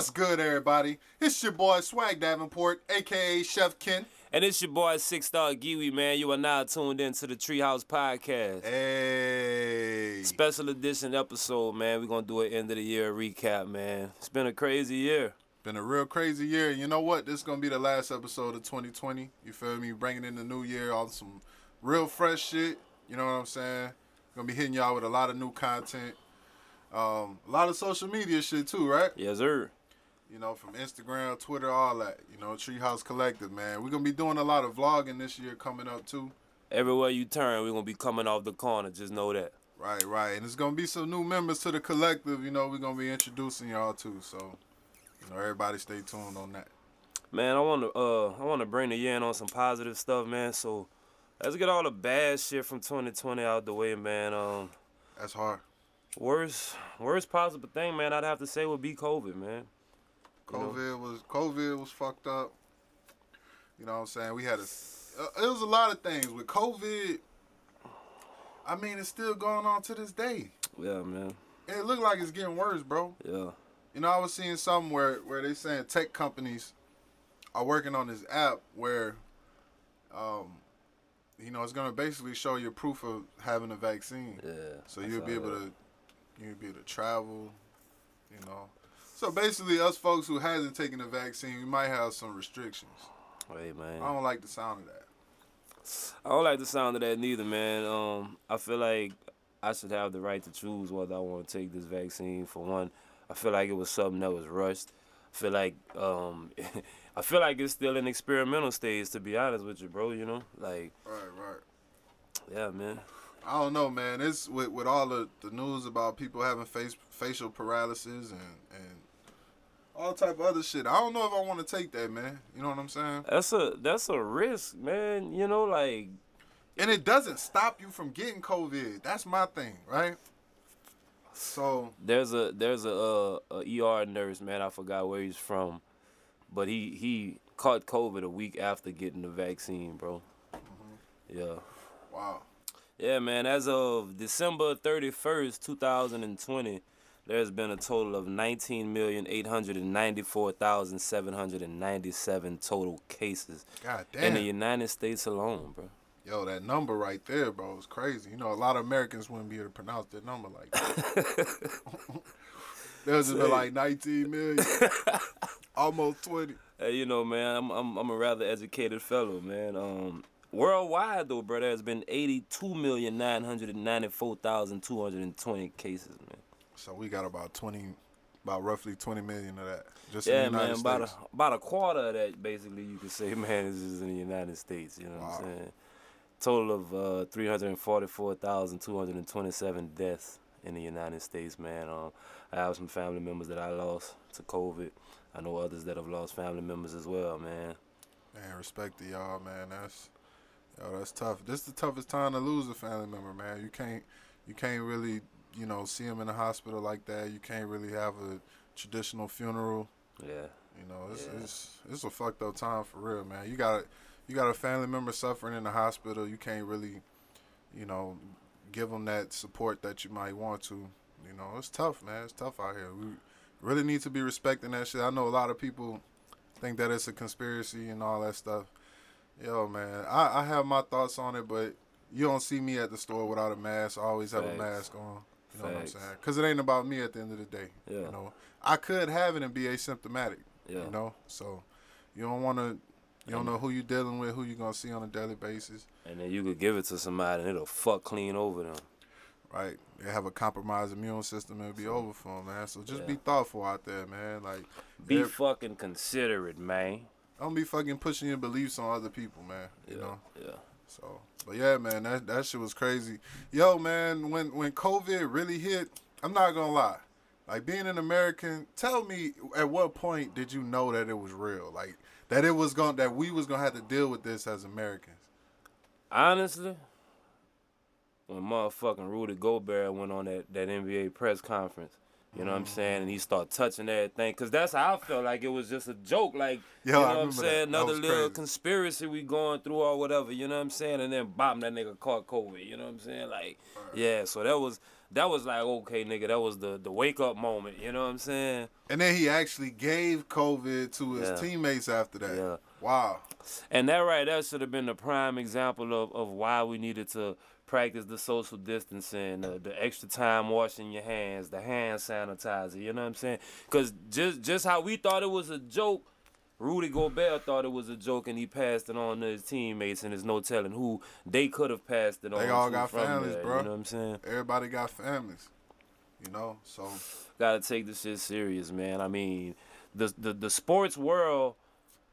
What's good, everybody? It's your boy Swag Davenport, aka Chef Ken. And it's your boy Six Star Giwi, man. You are now tuned into the Treehouse Podcast. Hey. Special edition episode, man. We're gonna do an end of the year recap, man. It's been a crazy year. Been a real crazy year. You know what? This is gonna be the last episode of 2020. You feel me? Bringing in the new year, all some real fresh shit. You know what I'm saying? Gonna be hitting y'all with a lot of new content. Um, a lot of social media shit too, right? Yes, sir. You know, from Instagram, Twitter, all that. You know, Treehouse Collective, man. We're gonna be doing a lot of vlogging this year coming up too. Everywhere you turn, we're gonna be coming off the corner. Just know that. Right, right. And there's gonna be some new members to the collective, you know, we're gonna be introducing y'all too. So, you know, everybody stay tuned on that. Man, I wanna uh I wanna bring the year in on some positive stuff, man. So let's get all the bad shit from 2020 out the way, man. Um That's hard. worst worst possible thing, man, I'd have to say would be COVID, man. You know? COVID was COVID was fucked up. You know what I'm saying? We had a uh, it was a lot of things with COVID. I mean, it's still going on to this day. Yeah, man. And it looked like it's getting worse, bro. Yeah. You know, I was seeing something where where they saying tech companies are working on this app where, um, you know, it's gonna basically show you proof of having a vaccine. Yeah. So you'll be able that. to, you'll be able to travel, you know. So basically, us folks who hasn't taken the vaccine, we might have some restrictions. Hey man. I don't like the sound of that. I don't like the sound of that neither, man. Um, I feel like I should have the right to choose whether I want to take this vaccine. For one, I feel like it was something that was rushed. I feel like um, I feel like it's still in experimental stage. To be honest with you, bro, you know, like Right, right. yeah, man. I don't know, man. It's with with all the, the news about people having face facial paralysis and and all type of other shit. I don't know if I want to take that, man. You know what I'm saying? That's a that's a risk, man. You know, like And it doesn't stop you from getting COVID. That's my thing, right? So there's a there's a, uh, a ER nurse, man. I forgot where he's from, but he he caught COVID a week after getting the vaccine, bro. Yeah. wow. Yeah, man. As of December 31st, 2020, there's been a total of 19,894,797 total cases God in the. United States alone, bro. Yo, that number right there, bro, is crazy. You know, a lot of Americans wouldn't be able to pronounce that number like that. There's just been like 19 million, almost 20. Hey, you know, man, I'm I'm I'm a rather educated fellow, man. Um, worldwide though, bro, there's been 82,994,220 cases, man. So we got about 20, about roughly 20 million of that. Just in Yeah, the United man, about a, about a quarter of that, basically, you could say, man, is in the United States. You know what I'm saying? Total of uh, 344,227 deaths in the United States, man. Um, I have some family members that I lost to COVID. I know others that have lost family members as well, man. Man, respect to y'all, man. That's yo, that's tough. This is the toughest time to lose a family member, man. You can't you can't really, you know, see them in the hospital like that. You can't really have a traditional funeral. Yeah. You know, it's Yeah. it's it's a fucked up time for real, man. You got you got a family member suffering in the hospital. You can't really, you know, give them that support that you might want to. You know, it's tough, man. It's tough out here. We really need to be respecting that shit. I know a lot of people think that it's a conspiracy and all that stuff. Yo, man, I, I have my thoughts on it, but you don't see me at the store without a mask. I always have a mask on. You know what I'm saying? Because it ain't about me at the end of the day. Yeah. You know, I could have it and be asymptomatic. Yeah. You know, so you don't want to. You don't know who you dealing with, who you gonna see on a daily basis, And then you could give it to somebody and it'll fuck clean over them. right? They have a compromised immune system, and it'll be over for them, man. So just be thoughtful out there, man. Like, Be fucking considerate, man. don't be fucking pushing your beliefs on other people, man. You Yeah. know. Yeah. So, but yeah, man, that that shit was crazy. Yo, man, when when COVID really hit, I'm not gonna lie. Like being an American, tell me at what point did you know that it was real? Like that it was going that we was gonna have to deal with this as Americans. Honestly, when motherfucking Rudy Gobert went on that, that NBA press conference, you know what I'm saying, and he start touching everything, cause that's how I felt like it was just a joke, like Yo, you I know what I'm saying, another little crazy. conspiracy we going through or whatever, you know what I'm saying, and then bam, that nigga caught COVID, you know what I'm saying, like yeah, so that was that was like okay, nigga, that was the the wake up moment. You know what I'm saying? And then he actually gave COVID to his Yeah. teammates after that. Yeah. Wow. And that right that should have been the prime example of, of why we needed to practice the social distancing, the, the extra time washing your hands, the hand sanitizer. You know what I'm saying? Because just just how we thought it was a joke, Rudy Gobert thought it was a joke, and he passed it on to his teammates, and there's no telling who they could have passed it on. They all to got from families, there, bro. You know what I'm saying? Everybody got families. You know, so gotta take this shit serious, man. I mean, the the the sports world,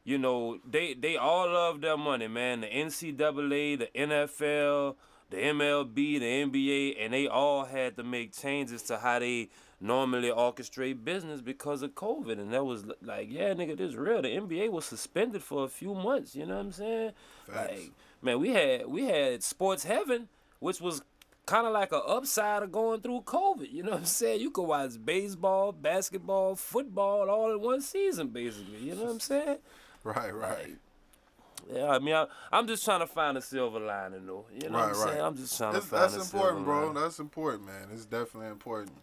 you know, they they all love their money, man. The NCAA, the NFL, the MLB, the NBA, and they all had to make changes to how they normally orchestrate business because of COVID. And that was like, yeah, nigga, this real. The NBA was suspended for a few months. You know what I'm saying? Facts. Like, man, we had we had sports heaven, which was kind of like a upside of going through COVID. You know what I'm saying? You could watch baseball, basketball, football all in one season, basically. You know what I'm saying? right, right. Yeah, I mean, I, I'm just trying to find a silver lining, though. You know Right, what I'm right. saying? I'm just trying It's, to find a silver. that's important, bro. lining. That's important, man. It's definitely important.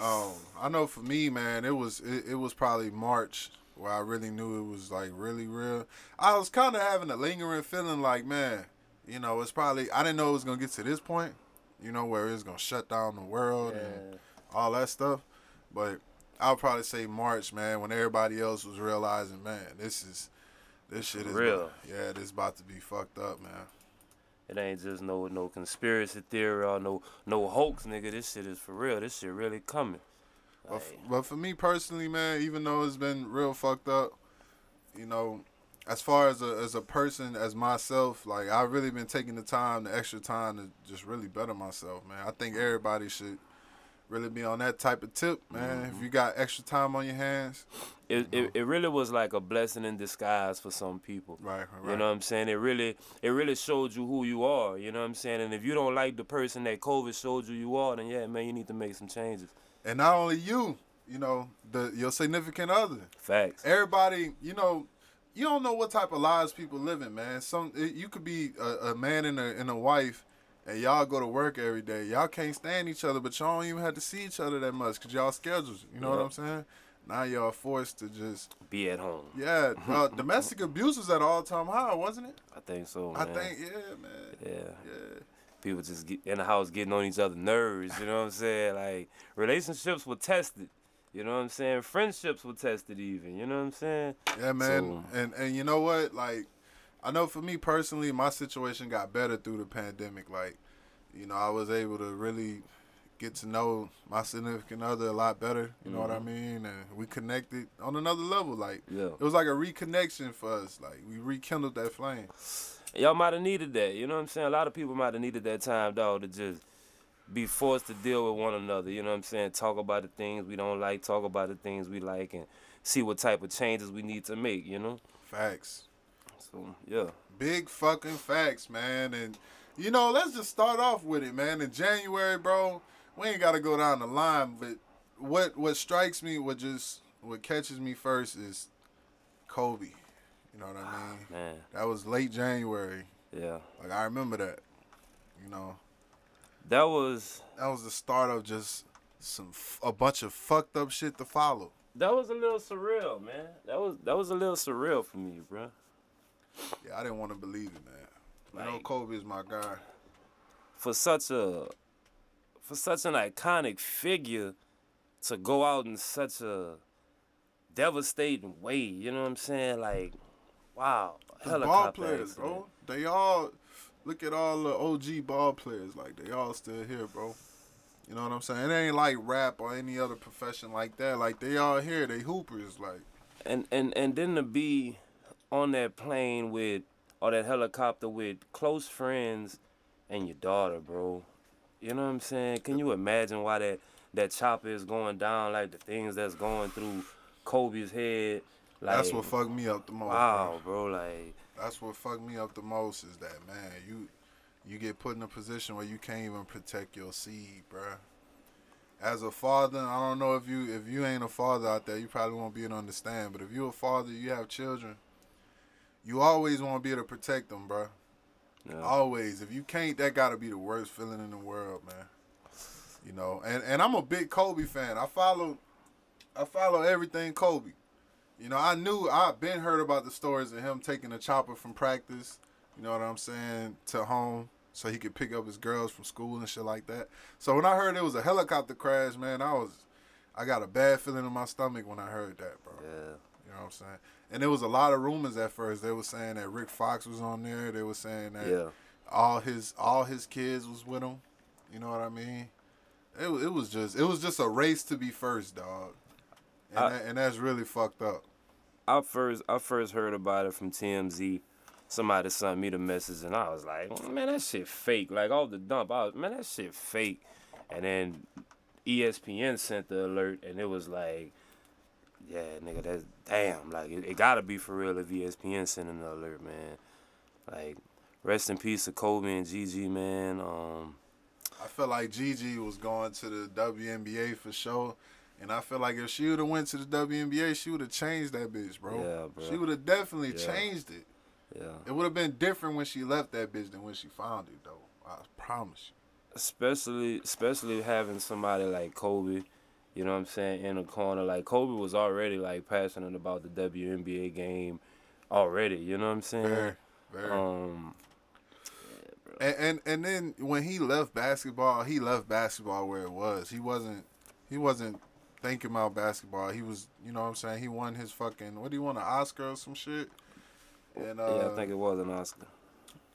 Um, I know for me, man, it was it, it was probably March where I really knew it was like really real. I was kind of having a lingering feeling like, man, you know, it's probably I didn't know it was gonna get to this point, you know, where it's gonna shut down the world and all that stuff. But I'll probably say March, man, when everybody else was realizing, man, this is this shit is Real. yeah, this about to be fucked up, man. It ain't just no no conspiracy theory or no no hoax, nigga. This shit is for real. This shit really coming. But, f- but for me personally, man, even though it's been real fucked up, you know, as far as a as a person, as myself, like I've really been taking the time, the extra time to just really better myself, man. I think everybody should really be on that type of tip, man. Mm-hmm. If you got extra time on your hands, it, it it really was like a blessing in disguise for some people. right, right, You know what I'm saying? It really it really showed you who you are, you know what I'm saying? And if you don't like the person that COVID showed you you are, then yeah, man, you need to make some changes. and not only you, you know, the your significant other. Facts. everybody, you know, you don't know what type of lives people living, man. Some it, you could be a, a man and a and a wife, and y'all go to work every day. Y'all can't stand each other, but y'all don't even have to see each other that much because y'all schedules. You know what I'm saying? Now y'all forced to just Be at home. yeah. Uh, domestic abuse was at all time high, wasn't it? I think so, I think yeah, man. Yeah. Yeah. People just get in the house getting on each other's nerves, you know what I'm saying? Like relationships were tested. You know what I'm saying? Friendships were tested even, you know what I'm saying? Yeah, man. and and you know what? Like, I know for me personally, my situation got better through the pandemic. Like, you know, I was able to really get to know my significant other a lot better. You know what I mm-hmm. mean? And we connected on another level. Like, Yeah. it was like a reconnection for us. Like, we rekindled that flame. Y'all might have needed that, you know what I'm saying? A lot of people might have needed that time, dog, to just be forced to deal with one another, you know what I'm saying? Talk about the things we don't like, talk about the things we like, and see what type of changes we need to make, you know? Facts. So, yeah. Big fucking facts, man. And you know, let's just start off with it, man. In January, bro, we ain't gotta go down the line, but what what strikes me, what just what catches me first is Kobe. You know what I ah, mean? Man, That was late January. yeah. Like I remember that. You know, That was that was the start of just some f- a bunch of fucked up shit to follow. that was a little surreal, man. That was that was a little surreal for me, bro. Yeah, I didn't want to believe it, man. You know, Like- Kobe is my guy. For such a for such an iconic figure to go out in such a devastating way, you know what I'm saying? Like, wow. The ball players, accident. bro. They all look at all the OG ball players. Like they all still here, bro. You know what I'm saying? It ain't like rap or any other profession like that. Like they all here. They hoopers. Like and and and then to be on that plane with or that helicopter with close friends and your daughter, bro. You know what I'm saying? Can you imagine why that that chopper is going down? Like the things that's going through Kobe's head. Like that's what fucked me up the most. wow, Bro. bro. Like That's what fucked me up the most is that man, you you get put in a position where you can't even protect your seed, bro. As a father, I don't know if you if you ain't a father out there, you probably won't be able to understand. But if you're a father, you have children, you always want to be able to protect them, bro. yeah. Always. If you can't, that gotta be the worst feeling in the world, man. You know, and, and I'm a big Kobe fan. I follow I follow everything Kobe. You know, I knew I've been heard about the stories of him taking a chopper from practice, you know what I'm saying, to home so he could pick up his girls from school and shit like that. So when I heard it was a helicopter crash, man, I was I got a bad feeling in my stomach when I heard that, bro. Yeah. You know what I'm saying? And there was a lot of rumors at first. They were saying that Rick Fox was on there. They were saying that Yeah. all his all his kids was with him. You know what I mean? It it was just it was just a race to be first, dog. And I- that, and that's really fucked up. I first I first heard about it from TMZ. Somebody sent me the message and I was like, man, that shit fake. Like off the dump, I was, man, that shit fake. And then ESPN sent the alert and it was like, yeah, nigga, that's damn. Like it, it gotta be for real if ESPN sending the alert, man. Like, rest in peace to Kobe and Gigi, man. Um, I feel like Gigi was going to the WNBA for sure. And I feel like if she would have went to the WNBA, she would have changed that bitch, bro. Yeah, bro. She would have definitely Yeah. changed it. yeah. It would have been different when she left that bitch than when she found it, though. I promise you. especially especially having somebody like Kobe, you know what I'm saying, in the corner. Like Kobe was already like passionate about the WNBA game already, you know what I'm saying? Very, very. Um And, and and then when he left basketball, he left basketball where it was. He wasn't he wasn't thinking about basketball. He was, you know what I'm saying? He won his fucking what do you want an Oscar or some shit? And uh yeah, I think it was an Oscar.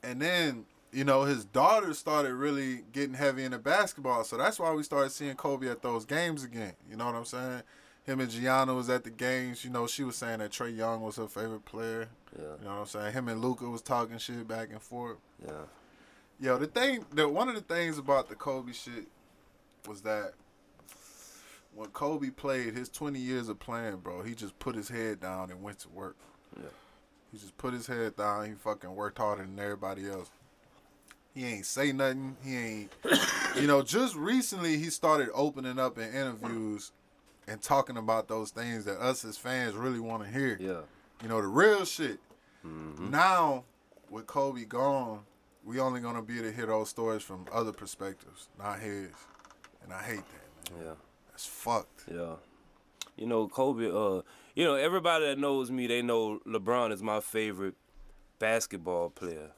and then you know his daughter started really getting heavy into basketball, so that's why we started seeing Kobe at those games again. You know what I'm saying? Him and Gianna was at the games. You know, she was saying that Trae Young was her favorite player. Yeah, You know what I'm saying? Him and Luka was talking shit back and forth. yeah. Yo, the thing, the one of the things about the Kobe shit was that when Kobe played his 20 years of playing, bro, he just put his head down and went to work. Yeah. He just put his head down. He fucking worked harder than everybody else. He ain't say nothing. He ain't, you know. Just recently, he started opening up in interviews and talking about those things that us as fans really want to hear. Yeah. You know, the real shit. hmm Now, with Kobe gone, we only gonna be able to hear those stories from other perspectives, not his. And I hate that, man. Yeah. That's fucked. Yeah. You know, Kobe, uh, you know, everybody that knows me, they know LeBron is my favorite basketball player.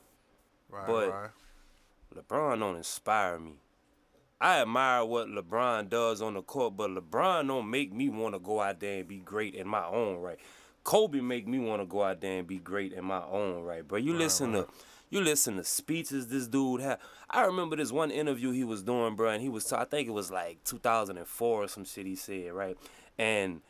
Right, But- right. LeBron don't inspire me. I admire what LeBron does on the court, but LeBron don't make me want to go out there and be great in my own right. Kobe make me want to go out there and be great in my own right. But you listen to you listen to speeches this dude had. I remember this one interview he was doing, bro, and he was I think it was like 2004 or some shit he said, right? And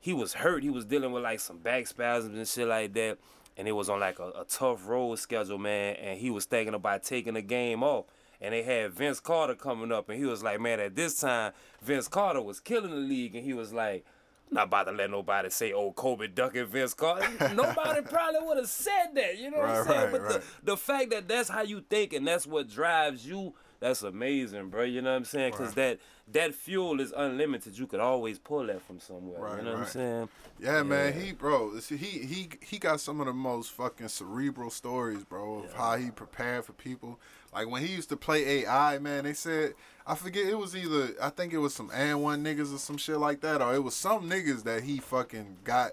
he was hurt. He was dealing with like some back spasms and shit like that. And it was on like a, a tough road schedule, man. And he was thinking about taking the game off. And they had Vince Carter coming up, and he was like, man, at this time, Vince Carter was killing the league, and he was like, not about to let nobody say, oh, Kobe ducking Vince Carter. nobody probably would have said that, you know what I'm saying? right, but right. the, the fact that that's how you think and that's what drives you, that's amazing, bro. You know what I'm saying? Because Right. that that fuel is unlimited. You could always pull that from somewhere. Right, you know what I'm saying? Yeah, man. He, bro. He he he got some of the most fucking cerebral stories, bro, of how he prepared for people. Like when he used to play AI, man. They said I forget it was either I think it was some AND1 niggas or some shit like that, or it was some niggas that he fucking got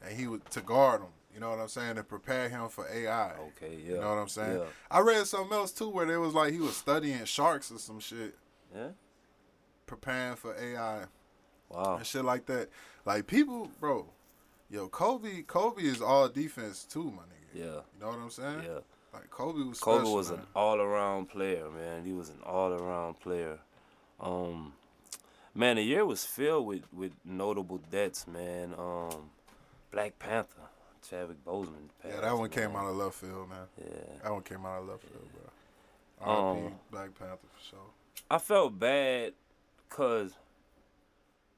and he would to guard them. You know what I'm saying? To prepare him for AI. Okay, yeah. You know what I'm saying? Yeah. I read something else too where it was like he was studying sharks or some shit, Yeah. preparing for AI Wow. and shit like that. Like people, bro, yo, Kobe, Kobe is all defense too, my nigga. Yeah. You know what I'm saying? Yeah. Like Kobe was. Kobe special, was man. an all around player, man. He was an all around player. Um man, the year was filled with, with notable deaths, man. Um Black Panther, Chadwick Boseman. Yeah, that one came out of left field, man. Yeah. That one came out of left field, bro. R.I.P. Um, Black Panther for sure. I felt bad because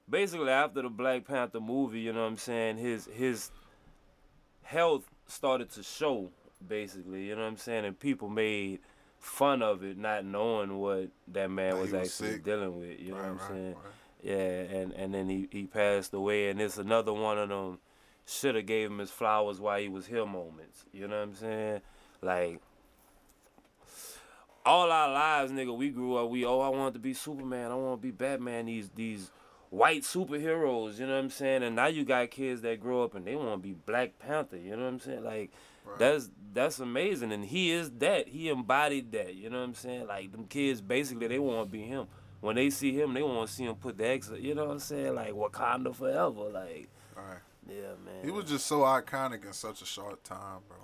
basically after the Black Panther movie, you know what I'm saying, his his health started to show, basically, you know what I'm saying, and people made fun of it, not knowing what that man was was actually sick. dealing with. You know what I'm right, saying? right. Yeah, and and then he, he passed away, and it's another one of them should have gave him his flowers while he was here moments. You know what I'm saying? Like all our lives, nigga, we grew up. We oh, I want to be Superman. I want to be Batman. These these white superheroes. You know what I'm saying? And now you got kids that grow up and they want to be Black Panther. You know what I'm saying? Like Right. that's that's amazing. And he is that. He embodied that. You know what I'm saying? Like them kids, basically, they want to be him. When they see him, they want to see him put the X. You know what I'm saying? Like Wakanda forever. Like Right. Yeah, man. He was just so iconic in such a short time, bro.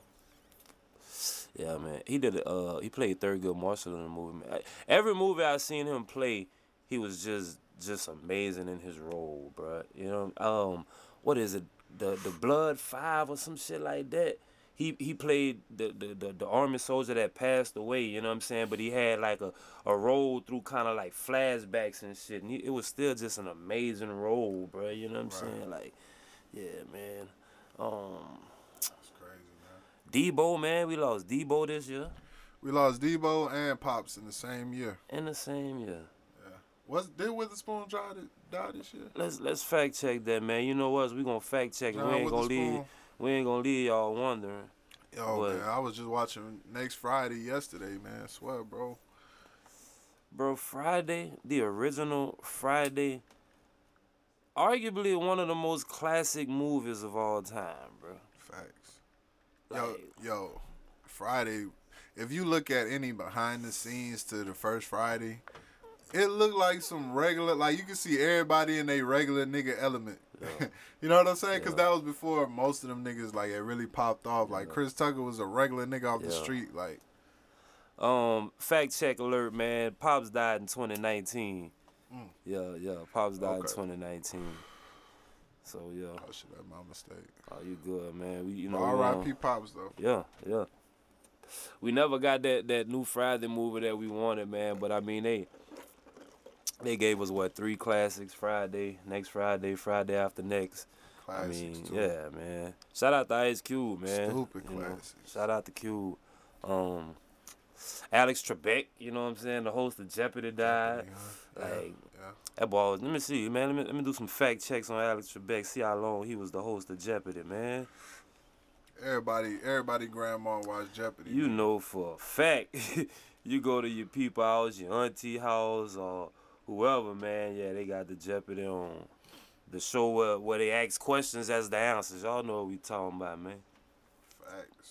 Yeah, man. He did. Uh, he played Thurgood Marshall in the movie. I- Every movie I seen him play, he was just just amazing in his role, bro. You know, um, what is it? The the Blood Five or some shit like that. He he played the the, the, the army soldier that passed away. You know what I'm saying? But he had like a, a role through kind of like flashbacks and shit. And he, it was still just an amazing role, bro. You know what I'm Right. saying? Like, yeah, man. Um, It's crazy, man. Debo, man, we lost Debo this year. We lost Debo and Pops in the same year. In the same year. Yeah. Was did Witherspoon die, die this year? Let's let's fact check that, man. You know what? We gonna fact check. it. John we ain't gonna leave. We ain't gonna leave y'all wondering. Yo, What? man, I was just watching next Friday yesterday, man. I swear, bro. Bro, Friday, the original Friday, arguably one of the most classic movies of all time, bro. Facts. Yo, Like, yo, Friday. If you look at any behind the scenes to the first Friday, it looked like some regular. Like you can see everybody in a regular nigga element. Yeah. you know what I'm saying? Because Yeah. that was before most of them niggas like it really popped off. Like Yeah. Chris Tucker was a regular nigga off the street. Like Um, fact check alert, man. Pops died in 2019. Mm. Yeah, yeah. Pops died in 2019. So yeah, oh shit, that's my mistake. oh, you good, man? We, you know, R.I.P. on- Pops though. Yeah, yeah. We never got that that new Friday movie that we wanted, man. But I mean, they they gave us what three classics Friday, next Friday, Friday after next. I Classics mean, too. yeah, man. Shout out to Ice Cube, man. Stupid You know, classics. shout out to Cube. Um, Alex Trebek, you know what I'm saying? The host of Jeopardy died. Yeah, Like yeah. that ball. Let me see, man. Let me let me do some fact checks on Alex Trebek. See how long he was the host of Jeopardy, man. Everybody, everybody, grandma watched Jeopardy. You know for a fact, you go to your people house, your auntie house, or whoever, man. Yeah, they got the Jeopardy on. The show where, where they ask questions as the answers. Y'all know what we talking about, man. Facts.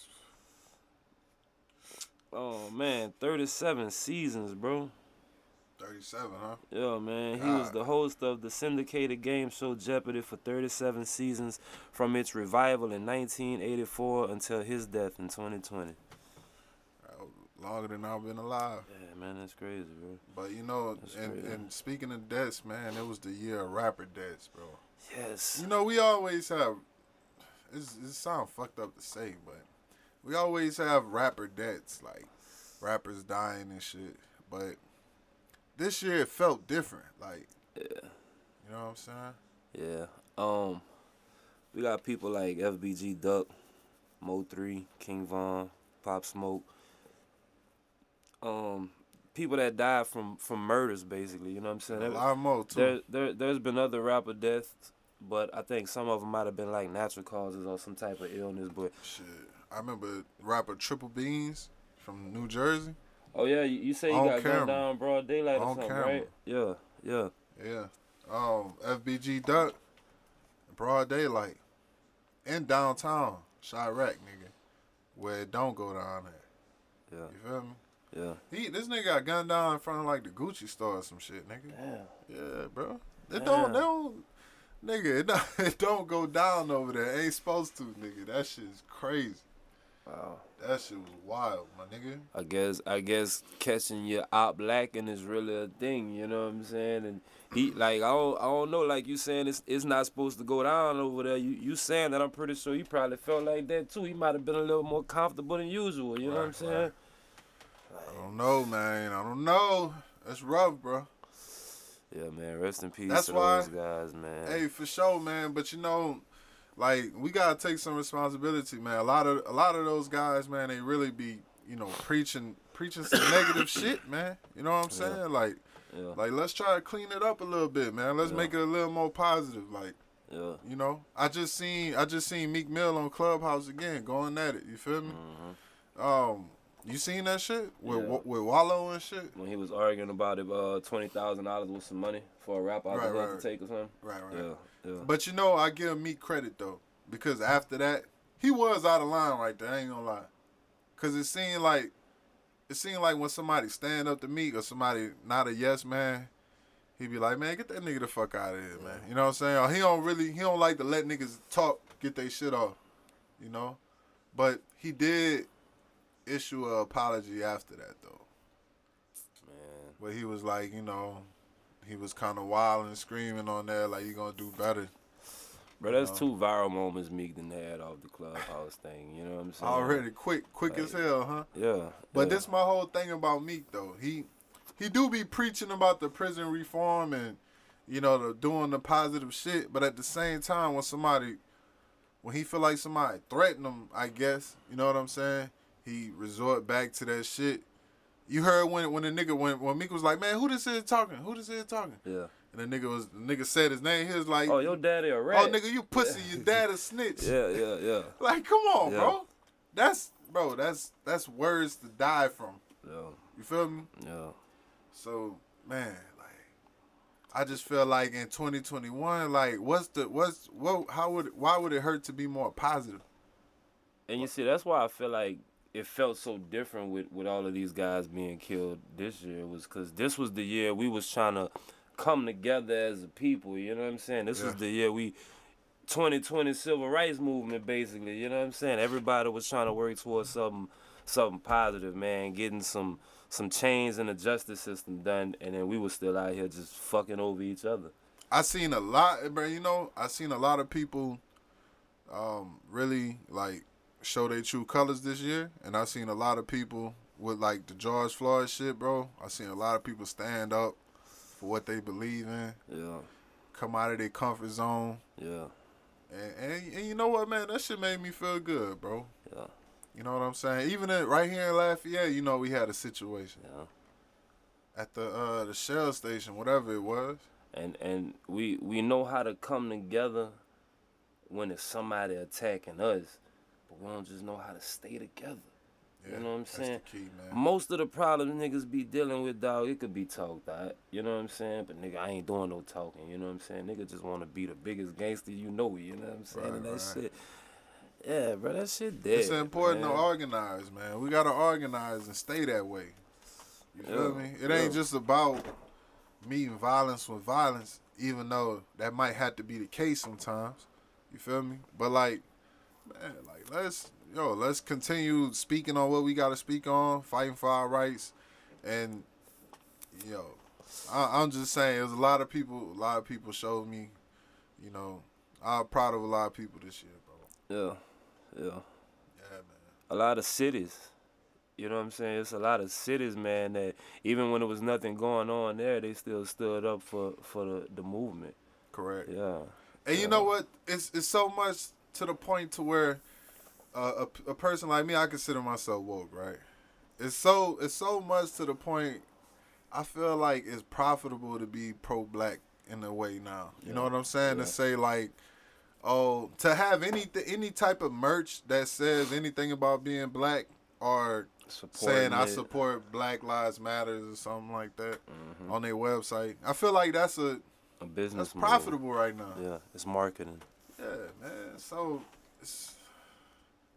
Oh man, 37 seasons, bro. Thirty-seven, huh? Yeah, man. He was the host of the syndicated game show Jeopardy for 37 seasons from its revival in 1984 until his death in 2020. Uh, Longer than I've been alive. Yeah, man, that's crazy, bro. But you know, That's and, crazy. and speaking of deaths, man, it was the year of rapper deaths, bro. Yes. You know, we always have. It's, it sounds fucked up to say, but we always have rapper deaths, like rappers dying and shit. But this year it felt different. Like, Yeah. you know what I'm saying? Yeah. Um, we got people like FBG Duck, Mo3, King Von, Pop Smoke. Um, people that died from from murders, basically. You know what I'm saying? A lot more too. There, there, there's been other rapper deaths, but I think some of them might have been like natural causes or some type of illness. But Shit, I remember rapper Triple Beans from New Jersey. oh yeah, you, you say you got camera. gunned down broad daylight or On something, camera. right? Yeah, yeah. Yeah. Um, FBG Duck, broad daylight, in downtown, Chiraq, nigga, where it don't go down there. Yeah, You feel me? yeah. He this nigga got gunned down in front of like the Gucci store or some shit, nigga. Damn. Yeah, bro. It don't, Damn. they don't, nigga. It don't, it don't go down over there. It ain't supposed to, nigga. That shit's crazy. Wow. That shit was wild, my nigga. I guess I guess catching your op lacking is really a thing, you know what I'm saying? And he like I don't I don't know, like you saying it's it's not supposed to go down over there. You you saying that I'm pretty sure he probably felt like that too. He might have been a little more comfortable than usual, you know what I'm saying? right. I don't know, man. I don't know. That's rough, bro. Yeah, man. Rest in peace That's to why- those guys, man. Hey, for sure, man. But you know, like we gotta take some responsibility, man. A lot of a lot of those guys, man, they really be, you know, preaching preaching some negative shit, man. You know what I'm saying? Yeah. Like, yeah, like let's try to clean it up a little bit, man. Let's Yeah. make it a little more positive. Like, yeah. you know, I just seen I just seen Meek Mill on Clubhouse again, going at it. You feel me? hmm Um, You seen that shit with Yeah. Wa- with Wallo and shit? When he was arguing about it, uh, twenty thousand dollars was some money for a rapper out Right, there right. to take or something. Right, right. Yeah, yeah. But you know, I give Meek credit though, because after that, he was out of line right there. I ain't gonna lie, cause it seemed like it seemed like when somebody stand up to Meek or somebody not a yes man, he be like, man, get that nigga the fuck out of here, man. You know what I'm saying? Or he don't really, he don't like to let niggas talk, get their shit off, you know. But he did issue a apology after that though, Man, where he was like, you know. He was kind of wild and screaming on there like you gonna do better. bro, that's know. two viral moments Meek done had off the clubhouse thing. You know what I'm saying? Already quick, quick as hell, huh? Yeah. But yeah. this my whole thing about Meek though. He he do be preaching about the prison reform and you know the doing the positive shit, but at the same time when somebody when he feel like somebody threaten him, I guess, you know what I'm saying? He resort back to that shit. You heard when when the nigga when when Meek was like, "Man, who this is talking? Who this is talking?" Yeah. And the nigga was the nigga said his name. He was like, Oh, your daddy a oh, rat. "Oh, nigga, you pussy, your dad a snitch." Yeah, yeah, yeah, Like, come on, Yeah. bro. That's bro. That's that's words to die from. yeah, You feel me? yeah. So, man, like, I just feel like in 2021, like, what's the what's what? How would why would it hurt to be more positive? And you see, that's why I feel like it felt so different with, with all of these guys being killed this year was because this was the year we was trying to come together as a people. You know what I'm saying? This was the year we 2020 civil rights movement basically. You know what I'm saying? Everybody was trying to work towards something something positive, man. Getting some some change in the justice system done, and then we were still out here just fucking over each other. I seen a lot, bro. You know, I seen a lot of people, um, really like show their true colors this year, and I seen a lot of people with like the George Floyd shit, bro. I seen a lot of people stand up for what they believe in, Yeah, come out of their comfort zone. yeah, And, and and you know what, man? That shit made me feel good, bro. yeah, You know what I'm saying? Even in, right here in Lafayette, you know, we had a situation yeah. at the uh the Shell station, whatever it was. and and we we know how to come together when it's somebody attacking us, we don't just know how to stay together. You know what I'm saying? key. Most of the problems niggas be dealing with, dog, it could be talked out. You know what I'm saying? But nigga, I ain't doing no talking. You know what I'm saying? Nigga just want to be the biggest gangster you know. You know what I'm saying? Right, and that right. shit. Yeah, bro, that shit dead. It's important man. to organize, man. We gotta organize and stay that way. You feel Yeah, me? It ain't just about meeting violence with violence, even though that might have to be the case sometimes. You feel me? But like, man, like let's yo, let's continue speaking on what we gotta speak on, fighting for our rights, and yo, I, I'm just saying, there's a lot of people, a lot of people showed me, you know, I'm proud of a lot of people this year, bro. Yeah, yeah. Yeah, man. a lot of cities. You know what I'm saying? It's a lot of cities, man, that even when there was nothing going on there, they still stood up for, for the, the movement. Correct. Yeah. And you know what? It's it's so much to the point to where a a person like me, I consider myself woke, right? It's so it's so much to the point. I feel like it's profitable to be pro black in a way now. You know what I'm saying? Yeah. To say like, oh, to have any any type of merch that says anything about being black or saying I support Black Lives Matters or something like that Mhm. on their website. I feel like that's a a business that's move. profitable right now. Yeah, it's marketing. Yeah, man. So it's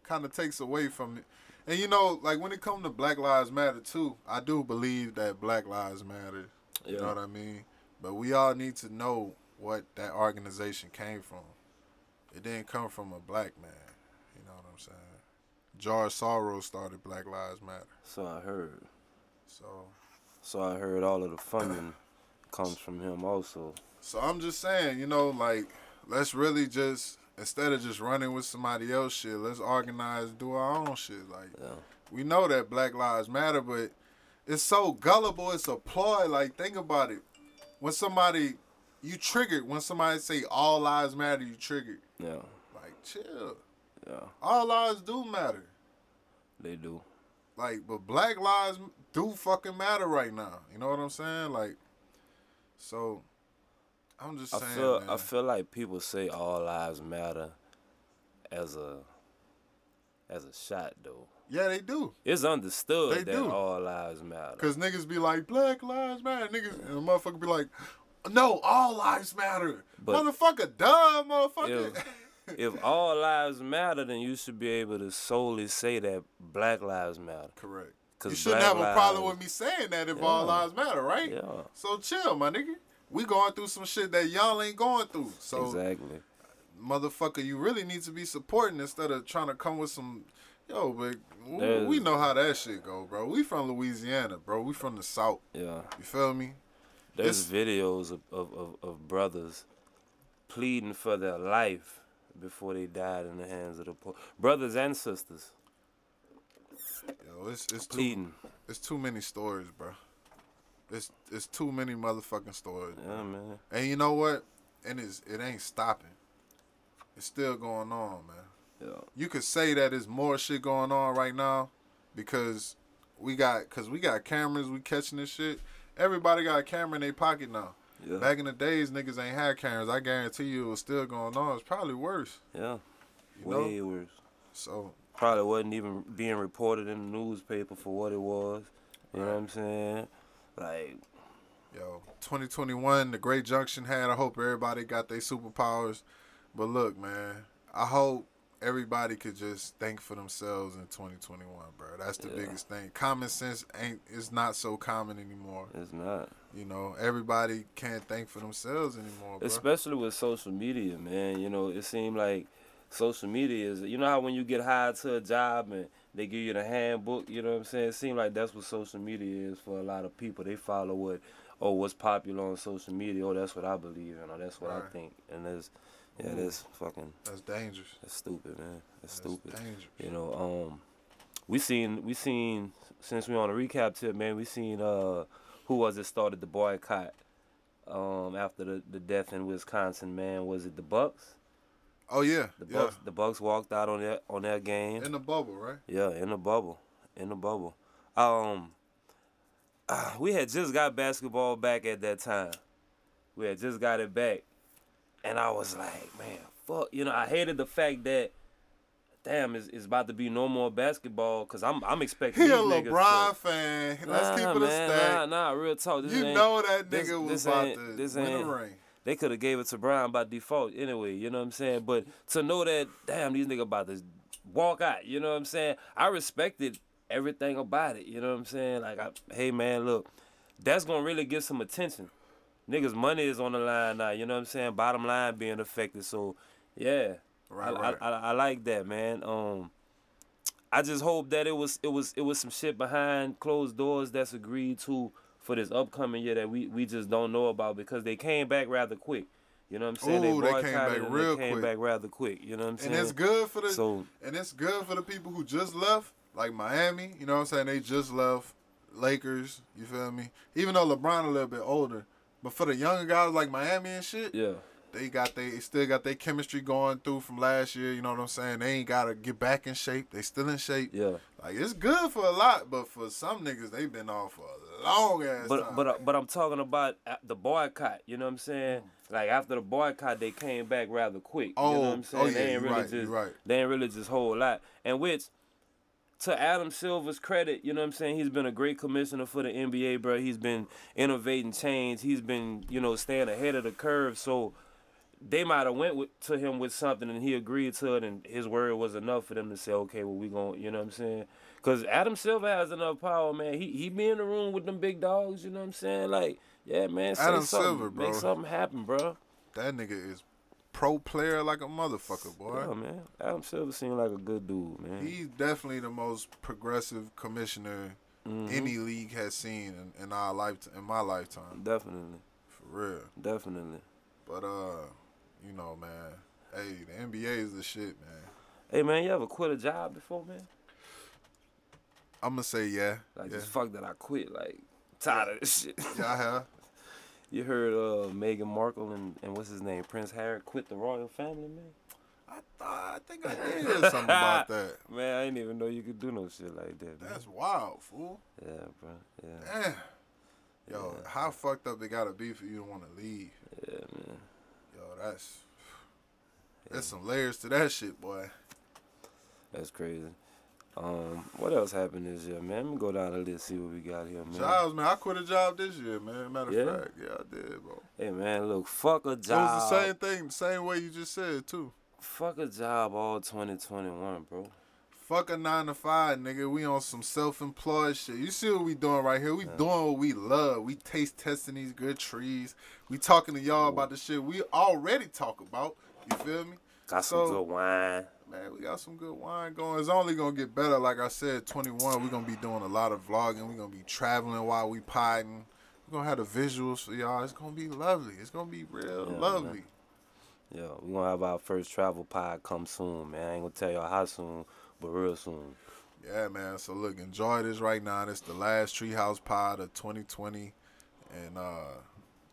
kind of takes away from it. And you know, like when it comes to Black Lives Matter too, I do believe that Black Lives Matter. Yeah. You know what I mean? But we all need to know what that organization came from. It didn't come from a black man. You know what I'm saying? George Soros started Black Lives Matter. So I heard. So So I heard all of the funding comes from him also. So I'm just saying, you know, like let's really just instead of just running with somebody else shit, let's organize, do our own shit. Like Yeah. we know that Black Lives Matter, but it's so gullible. It's a ploy. Like think about it. When somebody you triggered, when somebody say all lives matter, you triggered. Yeah. Like chill. Yeah. All lives do matter. They do. Like, but Black lives do fucking matter right now. You know what I'm saying? Like, so I'm just I saying. feel man. I feel like people say all lives matter as a as a shot though. Yeah, they do. It's understood They that do. all lives matter. Cause niggas be like, Black Lives Matter, niggas, and a motherfucker be like, No, all lives matter, But- motherfucker, duh, motherfucker. If, if all lives matter, then you should be able to solely say that Black lives matter. Correct. 'Cause You shouldn't have a problem lives- with me saying that if all lives matter, right? Yeah, So chill, my nigga. We going through some shit that y'all ain't going through. So exactly. motherfucker, you really need to be supporting instead of trying to come with some. Yo, but w- There's- we know how that shit go, bro. We from Louisiana, bro. We from the South. Yeah. You feel me? There's It's- videos of, of, of, of brothers pleading for their life before they died in the hands of the police. Brothers and sisters Yo, it's it's too it's too many stories, bro. It's it's too many motherfucking stories. Yeah, man. And you know what? And it's it ain't stopping. It's still going on, man. Yeah. you could say that there's more shit going on right now because we got because we got cameras we catching this shit everybody got a camera in their pocket now Yeah. back in the days niggas ain't had cameras i guarantee you it was still going on it's probably worse Yeah. you know Way worse. so Probably wasn't even being reported in the newspaper for what it was. You know what I'm saying? Like, yo 2021 the great junction had i hope everybody got their superpowers but look man i hope everybody could just think for themselves in 2021 bro that's the Yeah. biggest thing common sense ain't is not so common anymore it's not. You know, everybody can't think for themselves anymore, bro. Especially with social media, man. You know, it seemed like social media is, you know how when you get hired to a job and they give you the handbook, you know what I'm saying? It seems like that's what social media is for a lot of people. They follow what, oh, what's popular on social media. Oh, that's what I believe in, or that's what I think. And that's, yeah, Ooh. that's fucking, That's dangerous. that's stupid, man. That's, That's stupid. dangerous. You know, um, we seen we seen since we on a recap tip, man. We seen uh, who was it started the boycott um after the, the death in Wisconsin, man. Was it the Bucks? Oh yeah, The yeah. Bucks the Bucks walked out on that on their game. In the bubble, right? Yeah, in the bubble, in the bubble. Um, we had just got basketball back at that time. We had just got it back, and I was like, man, fuck. You know, I hated the fact that, damn, it's, it's about to be no more basketball because I'm I'm expecting He a LeBron to- fan. Let's Nah, keep it a man, stack. Nah, nah, real talk. This you know that this- nigga was this about to this win ain't- the ring. They could have gave it to Bron by default anyway, you know what I'm saying? But to know that, damn, these niggas about to walk out, you know what I'm saying? I respected everything about it, you know what I'm saying? Like, I, hey, man, look, that's going to really get some attention. Niggas' money is on the line now, you know what I'm saying? Bottom line being affected. So, yeah, Right, I, right. I, I, I like that, man. Um, I just hope that it was it was it was some shit behind closed doors that's agreed to for this upcoming year that we, we just don't know about because they came back rather quick. You know what I'm saying? Ooh, they came back real they came quick. back rather quick. You know what I'm saying? and it's good for the So and it's good for the people who just left, like Miami. You know what I'm saying? They just left. Lakers. You feel me? Even though LeBron a little bit older, but for the younger guys like Miami and shit, yeah, they got they still got their chemistry going through from last year. You know what I'm saying? They ain't gotta get back in shape. They still in shape. yeah. Like it's good for a lot, but for some niggas, they been off for a long ass But time. but uh, but I'm talking about the boycott. You know what I'm saying? Like after the boycott, they came back rather quick. you know Oh, what I'm saying? oh, yeah, they ain't really right, just right. they ain't really just whole lot. And which to Adam Silver's credit, you know what I'm saying? He's been a great commissioner for the NBA, bro. He's been innovating change. He's been, you know, staying ahead of the curve. So they might have went with, to him with something and he agreed to it and his word was enough for them to say, okay, well, we going, you know what I'm saying? Because Adam Silver has enough power, man. He he be in the room with them big dogs, you know what I'm saying? Like, yeah, man, say Adam something. Silver, bro. Make something happen, bro. that nigga is pro player like a motherfucker, boy. Yeah, man. Adam Silver seemed like a good dude, man. He's definitely the most progressive commissioner Mhm. any league has seen in, in our life in my lifetime, Definitely. for real. Definitely. But uh, you know, man, hey, the NBA is the shit, man. Hey man, you ever quit a job before, man? I'm gonna say yeah, Like yeah, just fuck that I quit. Like tired of this shit. yeah, I have. You heard uh Meghan Markle and, and what's his name? Prince Harry quit the royal family, man? I thought I think I did hear something about that. Man, I didn't even know you could do no shit like that. Man. That's wild, fool. Yeah, bro. Yeah. Damn. Yo, how fucked up it gotta be for you to want to leave? Yeah, man. Yo, that's some layers to that shit, boy. That's crazy. Um, what else happened this year, man? Let me go down the list see what we got here, man. Jobs, man. I quit a job this year, man. Matter of Yeah? fact, yeah, I did, bro. Hey, man, look, fuck a job. It was the same thing, same way you just said too. Fuck a job all 2021, bro. Fuck a nine to five, nigga. We on some self-employed shit. You see what we doing right here? We doing what we love. We taste testing these good trees. We talking to y'all about the shit we already talk about. You feel me? Got some good wine. Man, we got some good wine going. It's only gonna get better. Like I said, 21, we're gonna be doing a lot of vlogging. We're gonna be traveling while we potting. We're gonna have the visuals for y'all. It's gonna be lovely. It's gonna be real Yeah, lovely. Yeah, we're gonna have our first travel pod come soon, man. I ain't gonna tell y'all how soon, but real soon. Yeah, man. So look, enjoy this right now. It's the last Treehouse Pod of 2020, and uh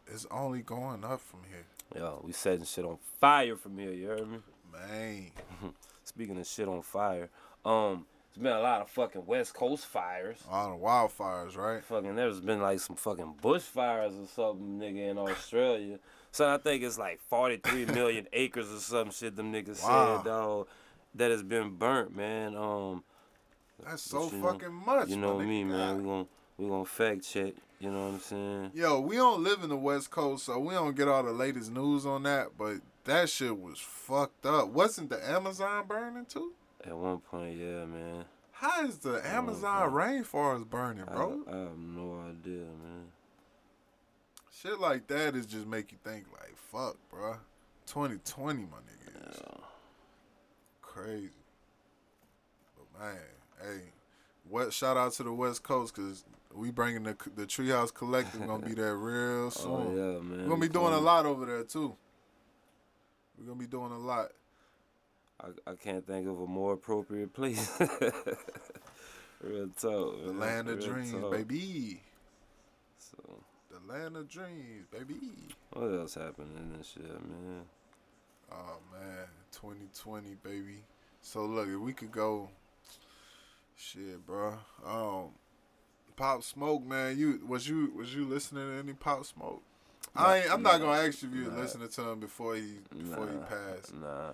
it's only going up from here, Yo, we setting shit on fire from here, you heard me? man. Speaking of shit on fire, um, there's been a lot of fucking West Coast fires. All the wildfires, right? Fucking, there's been like some fucking bushfires or something, nigga, in Australia. So I think it's like 43 million acres or some shit them niggas Wow. said, dog, that has been burnt, man. Um, That's so you know- fucking much. you know nigga. me, man. We God. gon' we gonna fact check. You know what I'm saying? Yo, we don't live in the West Coast, so we don't get all the latest news on that. But that shit was fucked up. Wasn't the Amazon burning too? At one point, yeah, man. How is the Amazon rainforest burning, bro? I have no idea, man. Shit like that is just make you think like, fuck, bro. 2020, my nigga. Crazy. But man, hey, what? Shout out to the West Coast because we bringing the the Treehouse Collective gonna be there real oh, soon. Oh yeah, man. We're gonna be doing a lot over there too. We're gonna be doing a lot. I, I can't think of a more appropriate place. real talk. The man. land of Real dreams, talk. baby. So, The land of dreams, baby. what else happened in this shit, man? Oh man, 2020, baby. So look, if we could go, shit, bro. Um, Pop Smoke, man. You was you was you listening to any Pop Smoke? I ain't, I'm not gonna ask you if you nah. listening to him before he before he passed. Nah.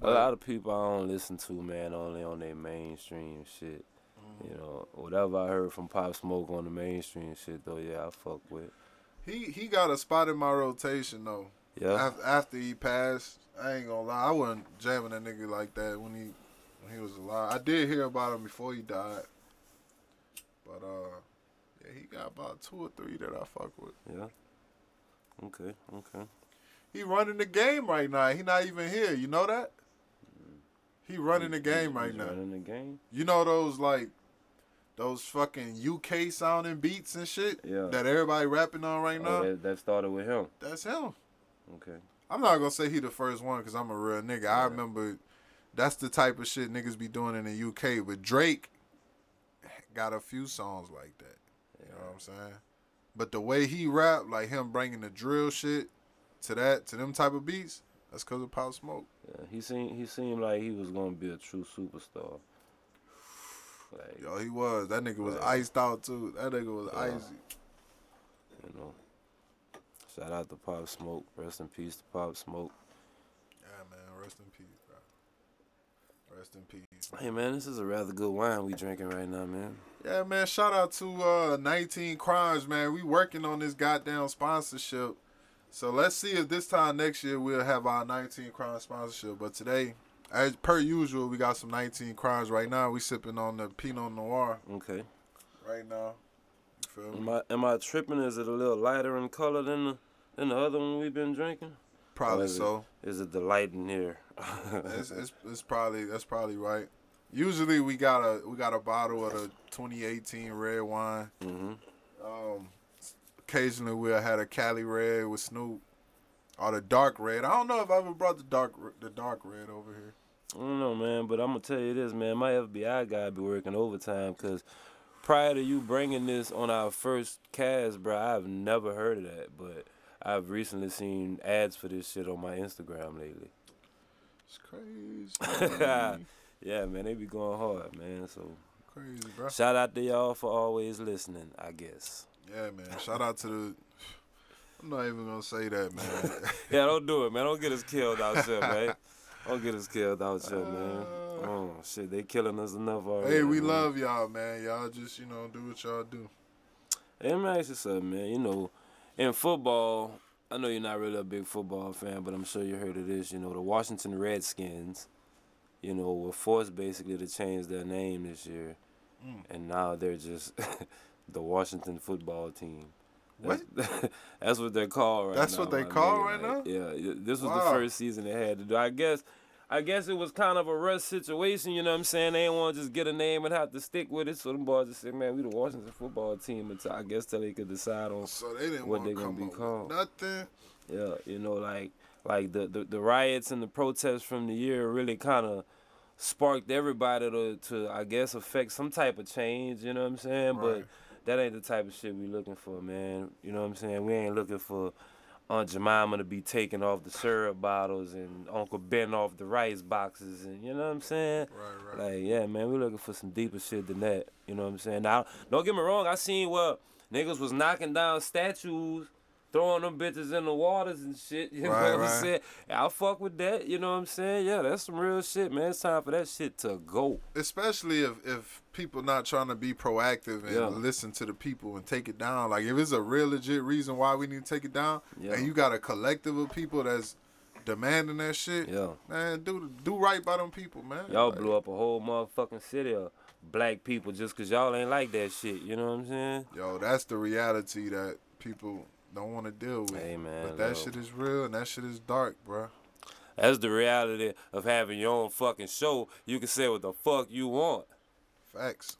But- a lot of people I don't listen to, man, only on their mainstream shit. Mm. You know, whatever I heard from Pop Smoke on the mainstream shit, though, yeah, I fuck with. He he got a spot in my rotation though. Yeah. Af- After he passed, I ain't gonna lie, I wasn't jamming a nigga like that when he when he was alive. I did hear about him before he died, but uh, yeah, he got about two or three that I fuck with. Yeah. Okay. Okay. He running the game right now. He not even here. You know that? He running the game right He's now. Running the game. You know those like those fucking UK sounding beats and shit Yeah. that everybody rapping on right now. Oh, that, that started with him. That's him. Okay. I'm not gonna say he the first one because I'm a real nigga. I remember that's the type of shit niggas be doing in the UK. But Drake got a few songs like that. You know what I'm saying? But the way he rap, like him bringing the drill shit to that to them type of beats, that's cause of Pop Smoke. Yeah. He seemed he seemed like he was gonna be a true superstar. Like Yo, he was. That nigga was Right. iced out too. That nigga was Yeah. icy. you know. Shout out to Pop Smoke. Rest in peace to Pop Smoke. Yeah, man. Rest in peace, bro. Rest in peace. Hey man, this is a rather good wine we drinking right now, man. Yeah, man. Shout out to uh 19 Crimes, man. We working on this goddamn sponsorship. So let's see if this time next year we'll have our 19 Crimes sponsorship. But today, as per usual, we got some 19 Crimes right now. We sipping on the Pinot Noir Okay. right now. You feel me? Am I am I tripping? Is it a little lighter in color than the than the other one we've been drinking? Probably is so. Is it the light in here? it's, it's, it's probably that's probably right. Usually we got a we got a bottle of the 2018 red wine. hmm Um, occasionally we'll have a Cali red with Snoop, or the dark red. I don't know if I ever brought the dark the dark red over here. I don't know, man, but I'm gonna tell you this, man. My FBI guy be working overtime because prior to you bringing this on our first cast, bro, I've never heard of that, but I've recently seen ads for this shit on my Instagram lately. It's crazy, Yeah, man, they be going hard, man. So crazy, bro. shout out to y'all for always listening. I guess. Yeah, man. Shout out to the. I'm not even gonna say that, man. Yeah, don't do it, man. Don't get us killed out here, man. Don't get us killed out here, man. Uh, Oh shit, they killing us enough already. Hey, we man. love y'all, man. Y'all just you know do what y'all do. Hey, me ask you something, man. You know, in football, I know you're not really a big football fan, but I'm sure you heard of this. You know, the Washington Redskins, you know, were forced basically to change their name this year, Mm. and now they're just the Washington football team. What? That's, that's what they're called right That's now. That's what they call right Like, now? Yeah, yeah, this was the first season they had to do. I guess. I guess it was kind of a rush situation, you know what I'm saying? They didn't want to just get a name and have to stick with it. So them boys just said, man, we the Washington football team until I guess till they could decide on So they didn't What they're gonna be called? nothing. Yeah, you know, like like the, the, the riots and the protests from the year really kind of sparked everybody to, to I guess affect some type of change. You know what I'm saying? Right. But that ain't the type of shit we looking for, man. You know what I'm saying? We ain't looking for Aunt Jemima to be taking off the syrup bottles and Uncle Ben off the rice boxes, and you know what I'm saying? Right, right. Like, yeah, man, we looking for some deeper shit than that. You know what I'm saying? Now, don't get me wrong. I seen what niggas was knocking down statues, throwing them bitches in the waters and shit. You Right, know what right. I'm saying? I fuck with that. You know what I'm saying? Yeah, that's some real shit, man. It's time for that shit to go. Especially if if people not trying to be proactive and Yeah. listen to the people and take it down. Like if it's a real legit reason why we need to take it down, Yeah. and you got a collective of people that's demanding that shit, Yeah. man, do do right by them people, man. Y'all Like, blew up a whole motherfucking city of black people just cause y'all ain't like that shit. You know what I'm saying? Yo, that's the reality that people don't want to deal with. Hey, man, but that look. shit is real and that shit is dark, bro. That's the reality of having your own fucking show. You can say what the fuck you want. Facts.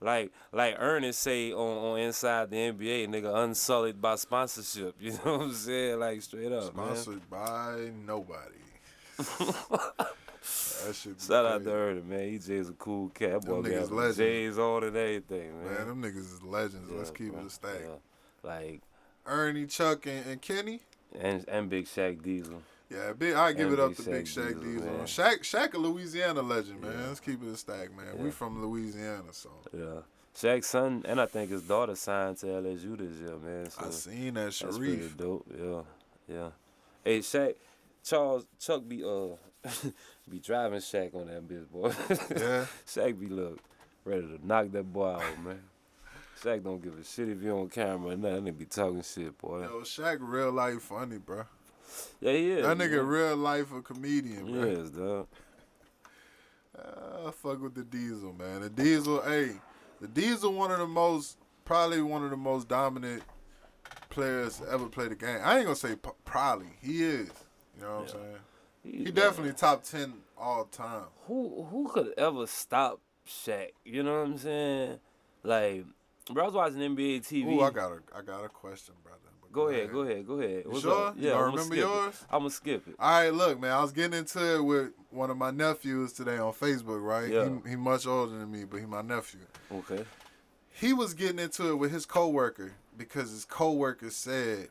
Like like Ernest say on, on Inside the NBA, nigga, unsullied by sponsorship. You know what I'm saying? Like straight up, man. Sponsored by nobody. that shit. be Shout out to Ernest, man. EJ's a cool cat. That boy Them niggas legends. J's on and everything, man. Man, them niggas is legends. Let's keep bro. it a stack. Yeah. Like Ernie, Chuck, and, and Kenny. and and Big Shaq Diesel. Yeah, big. I give And it up to Big Shaq Diesel, Diesel. man. Shaq, Shaq, a Louisiana legend, man. Yeah. Let's keep it a stack, man. Yeah. We from Louisiana, so Yeah. Shaq's son and I think his daughter signed to LSU this year, man. So I seen that that's pretty Shareef. dope. Yeah. Yeah. Hey Shaq Charles Chuck be uh be driving Shaq on that bitch, boy. Yeah, Shaq be look ready to knock that boy out, man. Shaq don't give a shit if you on camera or nothing. They be talking shit, boy. yo, Shaq, real life funny, bro. Yeah, he is. That nigga, man. real life a comedian, He bro. is, dog. Uh, fuck with the Diesel, man. The Diesel, hey, the Diesel, one of the most, probably one of the most dominant players to ever play the game. I ain't gonna say p- probably, he is. You know what Yeah. I'm saying? He definitely top ten all time. Who who could ever stop Shaq? You know what I'm saying? Like, bro, I was watching NBA TV. Ooh, I got a, I got a question, brother. But Go ahead, go ahead, go ahead. What's sure? up? Yeah, I'm remember yours? it. I'm gonna skip it. All right, look, man. I was getting into it with one of my nephews today on Facebook. Right? Yeah. He, he much older than me, but he my nephew. Okay. he was getting into it with his coworker because his coworker said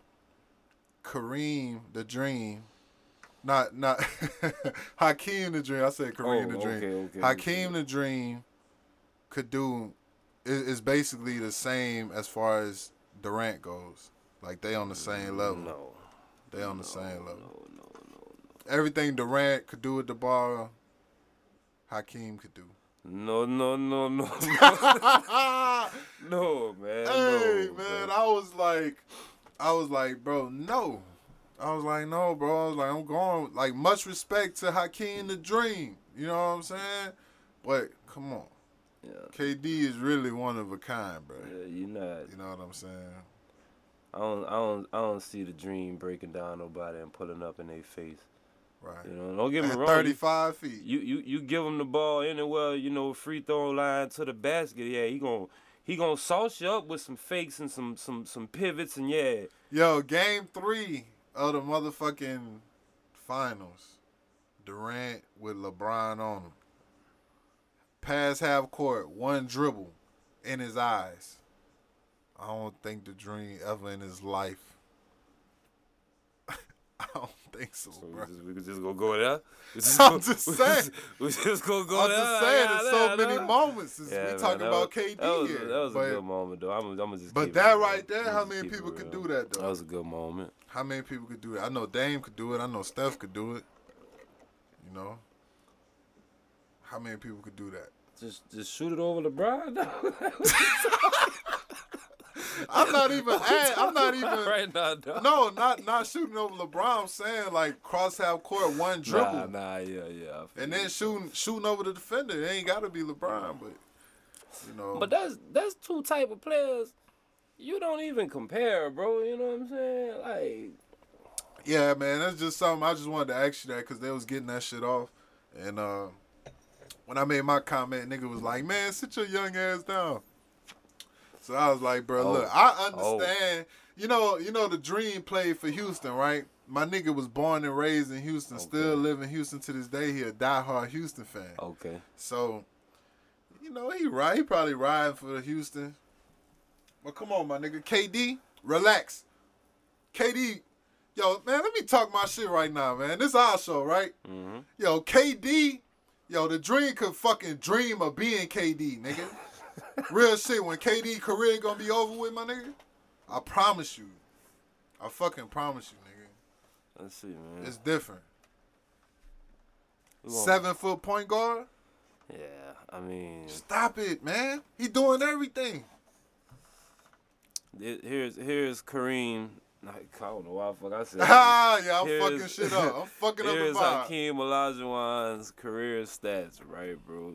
Kareem the Dream, not not Hakeem the Dream. I said Kareem Oh, the Dream. okay, okay, Hakeem okay. the Dream could do is, is basically the same as far as Durant goes. Like they on the same mm, level. No. They on the no, same level. No, no, no, Everything Durant could do with the ball, Hakeem could do. no, no, no, no, no, no, man. Hey no, man, bro. I was like, I was like, bro, no. I was like, no, bro. I was like, I'm going. Like, much respect to Hakeem the Dream. You know what I'm saying? But come on, Yeah. KD is really one of a kind, bro. Yeah, you not. You know what I'm saying? I don't, I don't, I don't see the dream breaking down nobody and pulling up in their face. Right. You know, don't get me wrong. you- 35 feet. You you you give him the ball anywhere, you know, free throw line to the basket. Yeah, he gon' he gonna sauce you up with some fakes and some some some pivots and yeah. Yo, game three of the motherfucking finals. Durant with LeBron on him. Pass half court, one dribble in his eyes. I don't think the dream ever in his life. I don't think so, So bro. we just we could just go go there. We just I'm go- just we saying. just- We just go go I'm there. just saying, there's so many moments. Since Yeah, we man, talking that was- about KD that was, here. That was but a good moment though. I'm, I'm gonna just. but keep that real. right there, how many people could do that, though? That was a good moment. How many people could do it? I know Dame could do it. I know Steph could do it. You know, How many people could do that? Just just shoot it over LeBron. I'm not even. I'm not even. right now. No, not not shooting over LeBron. I'm saying like cross half court, one dribble, Nah, nah, yeah, yeah. And then shooting shooting over the defender. It ain't got to be LeBron, but you know. But that's that's two type of players. You don't even compare, bro. You know what I'm saying? Like, Yeah, man, that's just something I just wanted to ask you that because they was getting that shit off, and uh, when I made my comment, nigga was like, "Man, sit your young ass down." So I was like, "Bro, Oh. look, I understand. You know, you know, the dream played for Houston, right? My nigga was born and raised in Houston, still Okay. live in Houston to this day. He a diehard Houston fan. okay, So, you know, he right. He probably riding for the Houston. But come on, my nigga, KD, relax. KD, yo, man, let me talk my shit right now, man. This our show, right? hmm Yo, KD, yo, the dream could fucking dream of being KD, nigga. Real shit. When KD career gonna be over with, my nigga, I promise you. I fucking promise you, nigga. let's see, man. It's different. Seven foot point guard. Yeah, I mean, Stop it, man. He doing everything. it- here's here's Kareem. I don't know why the fuck I said. Ah, yeah, I'm fucking shit up. I'm fucking up the Here's. Hakeem Olajuwon's career stats, right, bro?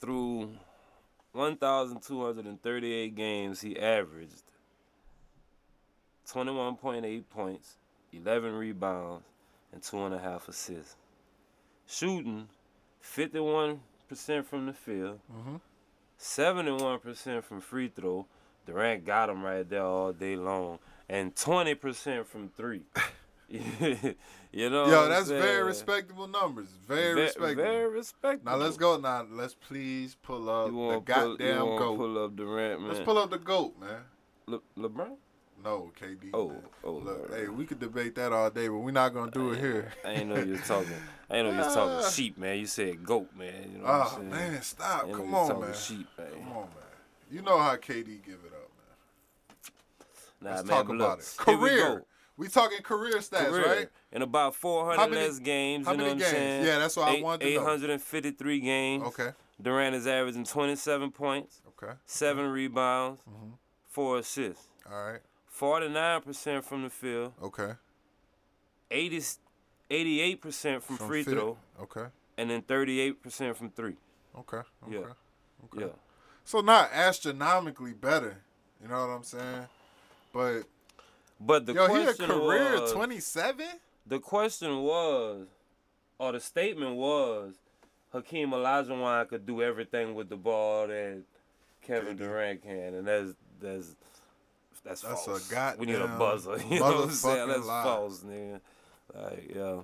Through 1,238 games, he averaged 21.8 points, 11 rebounds, and two and a half assists. Shooting 51% from the field, Mhm. 71% from free throw. Durant got him right there all day long, and 20% from three. you know, Yo, that's very respectable numbers. Very Ve- respectable. Very respectable. now let's go. Now let's please pull up the goddamn pull, goat. pull up Durant, man. let's pull up the goat, man. Le- LeBron. No, KD. Oh, man. oh, Look, Lord. hey, we could debate that all day, but we're not gonna do it here. I ain't know you was talking. I ain't know you're talking Ah. sheep, man. You said goat, man. You know what I'm Oh man, stop! Come on, man. Sheep, man. Come on, man. You know how KD give it. Nah, Let's man, talk about look, it. here we Career. We talking career stats, Career. right? In about 400 How many- less games. how you know many what games? I'm saying? Yeah, that's what I Eight- wanted to know. 853 games. Okay. Durant is averaging 27 points, Okay. seven rebounds, Mm-hmm. four assists, All right. 49% from the field, Okay. 80, 88% from, free fit. throw, Okay. and then 38% from three. Okay. Okay. Yeah. Okay. Yeah. So not astronomically better. You know what I'm saying? But But the yo, he a career was, 27. the question was, or the statement was, Hakeem Olajuwon could do everything with the ball that Kevin Durant can, and that's that's that's, That's a false. we need a buzzer. You know what I'm saying? That's lie. false, nigga. Like, yeah.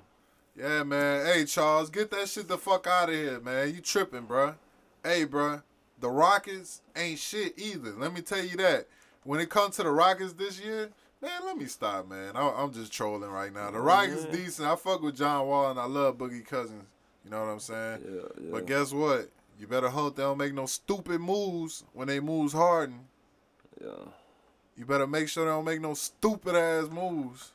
Yeah, man. Hey, Charles, get that shit the fuck out of here, man. You tripping, bruh. Hey, bruh. The Rockets ain't shit either. Let me tell you that. When it comes to the Rockets this year, man, let me stop, man. I- I'm just trolling right now. The Rockets Yeah. decent. I fuck with John Wall and I love Boogie Cousins. You know what I'm saying? Yeah, yeah. But guess what? You better hope they don't make no stupid moves when they moves harden. yeah. You better make sure they don't make no stupid ass moves.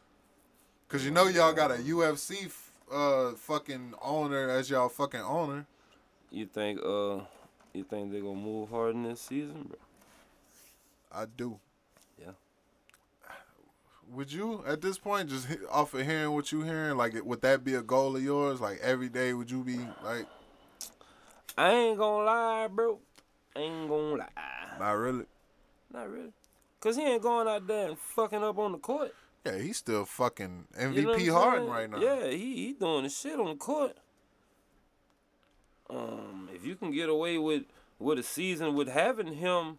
Cause you know y'all got a UFC f- uh fucking owner as y'all fucking owner. You think uh you think they gonna move Harden this season, bro? I do. Yeah. Would you at this point just off of hearing what you hearing like would that be a goal of yours like every day would you be like I ain't gonna lie, bro. I Ain't gonna lie. not really? Not really. Cause he ain't going out there and fucking up on the court. Yeah, he's still fucking MVP You know Harden right now. Yeah, he he doing the shit on the court. Um, if you can get away with with a season with having him,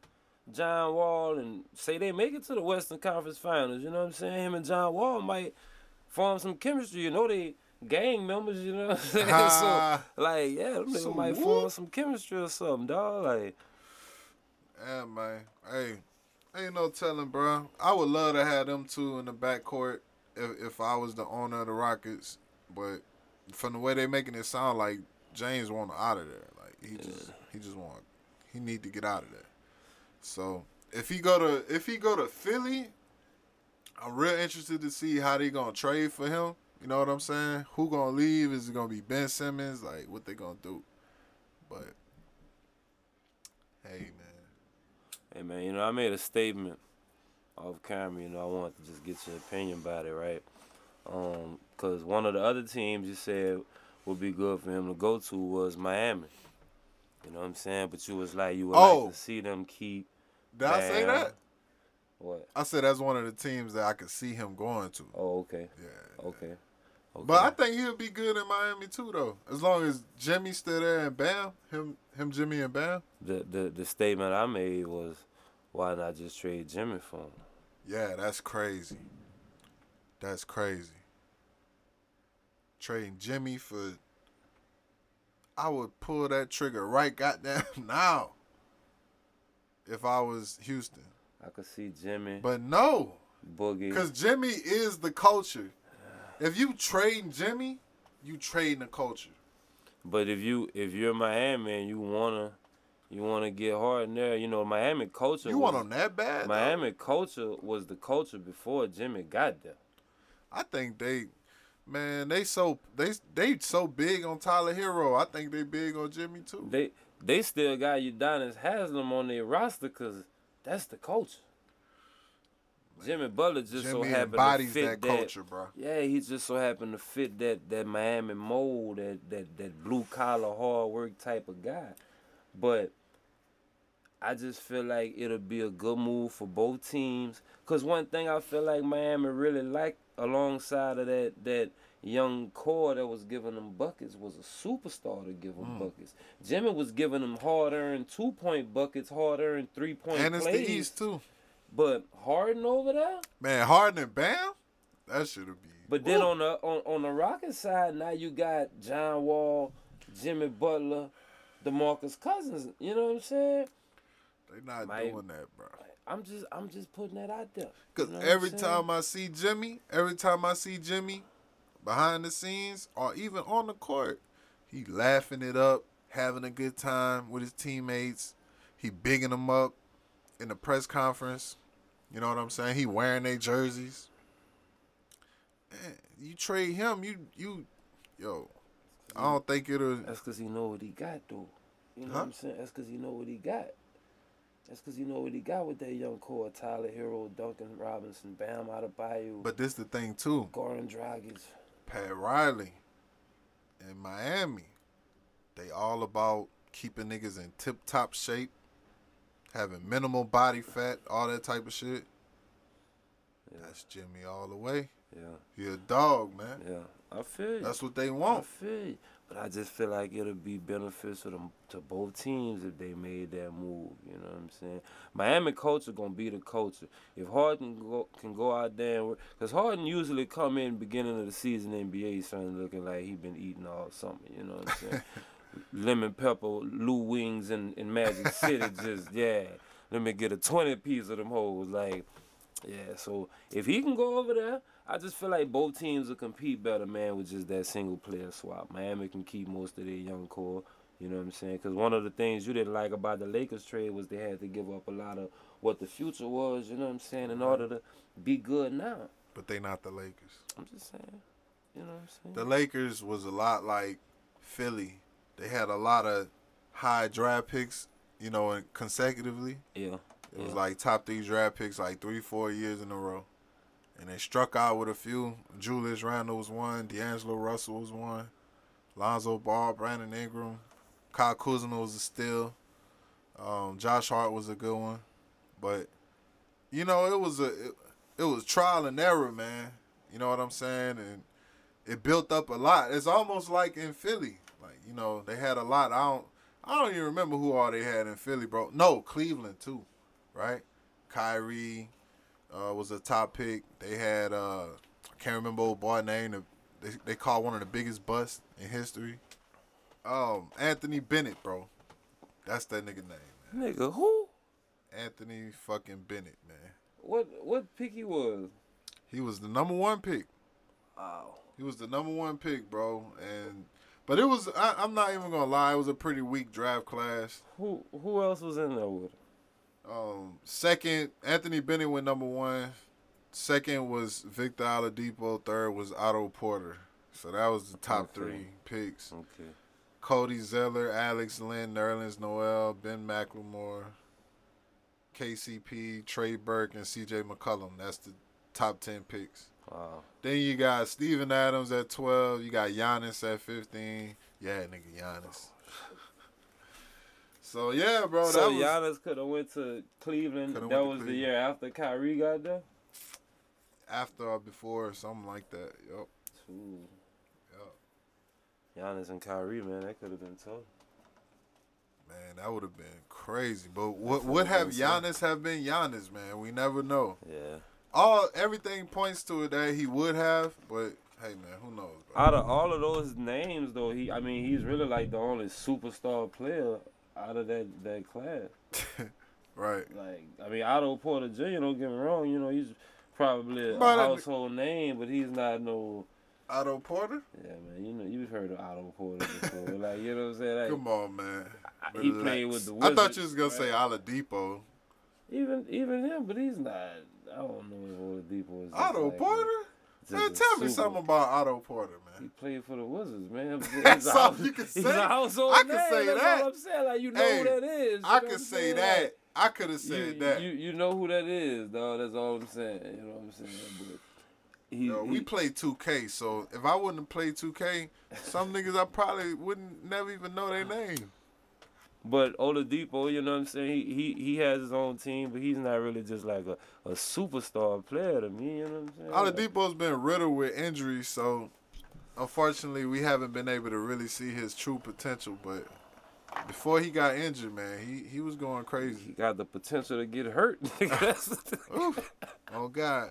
John Wall, and say they make it to the Western Conference Finals, you know what I'm saying? Him and John Wall might form some chemistry. You know they gang members, you know what I'm saying? Ah. so like, yeah, them niggas might what? form some chemistry or something, dog. Like, Yeah, man. Hey, ain't no telling, bro. I would love to have them two in the backcourt if if I was the owner of the Rockets. But from the way they making it sound like James want out of there. Like he just he just want he need to get out of there. So if he go to if he go to Philly, I'm real interested to see how they gonna trade for him. You know what I'm saying? Who gonna leave? Is it gonna be Ben Simmons? Like what they gonna do? But hey, man. Hey man, you know I made a statement off camera. You know I wanted to just get your opinion about it, right? Um, cause one of the other teams you said would be good for him to go to was Miami. You know what I'm saying? But you was like you would Oh. like to see them keep. Did I say that? What? I said that's one of the teams that I could see him going to. Oh, okay, Yeah. okay. okay. But I think he'll be good in Miami too, though. As long as Jimmy's still there and Bam, him, him, Jimmy and Bam. the the the statement I made was, why not just trade Jimmy for him? Yeah, that's crazy. That's crazy. Trading Jimmy for. I would pull that trigger right goddamn now. If I was Houston, I could see Jimmy, but no, Boogie. because Jimmy is the culture. If you trade Jimmy, you trading the culture. But if you if you're Miami and you wanna you wanna get hard in there, you know Miami culture. You was, want them that bad? though? Miami culture was the culture before Jimmy got there. I think they, man, they so they they so big on Tyler Herro. I think they big on Jimmy too. They they still got Udonis Haslam on their roster because that's the culture. Jimmy Butler just so happened to fit that culture, bro. Yeah, he just so happened to fit that that Miami mold, that that that blue collar hard work type of guy. But I just feel like it'll be a good move for both teams. Cause one thing I feel like Miami really liked alongside of that that young core that was giving them buckets was a superstar to give them Mm. buckets. Jimmy was giving them hard earned two point buckets, hard earned three point. And it's the East too. But Harden over there. Man, Harden and Bam, that should have been. But then on the on, on the Rocket side, now you got John Wall, Jimmy Butler, DeMarcus Cousins. You know what I'm saying? They're not my- doing that, bro. I'm just I'm just putting that out there. Cause You know every time I see Jimmy, every time I see Jimmy behind the scenes or even on the court, he laughing it up, having a good time with his teammates. He bigging them up in the press conference. You know what I'm saying? He wearing their jerseys. Man, you trade him, you you yo. I don't think it'll That's because he know what he got though. You know Huh? what I'm saying? That's because he know what he got. That's because he know what he got with that young core: Tyler Herro, Duncan Robinson, Bam Adebayo, but this the thing too. Goran Dragic. Pat Riley in Miami, they all about keeping niggas in tip top shape, having minimal body fat, all that type of shit. Yeah. That's Jimmy all the way. Yeah, He a dog, man. yeah. I feel you. That's what they I want. feel you. But I just feel like it'll be beneficial to, to both teams if they made that move. You know what I'm saying? Miami culture gonna be the culture. If Harden go, can go out there and because Harden usually come in beginning of the season NBA son looking like he been eating all summer. You know what I'm saying? Lemon pepper, Lou wings in, in Magic City. just yeah. Let me get a twenty piece of them hoes. Like yeah. So if he can go over there. I just feel like both teams will compete better, man, with just that single player swap. Miami can keep most of their young core. You know what I'm saying? Because one of the things you didn't like about the Lakers trade was they had to give up a lot of what the future was. You know what I'm saying? In order to be good now. But they not the Lakers. I'm just saying. You know what I'm saying? The Lakers was a lot like Philly. They had a lot of high draft picks, you know, consecutively. yeah. It was like top three draft picks like three, four years in a row. And they struck out with a few. Julius Randle was one. D'Angelo Russell was one. Lonzo Ball, Brandon Ingram. Kyle Kuzma was a steal. Um, Josh Hart was a good one. But, you know, it was a it, it was trial and error, man. You know what I'm saying? And it built up a lot. It's almost like in Philly. Like, you know, they had a lot. I don't I don't even remember who all they had in Philly, bro. No, Cleveland too right? Kyrie uh, was a top pick. They had uh, I can't remember old boy name. They they called one of the biggest busts in history. Um, Anthony Bennett, bro. That's that nigga name. Nigga, who? Anthony fucking Bennett, man. What what pick he was? He was the number one pick. Wow. He was the number one pick, bro. And but it was I, I'm not even gonna lie. It was a pretty weak draft class. Who who else was in there with him? Um, second, Anthony Bennett went number one. Second was Victor Oladipo. Third was Otto Porter. So that was the top Okay. three picks. Okay. Cody Zeller, Alex Len, Nerlens Noel, Ben McLemore, KCP, Trey Burke, and CJ McCollum. That's the top 10 picks. Wow. Then you got Steven Adams at 12. You got Giannis at 15. Yeah, nigga, Giannis. So, yeah, bro. so was, Giannis could have went to Cleveland. That was the year after Kyrie got there. after or before, something like that. Yup. Ooh. Yup. Giannis and Kyrie, man, that could have been tough. Man, that would have been crazy. But what would have Giannis have been Giannis, man? We never know. Yeah. All everything points to it that he would have, but hey, man, who knows? Bro? Out of all of those names, though, he, I mean, he's really like the only superstar player out of that that class. right. Like, I mean, Otto Porter Jr. Don't get me wrong, you know, he's probably a But, uh, household name, but he's not no. Otto Porter? Yeah, man, you know, you've heard of Otto Porter before. like, you know what I'm saying? Like, Come on, man. I- he played with the I thought you was gonna say right? Oladipo. Even even him, but he's not. I don't know if Oladipo is. Otto like Porter? Man, tell me something about Otto Porter, He played for the Wizards, man. That's He's all house- you can He's say. a household I can name, say that's that. All I'm saying, like you know Hey, who that is. I know could what I'm say that. Like, I could have said you, that. You you know who that is, dog. That's all I'm saying. You know what I'm saying? But he, we he- played 2K, so if I wouldn't have played 2K, some niggas I probably wouldn't never even know their name. But Oladipo, you know what I'm saying? He he he has his own team, but he's not really just like a, a superstar player to me. You know what I'm saying? Oladipo's been riddled with injuries, so unfortunately we haven't been able to really see his true potential. But before he got injured, man, he, he was going crazy. He got the potential to get hurt. That's the thing. Oof. Oh God.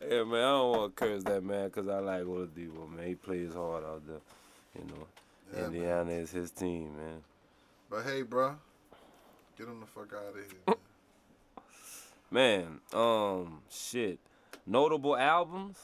Yeah, man, I don't want to curse that man because I like Oladipo, man. He plays hard out there. You know, Yeah, man. Indiana is his team, man. But hey, bro, get him the fuck out of here. Man. Man, um, shit. Notable albums.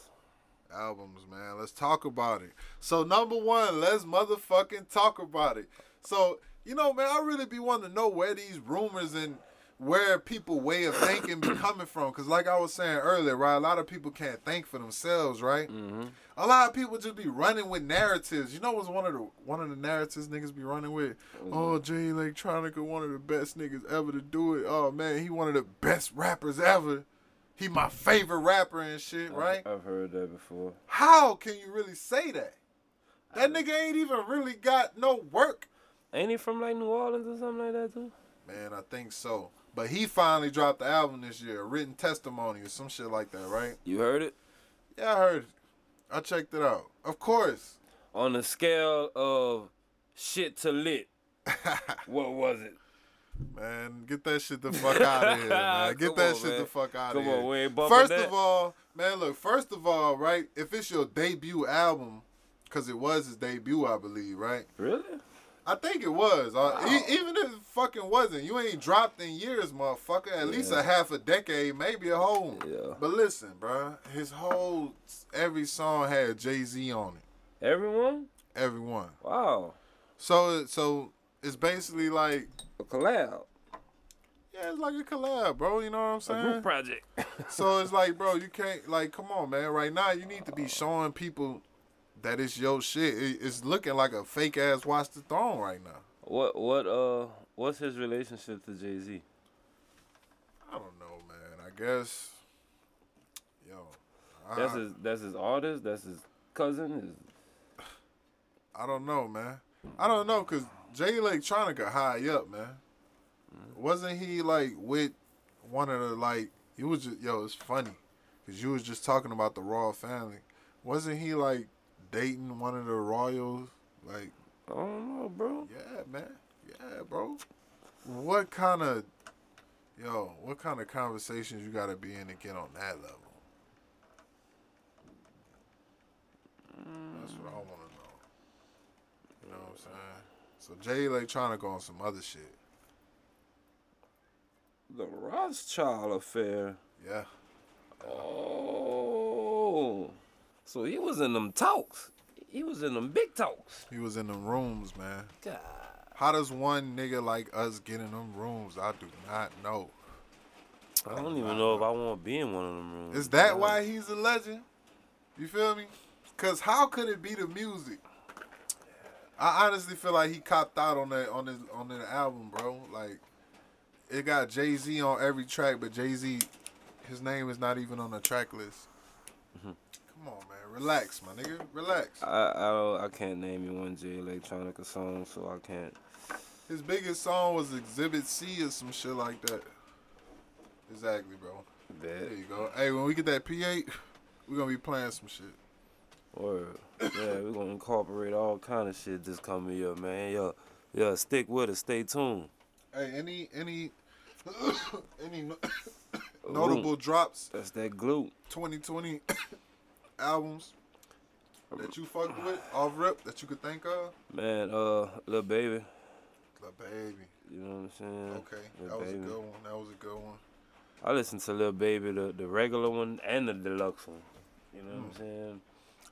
Albums, man. Let's talk about it. So number one, let's motherfucking talk about it. So you know, man, I really be wanting to know where these rumors and where people way of thinking be coming from. Cause like I was saying earlier, right, a lot of people can't think for themselves, right? Mm-hmm. A lot of people just be running with narratives. You know what's one of the one of the narratives niggas be running with? Oh, Jay Electronica, one of the best niggas ever to do it. Oh man, he one of the best rappers ever. He my favorite rapper and shit, right? I've heard that before. How can you really say that? That nigga ain't even really got no work. Ain't he from like New Orleans or something like that too? Man, I think so. But he finally dropped the album this year, written testimony or some shit like that, right? You heard it? Yeah, I heard it. I checked it out. Of course. On a scale of shit to lit, what was it? Man, get that shit the fuck out of here, man. Get that on, shit man. the fuck out Come of here. on, we ain't bumping First that. of all, man, look, first of all, right, if it's your debut album, because it was his debut, I believe, right? Really? I think it was. Uh, Wow. e- even if it fucking wasn't, you ain't dropped in years, motherfucker. At least a half a decade, maybe a whole. Yeah. But listen, bruh, his whole every song had Jay Z on it. Everyone? Everyone. Wow. So so it's basically like A collab. yeah, it's like a collab, bro. You know what I'm saying? A saying? group project. So it's like, bro, you can't like, come on, man. Right now, you need to be showing people that it's your shit. It's looking like a fake ass Watch the Throne right now. what what uh what's his relationship to Jay Z? I don't know, man. I guess, yo, I, That's his that's his artist, that's his cousin, his I don't know, man. I don't know, cause Jay Electronica high up, man. Mm-hmm. Wasn't he like with one of the like? He was just yo. It's funny, cause you was just talking about the royal family. Wasn't he like dating one of the royals? Like, I don't know, bro. yeah, man. Yeah, bro. What kind of yo? What kind of conversations you gotta be in to get on that level? That's what I want to know. You know what I'm saying? So Jay Electronica on some other shit. The Rothschild affair. Yeah. Oh. So he was in them talks. He was in them big talks. He was in them rooms, man. God. How does one nigga like us get in them rooms? I do not know. I don't even know if I want to be in one of them rooms. Is that why he's a legend? You feel me? Cause how could it be the music? I honestly feel like he copped out on that on his on the album, bro. Like it got Jay Z on every track, but Jay Z, his name is not even on the track list. Mm-hmm. Come on, man, relax, my nigga, relax. I I, don't- I can't name you one Jay Electronica song, so I can't. His biggest song was Exhibit C or some shit like that. Exactly, bro. There you go. Hey, when we get that P8, we're gonna be playing some shit. Or yeah, we're gonna incorporate all kind of shit this coming year, man. Yo, yo, stick with us. Stay tuned. Hey, any any any no- notable drops That's that glue. 2020 albums that you fuck with off rip that you could think of? Man, uh, little baby. Little baby. You know what I'm saying? Okay, Lil that was a good one. That was a good one. I listen to Lil Baby, the, the regular one and the deluxe one. You know what I'm Hmm. saying?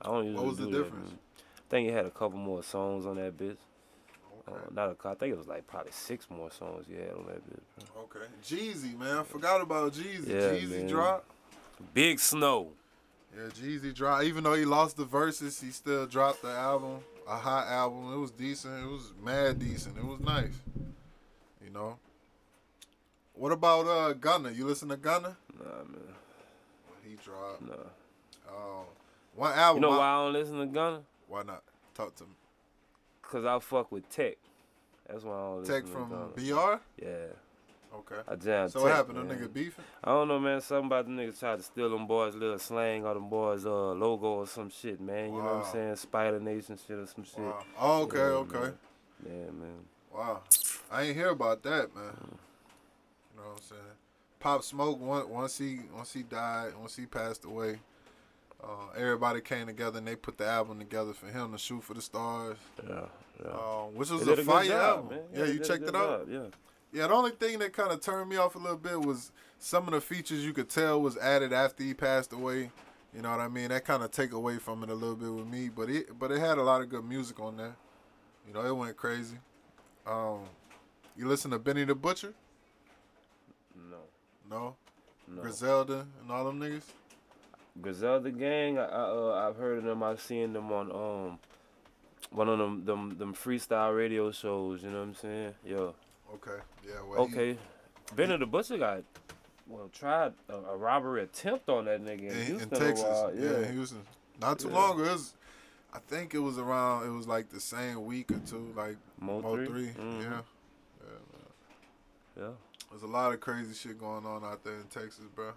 I don't usually was the do that, difference? man. I think it had a couple more songs on that bitch. Okay. Uh, not a cou- I think it was like probably six more songs you had on that bitch. bro. Okay. Jeezy, man. I forgot about Jeezy. Yeah, Jeezy man. drop. Big Snow. Yeah, Jeezy drop. Even though he lost the Verzuz, he still dropped the album. A hot album. It was decent. It was mad decent. It was nice. You know. What about uh Gunna? You listen to Gunna? Nah, man. He dropped. Nah. Um, one album. You know why I don't listen to Gunna? Why not? Talk to me. Cause I fuck with Tech. That's why I don't listen Tech from Gunna. BR. Yeah. Okay. I jammed So what happened? Man. nigga beefing? I don't know, man. Something about the niggas tried to steal them boys' little slang or them boys' uh, logo or some shit, man. You know what I'm saying? Spider Nation shit or some shit. Wow. Oh, okay, Yeah, okay. man. Yeah, man. Wow. I ain't hear about that, man. You know what I'm saying? Pop Smoke once once he once he died, once he passed away, uh, everybody came together and they put the album together for him to shoot for the stars. Yeah, yeah. Um, which was a fire album. man. Yeah, they you checked it out? job, Yeah. Yeah, the only thing that kind of turned me off a little bit was some of the features you could tell was added after he passed away. You know what I mean? That kind of take away from it a little bit with me, but it but it had a lot of good music on there. You know, it went crazy. Um, you listen to Benny the Butcher? No, No, no. Griselda and all them niggas. Griselda Gang, I, I uh, I've heard of them. I've seen them on um one of them them them freestyle radio shows. You know what I'm saying? Yeah. Okay, yeah. Well, he- Okay. Benny the Butcher got well tried a, a robbery attempt on that nigga in, in, in Houston. a Texas, yeah, in Houston. Not too Yeah. long ago. I think it was around. It was like the same week or two, like Mo, Mo 3 three. Mhm. Yeah, Yeah. there's a lot of crazy shit going on out there in Texas, bro.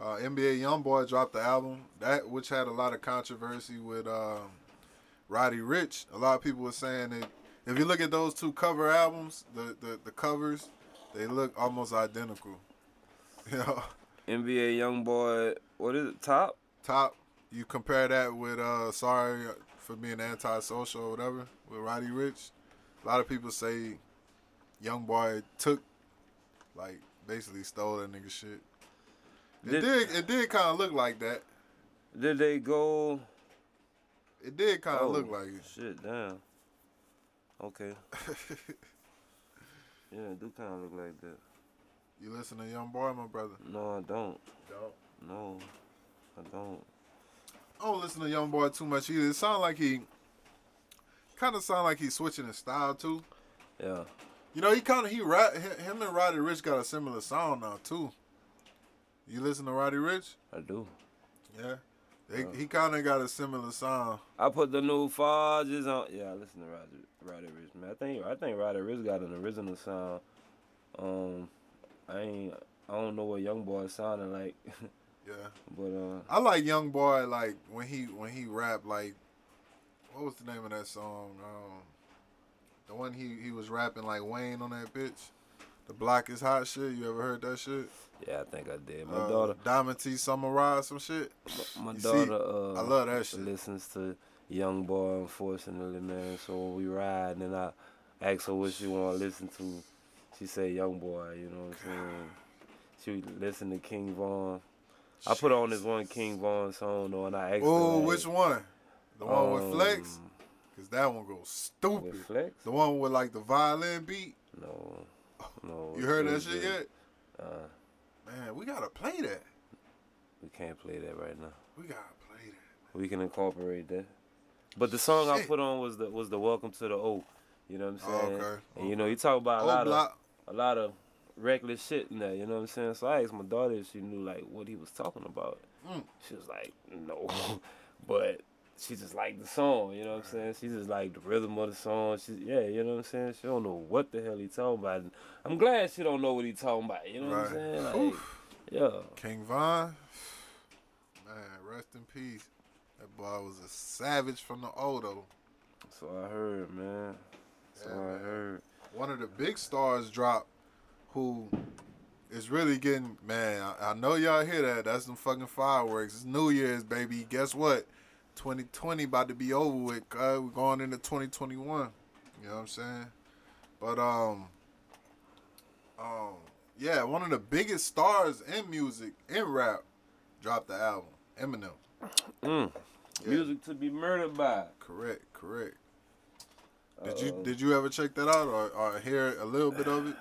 Uh, NBA YoungBoy dropped the album that which had a lot of controversy with um, Roddy Ricch. A lot of people were saying that if you look at those two cover albums, the the, the covers, they look almost identical. You know. NBA young boy, what is it? Top? top. You compare that with uh sorry for being antisocial or whatever with Roddy Ricch. A lot of people say young boy took like basically stole that nigga shit. It Did- did it did kind of look like that. Did they go? It did kind of oh, look like it. Shit, damn. Okay. Yeah, it do kind of look like that. you listen to young boy, my brother. No, I don't. Don't. No, I don't. I don't listen to young boy too much either. It sound like he kind of sound like he's switching his style too. Yeah. You know, he kind of he rap him and Roddy Ricch got a similar sound now too. You listen to Roddy Ricch? I do. Yeah. They, Uh. he kind of got a similar sound. I put the new Fudges on. Yeah, I listen to Roddy, Roddy Ricch, man. I think I think Roddy Ricch got an original sound. Um, I ain't. I don't know what Young Boy sounding like, Yeah. but uh, I like Young Boy like when he when he rap like what was the name of that song? Um, the one he he was rapping like Wayne on that bitch. The block is hot shit. You ever heard that shit? Yeah, I think I did. My Uh, daughter, Diamond Teeth Samurai, some shit. my you see, daughter, uh, I love that shit. listens to Young Boy, unfortunately, man. So when we ride, and I ask her what she want to listen to, she say Young Boy. You know what I'm saying? She listen to King Von. I put on this one King Von song though, and I asked her. Oh, like, which one? The one with Flex? um, Cause that one goes stupid. With Flex? The one with like the violin beat. No, no. You heard that shit yet? Uh, Man, we gotta play that. we can't play that right now. We gotta play that. We can incorporate that. But the song I put on was the was the Welcome to the O. You know what I'm Oh, saying? okay. And you know, he talk about a Oh, lot block. of a lot of reckless shit in there. You know what I'm saying? So I asked my daughter if she knew like what he was talking about. Mm. She was like, no, but she just liked the song. You know what I'm saying? She just liked the rhythm of the song. She yeah, you know what I'm saying? She don't know what the hell he talking about. And I'm glad she don't know what he talking about. You know what I'm saying? Like, Oof. yeah. King Von, man, rest in peace. That boy was a savage from the Odo. So I heard, man. So Yeah, I man. heard. One of the big stars dropped, who is really getting man. I, I know y'all hear that. That's some fucking fireworks. It's New Year's, baby. Guess what? 2020 about to be over with. Uh, we're going into 2021. You know what I'm saying? But um, um, yeah, one of the biggest stars in music, in rap, dropped the album. Eminem. Mm. Yeah. Music to be murdered by. Correct, correct. Did you Uh, did you ever check that out or, or hear a little bit of it?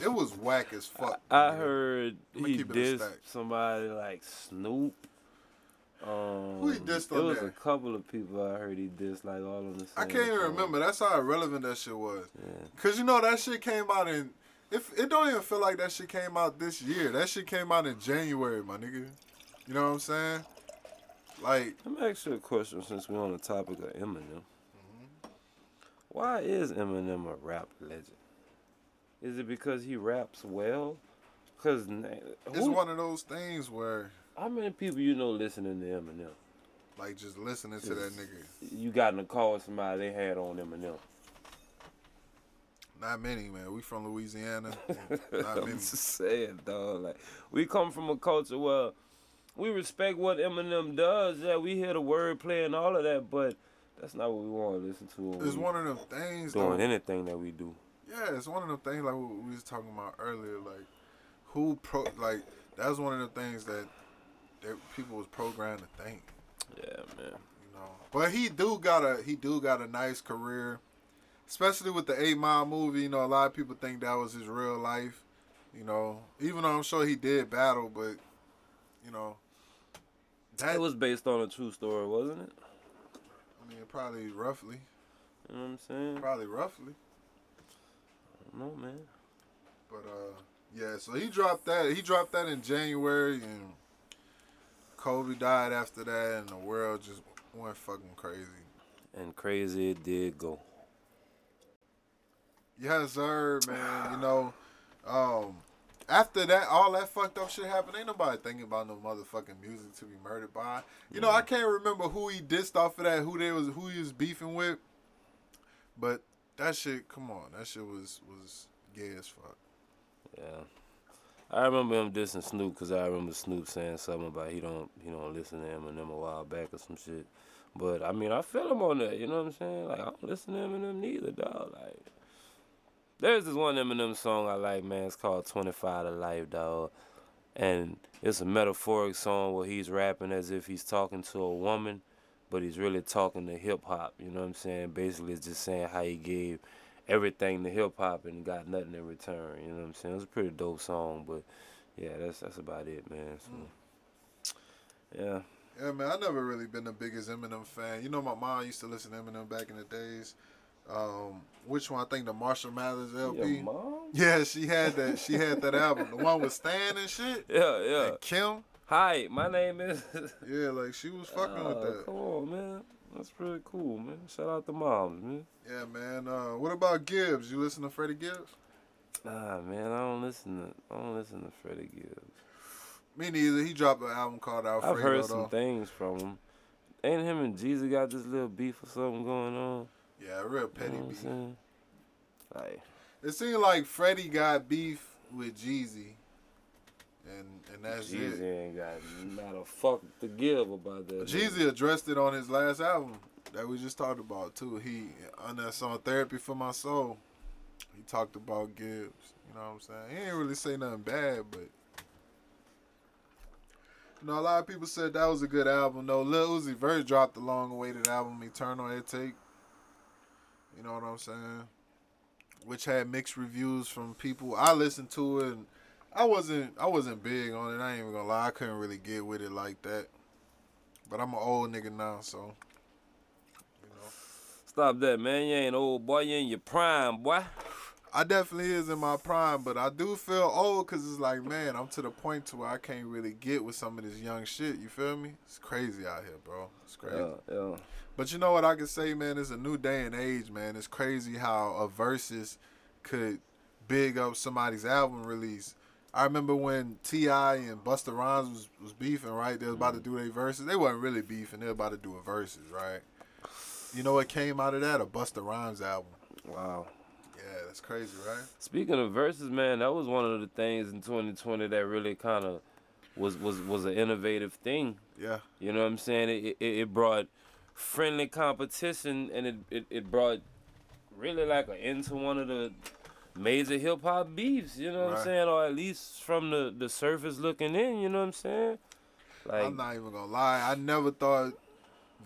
It was whack as fuck. I nigga. heard he keep it a dissed somebody like Snoop. Um, Who he dissed There was there? a couple of people I heard he dissed like all on the same. I can't even song. remember. That's how irrelevant that shit was. Yeah. Cause you know that shit came out in. If it don't even feel like that shit came out this year. That shit came out in January, my nigga. You know what I'm saying? Like, Let me ask you a question since we're on the topic of Eminem. Mm-hmm. Why is Eminem a rap legend? Is it because he raps well? Because it's one of those things where, how many people you know listening to Eminem? like, just listening to that nigga. You got in the car with somebody they had on Eminem. Not many, man. We from Louisiana. Not I'm many. just saying, dog. Like we come from a culture where we respect what Eminem does. Yeah, we hear the wordplay and all of that, but that's not what we want to listen to. It's one of them things. doing Though, anything that we do. Yeah, it's one of them things like we was talking about earlier. Like, who pro like that's one of the things that that people was programmed to think. Yeah, man. You know, but he do got a he do got a nice career, especially with the Eight Mile movie. You know, a lot of people think that was his real life. You know, even though I'm sure he did battle, but you know, that It was based on a true story, wasn't it? I mean, probably roughly, You know what I'm saying? probably roughly. I don't know, man. But uh, yeah. So he dropped that. He dropped that in January, and Kobe died after that, and the world just went fucking crazy. And crazy it did go. Yes, sir, man. You know, um, after that, all that fucked up shit happened. Ain't nobody thinking about no motherfucking music to be murdered by. You know, I can't remember who he dissed off of that, who they was, who he was beefing with. But that shit, come on, that shit was was gay as fuck. Yeah. I remember him dissing Snoop because I remember Snoop saying something about he don't he don't listen to Eminem a while back or some shit. But I mean, I feel him on that. You know what I'm saying? Like I don't listen to Eminem neither, dog. Like there's this one Eminem song I like, man. It's called 25 to Life, dog. And it's a metaphoric song where he's rapping as if he's talking to a woman, but he's really talking to hip hop. You know what I'm saying? Basically, it's just saying how he gave everything to hip hop and got nothing in return. You know what I'm saying? It was a pretty dope song, but yeah, that's that's about it, man. So yeah, Yeah, man, I never really been the biggest Eminem fan. You know, my mom used to listen to Eminem back in the days. Um, which one? I think the Marshall Mathers LP. Your mom? Yeah, she had that. She had that album, the one with Stan and shit. Yeah, yeah. And Kim. Hi, my name is. Yeah, like she was fucking with Oh, that. Come on, man. That's pretty cool, man. Shout out to moms, man. Yeah, man. Uh, what about Gibbs? You listen to Freddie Gibbs? Nah, man, I don't listen to I don't listen to Freddie Gibbs. Me neither. He dropped an album called Alfredo. I've heard some though. things from him. Ain't him and Jeezy got this little beef or something going on? Yeah, a real You petty know what beef. Like, It seemed like Freddie got beef with Jeezy, and and that's Jeezy it. ain't got not a fuck to give about that. Jeezy addressed it on his last album that we just talked about too. He on that song "Therapy for My Soul," he talked about Gibbs. You know what I'm saying? He ain't really say nothing bad, but you know a lot of people said that was a good album. though. Lil Uzi Vert dropped the long-awaited album "Eternal Atake." You know what I'm saying? Which had mixed reviews from people. I listened to it. And I wasn't. I wasn't big on it. I ain't even gonna lie. I couldn't really get with it like that. But I'm an old nigga now, so you know. Stop that, man. You ain't old boy. You in your prime, boy. I definitely is in my prime, but I do feel old because it's like, man, I'm to the point to where I can't really get with some of this young shit. You feel me? It's crazy out here, bro. It's crazy. Yeah, yeah. But you know what I can say, man? It's a new day and age, man. It's crazy how a Verzuz could big up somebody's album release. I remember when T.I. and Busta Rhymes was, was beefing, right? They was about to do their Verzuz. They wasn't really beefing. They were about to do a Verzuz, right? You know what came out of that? A Busta Rhymes album. Wow. Yeah, that's crazy, right? Speaking of Verzuz, man, that was one of the things in 2020 that really kind of was was was an innovative thing. Yeah. You know what I'm saying? It it, it brought friendly competition and it, it, it brought really like an end to one of the major hip hop beefs, you know what Right. I'm saying? Or at least from the, the surface looking in, you know what I'm saying? Like I'm not even gonna lie. I never thought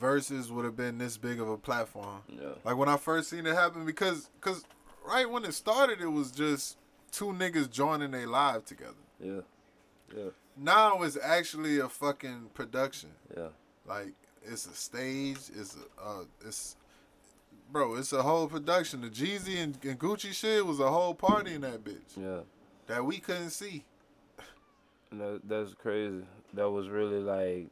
Verzuz would have been this big of a platform. yeah. Like when I first seen it happen, because cause right when it started, it was just two niggas joining a live together. Yeah. Yeah. Now it's actually a fucking production. Yeah. Like it's a stage. It's a uh, it's bro. It's a whole production. The Jeezy and, and Gucci shit was a whole party in that bitch Yeah. that we couldn't see. That, that's crazy. That was really like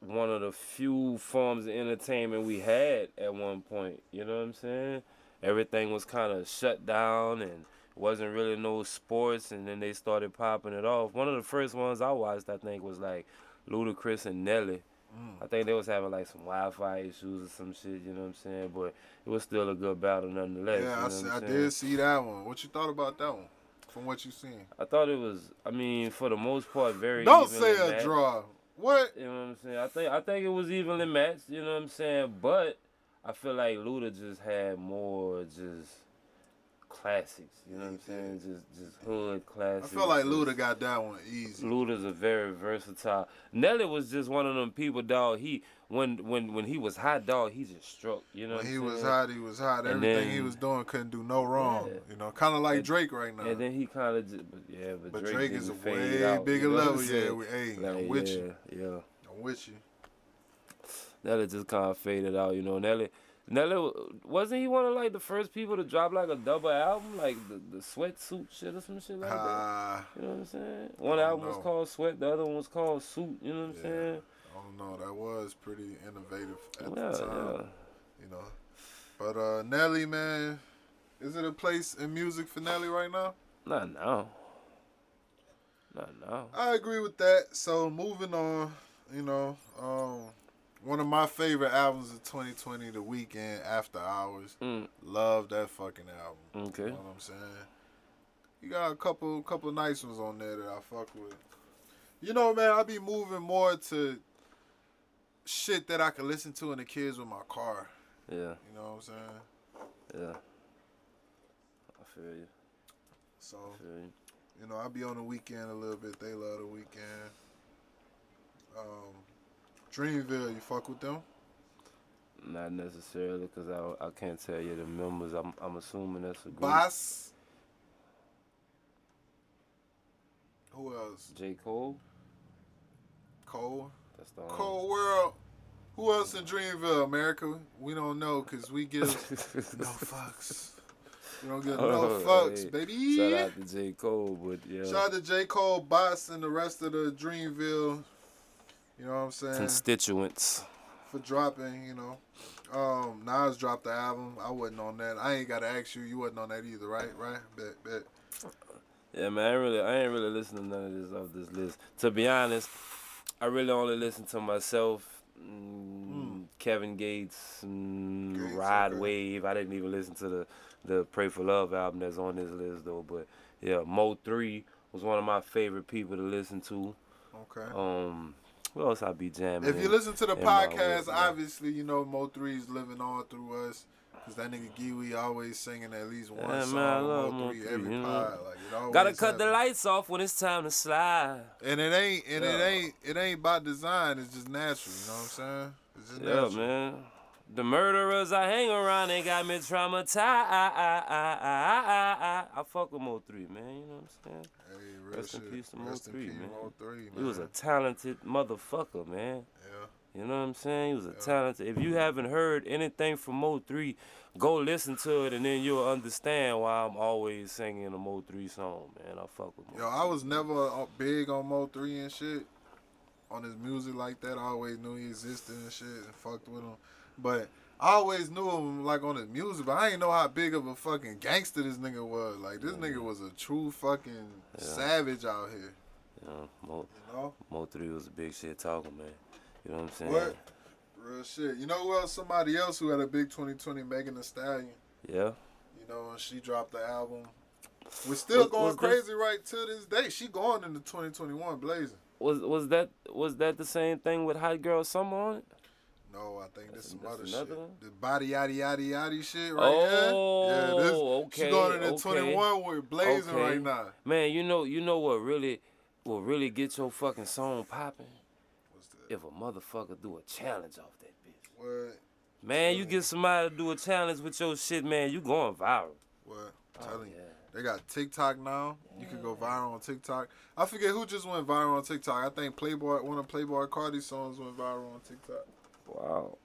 one of the few forms of entertainment we had at one point. You know what I'm saying? Everything was kind of shut down and wasn't really no sports, and then they started popping it off. One of the first ones I watched, I think, was like Ludacris and Nelly. I think they was having like some Wi-Fi issues or some shit. You know what I'm saying? But it was still a good battle nonetheless. you yeah, know I, see, I did see that one. What you thought about that one? From what you seen? I thought it was. I mean, for the most part, very. Don't say a draw. What? You know what I'm saying? I think I think it was evenly matched. You know what I'm saying? But I feel like Luda just had more just classics. You know what I'm saying? Just just hood classics. I feel like Luda got that one easy. Luda's a very versatile. Nelly was just one of them people, dog. He when when when he was hot, dog, he just struck. You know, When he I'm was saying? hot, he was hot. And Everything he was doing couldn't do no wrong. Yeah. You know, kind of like And- Drake right now. And then he kind of just, but yeah, but, but Drake, Drake, is a way out, bigger you know level. Yeah, we, hey, Like, I'm with yeah, you. Yeah. I'm with you. Nelly just kind of faded out, you know. Nelly, Nelly wasn't he one of like the first people to drop like a double album, like the the sweatsuit shit or some shit like that. Ah, You know what I'm saying? One album was called Sweat, the other one was called Suit. You know what I'm Yeah. saying? I don't know. That was pretty innovative at Yeah, the time. yeah. You know, but uh, Nelly, man, is it a place in music for Nelly right now? Not now. Not now. I agree with that. So moving on, you know, um, one of my favorite albums of 2020, The Weeknd, After Hours. Mm, Love that fucking album. okay. You know what I'm saying? You got a couple couple nice ones on there that I fuck with. You know, man, I be moving more to shit that I can listen to in the kids with my car. Yeah, You know what I'm saying? yeah. I feel you. So, I feel you. you know, I be on the Weeknd a little bit. They love the Weeknd. Um, Dreamville, you fuck with them? Not necessarily, cause I I can't tell you the members. I'm I'm assuming that's a group. Bas. Who else? J Cole. Cole. That's the only- Cole World. Who else in Dreamville, America? We don't know because we give no fucks. We don't give no fucks, hey. baby. Shout out to J Cole, but yeah. Shout out to J. Cole, Bas, and the rest of the Dreamville. You know what I'm saying? Constituents. For dropping, you know. Um, Nas dropped the album. I wasn't on that. I ain't gotta ask you. You wasn't on that either, right? Right? Bet, bet. Yeah, man, I ain't really, I ain't really listening to none of this off this list. To be honest, I really only listen to myself, mm, Kevin Gates, mm, Gates, Rod okay. Wave. I didn't even listen to the the Pray for Love album that's on this list though. But yeah, Mo3 was one of my favorite people to listen to. Okay. Um, what else I be jamming? If you in? listen to the podcast, way, obviously you know Mo3's living all through us. Cause that nigga Giwi always singing at least one Yeah, song man, I with love Mo3 Three, every you know. pod. Like Gotta cut the lights off when it's time to slide. And it ain't and it ain't it ain't by design. It's just natural. You know what I'm saying? It's just Yeah, natural. man. The murderers I hang around, they got me traumatized. I fuck with Mo3, man. You know what I'm saying? Hey, real Rest in shit. peace to Mo Rest three, man. Mo3, man. He was a talented motherfucker, man. yeah. You know what I'm saying? He was a Yeah. talented. If you haven't heard anything from Mo3, go listen to it, and then you'll understand why I'm always singing a Mo3 song, man. I fuck with Mo. Yo, I was never uh, big on Mo3 and shit. On his music like that, I always knew he existed and shit, and fucked with him. But I always knew him like on his music, but I didn't know how big of a fucking gangster this nigga was. Like this nigga was a true fucking Yeah. savage out here. Know, Mo, You know? Mo3 was a big shit talker, man. You know what I'm saying? What? Real shit. You know who else? Somebody else who had a big 2020, Megan Thee Stallion. Yeah. You know, and she dropped the album. We're still Was- going was this- crazy right to this day. She going into 2021 blazing. Was was that was that the same thing with Hot Girl Summer on it? No, I think this is another shit. one? The body yaddy yaddy yaddy shit right Oh, here. Yeah, this okay, she going into okay. 21 with blazing Okay. right now. Man, you know you know what really will really get your fucking song popping? What's that? If a motherfucker do a challenge off that bitch. What? Man, you get somebody to do a challenge with your shit, man, you going viral. What? I'm Oh, telling you. yeah. They got TikTok now. You can go viral on TikTok. I forget who just went viral on TikTok. I think Playboi, one of Playboi Carti's songs went viral on TikTok. Wow.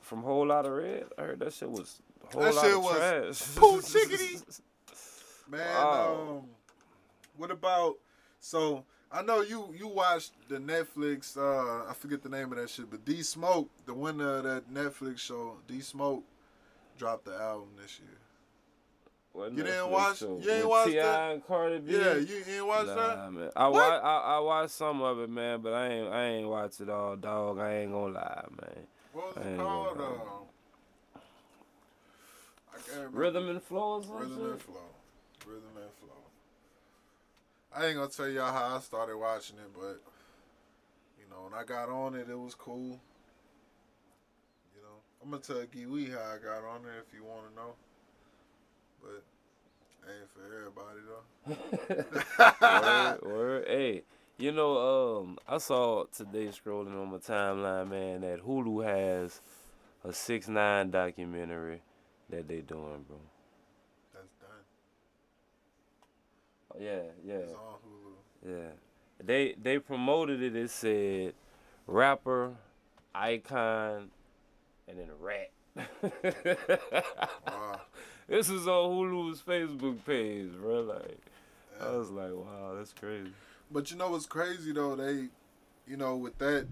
From Whole Lotta Red, I heard that shit was whole That lot shit of was trash. poo chickadee. Man, Wow. um, what about? So I know you you watched the Netflix. Uh, I forget the name of that shit, but D Smoke, the winner of that Netflix show, D Smoke, dropped the album this year. What You didn't watch- show? you ain't watched that? and Cardi B? Yeah, you, ain't watched nah, that? man. I, What? wa- I I watched some of it, man, but I ain't I ain't watched it all, dog. I ain't gonna lie, man. What was it called? Uh, I can't remember. Rhythm and flow or Rhythm and flow. Rhythm and flow. I ain't gonna tell y'all how I started watching it, but you know, when I got on it, it was cool. You know, I'm gonna tell Kiwi how I got on it if you want to know, but ain't for everybody though. word, word. Hey, you know, um, I saw today scrolling on my timeline, man, that Hulu has a 6ix9ine documentary that they doing, bro. That's done. Oh, yeah, yeah, It's on Hulu. yeah. They they promoted it. It said rapper, icon, and then a rat. Wow. This is on Hulu's Facebook page, bro. Like, I was like, wow, that's crazy. But you know what's crazy though? They, you know, with that,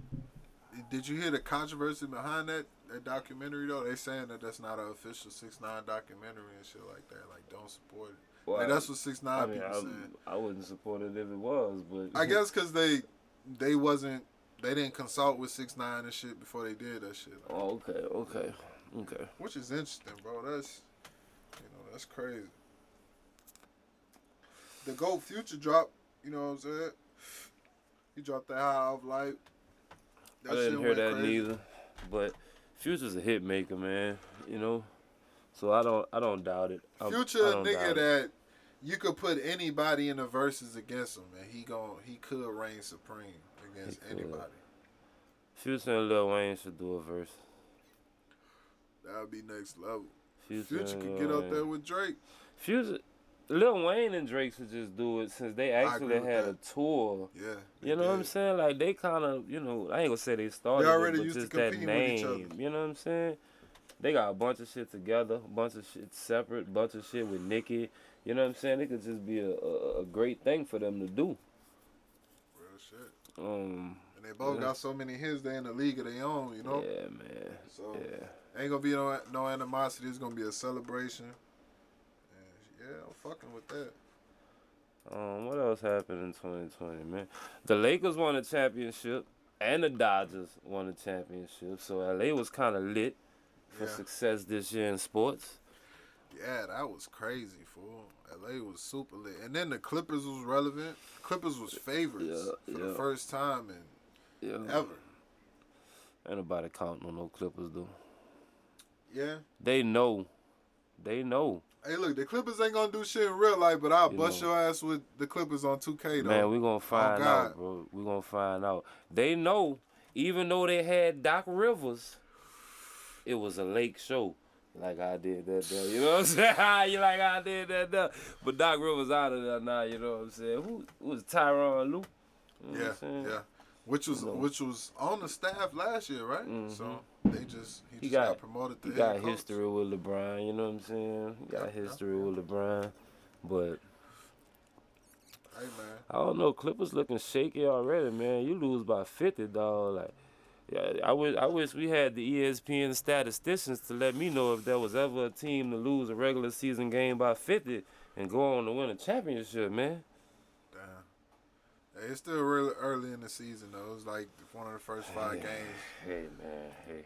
did you hear the controversy behind that that documentary though? They saying that that's not an official 6ix9ine documentary and shit like that. Like, don't support it. Well, like, that's what 6ix9ine I mean, people I, saying. I wouldn't support it if it was, but I guess because they they wasn't they didn't consult with 6ix9ine and shit before they did that shit. Oh, okay, okay, okay. Which is interesting, bro. That's that's crazy. The Goat Future drop. You know what I'm saying? He dropped the High Off Life. I didn't hear that crazy. neither. But Future's a hit maker, man. You know, so I don't, I don't doubt it. I'm- Future I a don't nigga doubt it. that you could put anybody in the Verzuz against him, and he gon' he could reign supreme against anybody. Future and Lil Wayne should do a verse. That would be next level. Future, Future could get up there with Drake. Future, Lil Wayne and Drake should just do it since they actually had that. a tour. Yeah. You know what I'm saying? Like they kind of, you know, I ain't gonna say they started, it, already but used to just that compete with each name. other. You know what I'm saying? They got a bunch of shit together, a bunch of shit separate, bunch of shit with Nicki. You know what I'm saying? It could just be a, a, a great thing for them to do. Real shit. Um, And they both Yeah. got so many hits. They in the league of their own. You know. yeah, man. So Yeah. Ain't gonna be no no animosity. It's gonna be a celebration. And yeah, I'm fucking with that. Um, what else happened in 2020, man? The Lakers won a championship, and the Dodgers won a championship. So LA was kind of lit for Yeah. success this year in sports. Yeah, that was crazy, fool. LA was super lit. And then the Clippers was relevant. Clippers was favorites Yeah, for yeah. the first time in Yeah. ever. Ain't nobody counting on no Clippers though. Yeah. They know. They know. Hey, look, the Clippers ain't gonna do shit in real life, but I'll You bust know. your ass with the Clippers on 2K though. Man, we gonna oh, find God. out, bro. We gonna find out. They know, even though they had Doc Rivers, it was a lake show. Like I did that there, you know what I'm saying? you like I did that there. But Doc Rivers out of there now, you know what I'm saying? Who, who was Tyronn Lue? You know Yeah, what I'm saying? yeah. Which was You know. which was on the staff last year, right? Mhm. So they just he, He just got, got- promoted to He got coach. history with LeBron, you know what I'm saying? He got Yeah, history yeah. with LeBron. But Hey man, I don't know, Clippers looking shaky already, man. You lose by fifty, dog. Like yeah, I wish I wish we had the ESPN statisticians to let me know if there was ever a team to lose a regular season game by fifty and go on to win a championship, man. Hey, it's still really early in the season though. It was like one of the first five Yeah. games. Hey man, hey.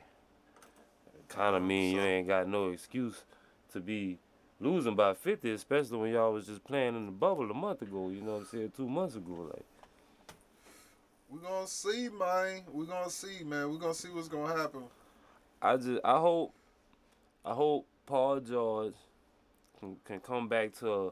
Kinda mean you ain't got no excuse to be losing by fifty, especially when y'all was just playing in the bubble a month ago, you know what I'm saying, two months ago. Like We gonna see, man. We gonna see, man. We gonna see what's gonna happen. I just I hope I hope Paul George can, can come back to a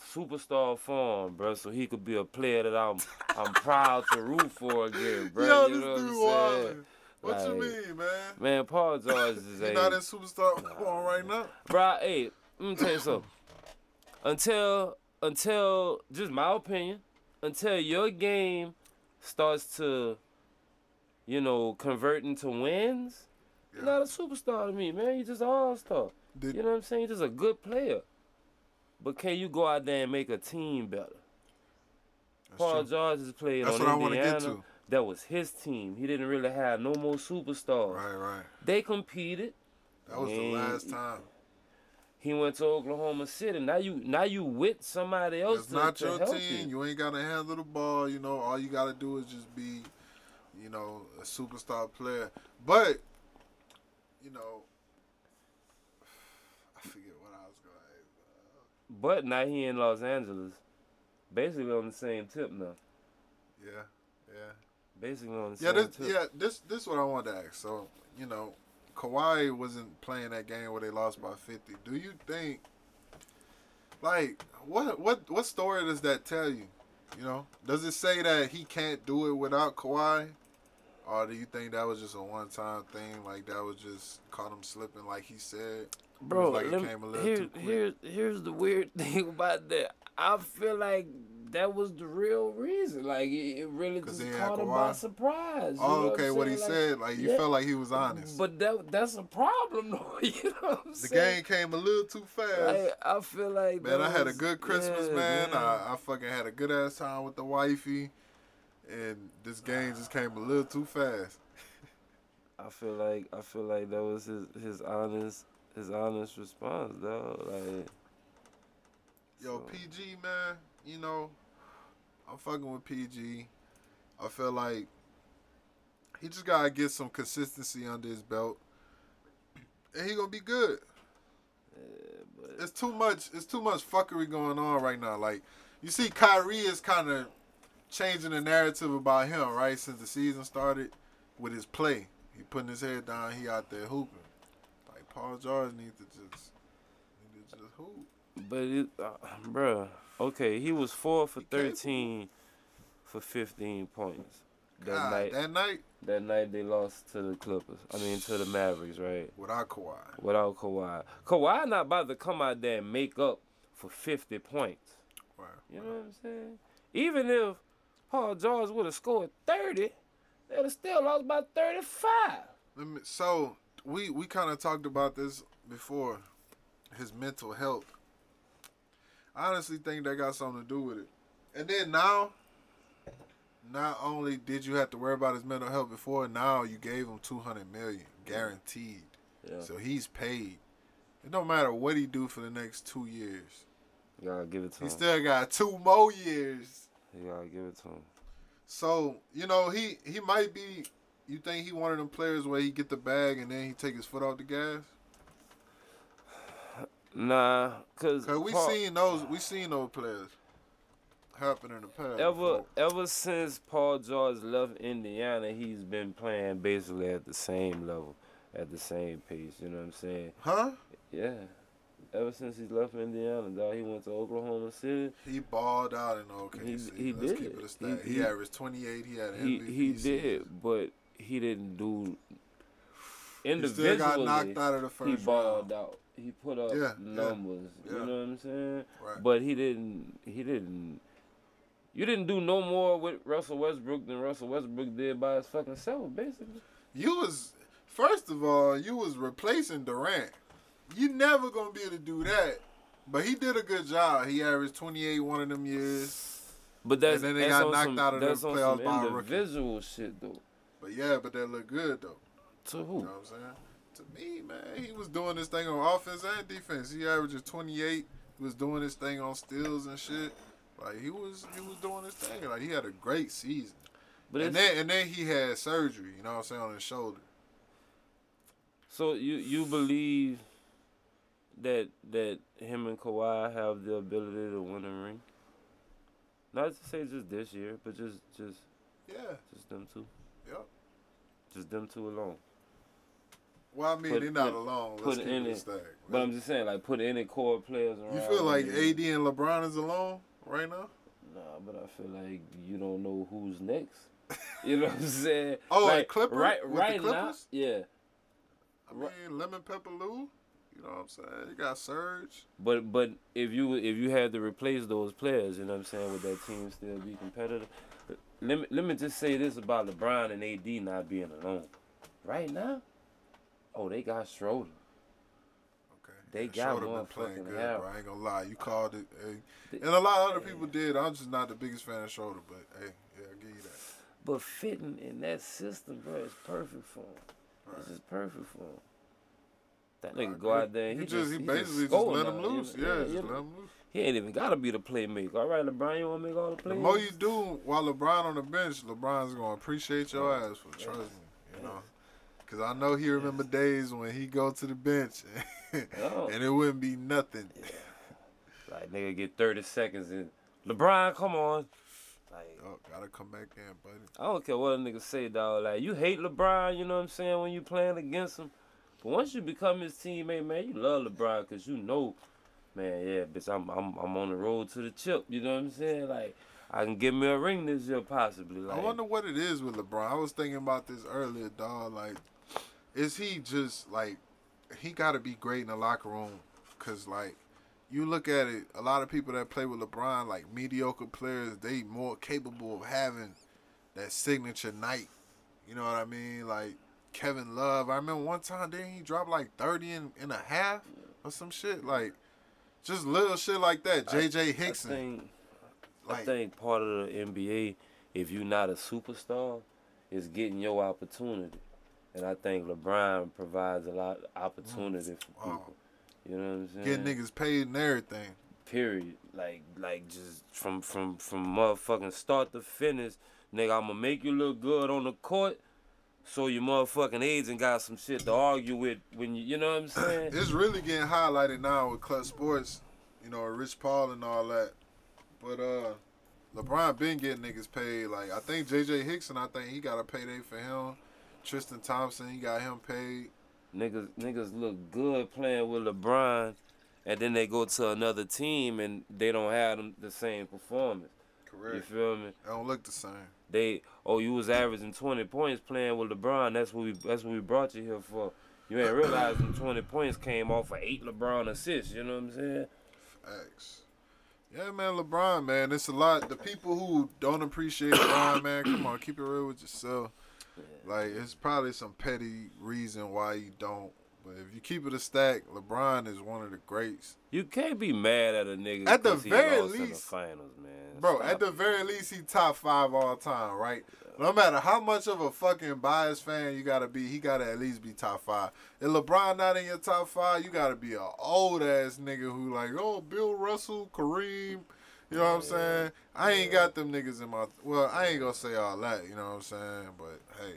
superstar form, bro, so he could be a player that I'm I'm proud to root for again, bro. Yo, you this know dude what I'm saying? What you mean, man? Man, Paul George is a not in superstar form right now. Bro, hey, let me tell you something. Until until just my opinion, until your game starts to, you know, convert into wins, you're not a superstar to me, man. You're just an all star. Did, You know what I'm saying? You're just a good player. But can you go out there and make a team better? That's Paul true. George has played That's on what I Indiana. get to. That was his team. He didn't really have no more superstars. Right, right. They competed. That was the last time. He went to Oklahoma City. Now you now you with somebody else It's to, not to your team. you. You ain't gotta handle the ball. You know, all you gotta do is just be, you know, a superstar player. But, you know, I forget what I was gonna ask. But now he in Los Angeles, basically on the same tip now. Yeah, yeah. Basically on the Yeah, same this, tip. yeah, this this is what I wanted to ask. So, you know, Kawhi wasn't playing that game where they lost by fifty. Do you think, like, what what what story does that tell you? You know, does it say that he can't do it without Kawhi, or do you think that was just a one time thing? Like that was just caught him slipping, like he said. Bro, like it me- came a little here, here, here's the weird thing about that. I feel like that was the real reason. Like it, really just caught him by surprise. Oh, okay, I'm what he? Like, said, like you yeah. felt like he was honest. But that that's a problem though. You know what I'm the saying? game came a little too fast. Like, I feel like Man, I had a good Christmas, yeah, man. I, I fucking had a good ass time with the wifey, and this game just came a little too fast. I feel like I feel like that was his his honest his honest response though. Like Yo, so- PG, man, you know, I'm fucking with PG. I feel like he just gotta get some consistency under his belt, and he gonna be good. yeah, but It's too much. It's too much fuckery going on right now. Like you see, Kyrie is kind of changing the narrative about him, right? Since the season started with his play, he putting his head down. He out there hooping. Like Paul George needs to just need to just hoop. but it, uh, bruh, okay, he was four for He thirteen for fifteen points that God, night. that night That night they lost to the Clippers. I mean to the Mavericks, right? without Kawhi. Without Kawhi. Kawhi not about to come out there and make up for fifty points. Right. You know what I'm saying? Even if Paul George would have scored 30, they'd have still lost by 35. Let me, so we we kind of talked about this before. His mental health. I honestly think that got something to do with it. And then now, not only did you have to worry about his mental health before, now you gave him two hundred million guaranteed. Yeah. So he's paid. It don't matter what he do for the next two years. You gotta give it to He him. still got two more years. You gotta give it to him. So you know he he might be. You think he one of them players where he get the bag and then he take his foot off the gas? Nah, cause, Cause we Paul- seen those we seen those players happen in the past. ever before. ever since Paul George left Indiana, he's been playing basically at the same level, at the same pace. You know what I'm saying? Huh? Yeah. Ever since he's left Indiana, dog, he went to Oklahoma City. He balled out in OKC. He- he Let's did. keep it a stat. He- He, he- averaged 28. He had He MVP he did, but he didn't do individually, He got knocked out of the first. he balled round. out. He put up Yeah, yeah, numbers. yeah. You know what I'm saying? Right. But he didn't. He didn't. You didn't do no more with Russell Westbrook than Russell Westbrook did by his fucking self, basically. You was first of all, you was replacing Durant. You never gonna be able to do that. But he did a good job. He averaged 28 one of them years. But that's And then they that's got knocked some, out of the playoffs by a rookie. individual shit though. But yeah, but that looked good though. To You who? know what I'm saying? To me, man, he was doing this thing on offense and defense. He averages 28. He was doing this thing on steals and shit. Like he was, he was doing his thing. Like he had a great season. But and then, and then he had surgery. You know what I'm saying on his shoulder. so you you believe that that him and Kawhi have the ability to win a ring? Not to say just this year, but just just Yeah. just them two. Yep. Just them two alone. Well, I mean, Put- they're not put- alone. put Let's it keep in a it. stack. But I'm just saying, like, put any core players around. You feel like. AD and LeBron is alone right now? Nah, but I feel like you don't know who's next. You know what I'm saying? Oh, like, and Clipper? Right, With the right now. Clippers? Yeah, I mean, Lemon Pepper Lou. You know what I'm saying? You got Serge. but but if you if you had to replace those players, you know what I'm saying, would that team still be competitive? Let me let me just say this about LeBron and AD not being alone. Right now, oh, they got Schroeder. Okay. They Yeah, got Schroeder been playing good, Harold. bro. I ain't gonna lie. You called it. Hey. And a lot of other people did. I'm just not the biggest fan of Schroeder, but hey, yeah, I'll give you that. But fitting in that system, bro, is perfect for him. It's Right. just perfect for him. That nigga go out there and He he just, he just basically just score let him loose. know? Yeah, just you let know? him loose. He ain't even gotta be the playmaker. All right, LeBron, you wanna make all the The plays? more you do while LeBron on the bench, LeBron's gonna appreciate your oh, ass for trust me. You know, because I know he remember days when he go to the bench Oh. and it wouldn't be nothing. Like nigga get thirty seconds and LeBron, come on. Like Oh, gotta come back in, buddy. I don't care what a nigga say, dog. Like you hate LeBron, you know what I'm saying, when you playing against him. But once you become his teammate, man, you love LeBron because you know, man, yeah, bitch, I'm I'm I'm on the road to the chip. You know what I'm saying? Like I can get me a ring this year possibly. Like I wonder what it is with LeBron. I was thinking about this earlier, dog. Like, is he just like he got to be great in the locker room? Cause like you look at it, a lot of people that play with LeBron, like mediocre players, they more capable of having that signature night. You know what I mean? Like Kevin Love. I remember one time didn't he drop like 30 and, and a half or some shit? Like just little shit like that. JJ I Hickson. think I think part of the NBA, if you're not a superstar, is getting your opportunity. And I think LeBron provides a lot of opportunity for Wow. people. You know what I'm saying? getting niggas paid and everything. Period. Like like just from from from motherfucking start to finish, nigga, I'ma make you look good on the court. So your motherfucking agent got some shit to argue with when you you know what I'm saying? It's really getting highlighted now with Clutch Sports, you know, Rich Paul and all that. But uh LeBron been getting niggas paid. Like I think JJ Hickson, I think he got a payday for him. Tristan Thompson, he got him paid. niggas niggas look good playing with LeBron, and then they go to another team and they don't have them the same performance. You feel me? They don't look the same. They oh you was averaging twenty points playing with LeBron. That's what we that's what we brought you here for. You ain't realizing twenty points came off of eight LeBron assists. You know what I'm saying? Facts. Yeah, man, LeBron, man, it's a lot. The people who don't appreciate LeBron, man, come on, keep it real with yourself. Like, it's probably some petty reason why you don't. But if you keep it a stack, LeBron is one of the greats. You can't be mad at a nigga At the very in the least- finals, man. Bro, Stop at the it. very least, he top five all time, right? No matter how much of a fucking biased fan you gotta be, he gotta at least be top five. If LeBron not in your top five, you gotta be a old ass nigga who like, oh, Bill Russell, Kareem. You know what I'm saying? I ain't got them niggas in my. Well, I ain't gonna say all that. You know what I'm saying? But hey,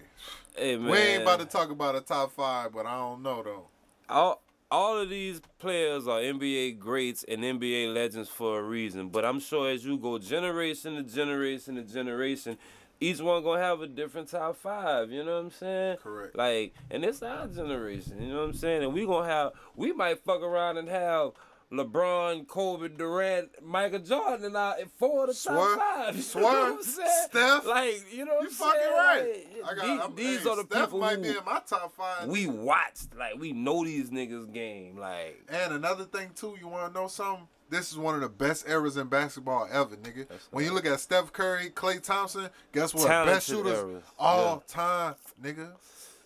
hey we ain't about to talk about a top five, but I don't know though. all all of these players are NBA greats and NBA legends for a reason. But I'm sure as you go generation to generation to generation, each one gonna have a different top five. You know what I'm saying? Correct. Like, and it's our generation. You know what I'm saying? And we gonna have, we might fuck around and have LeBron, Kobe, Durant, Michael Jordan, and I four of the Swear. top five. You Swear. know what I'm saying? Steph. Like, you know what You fucking saying? right. Like, I got, these, these hey, are the Steph people might who be in my top five. we watched. Like, we know these niggas game. Like, And another thing too, you want to know something? This is one of the best eras in basketball ever, nigga. That's when you look at Steph Curry, Klay Thompson, guess what? Talented best shooters eras. all time, nigga.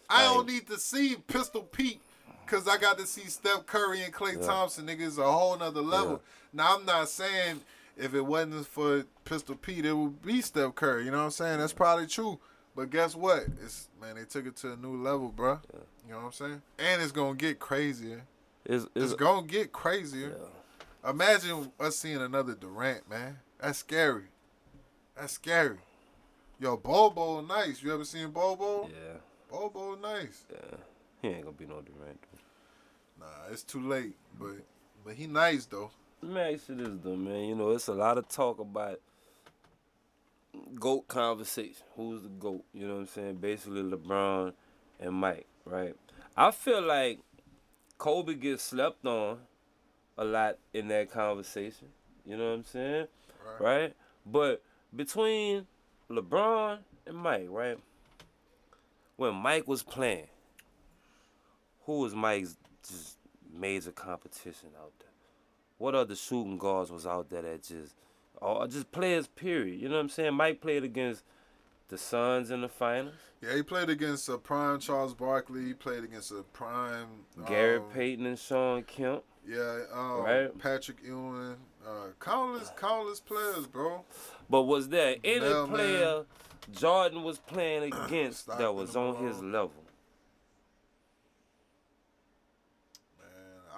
I Like- don't need to see Pistol Pete because I got to see Steph Curry and Klay Yeah. Thompson, nigga. It's a whole nother level. Yeah. Now I'm not saying if it wasn't for Pistol Pete, it would be Steph Curry. You know what I'm saying? That's probably true. But guess what? It's man, they took it to a new level, bruh. You know what I'm saying? And it's gonna get crazier. it's, It's it's, gonna get crazier. yeah. Imagine us seeing another Durant, man. That's scary. That's scary. Yo, Bol Bol nice. You ever seen Bol Bol? yeah, Bol Bol nice. yeah. He ain't gonna be no Durant. Nah, it's too late. But but he nice though. Ask you this though, man. You know, it's a lot of talk about GOAT conversation. Who's the GOAT? You know what I'm saying? Basically LeBron and Mike, right? I feel like Kobe gets slept on a lot in that conversation. You know what I'm saying? Right. Right? But between LeBron and Mike, right? When Mike was playing, who was Mike's just major competition out there? What other shooting guards was out there that just, or just players, period? You know what I'm saying? Mike played against the Suns in the finals. Yeah, he played against a prime Charles Barkley. He played against a prime Gary um, Payton and Shawn Kemp. Yeah, um, Right. Patrick Ewing. Uh, countless, countless players, bro. But was there any player Jordan was playing against that was on his level? Man,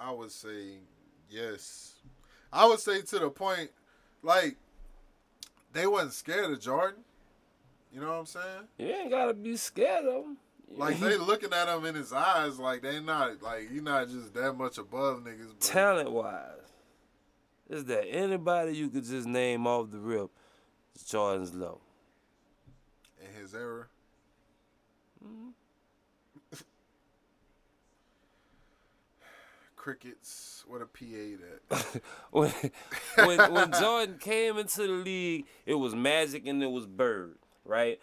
I would say yes. I would say to the point, like they wasn't scared of Jordan. You know what I'm saying? You ain't gotta be scared of him. Like they looking at him in his eyes, like they not like he not just that much above niggas. But talent wise, is there anybody you could just name off the rip? Jordan's low. in his era, mm-hmm. Crickets. What a PA that. when, when when Jordan came into the league, it was Magic and it was Bird, right?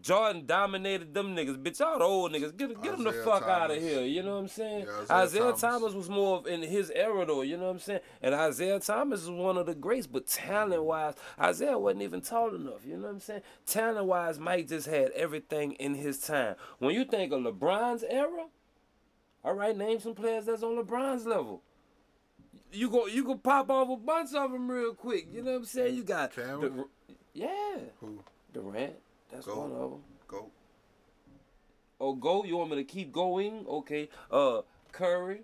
Jordan dominated them niggas. Bitch, all the old niggas, get, get them the fuck out of here. You know what I'm saying? Yeah, Isiah, Isiah Thomas. Thomas. was more of in his era though. You know what I'm saying? And Isiah Thomas is one of the greats, but talent wise, Isiah wasn't even tall enough. You know what I'm saying? Talent wise, Mike just had everything in his time. When you think of LeBron's era, all right, name some players that's on LeBron's level. You go, you can pop off a bunch of them real quick. You know what I'm saying? You got, Cam? the, yeah, Who Durant. That's Go. one of them. go? Oh, go. You want me to keep going? Okay. Uh, Curry.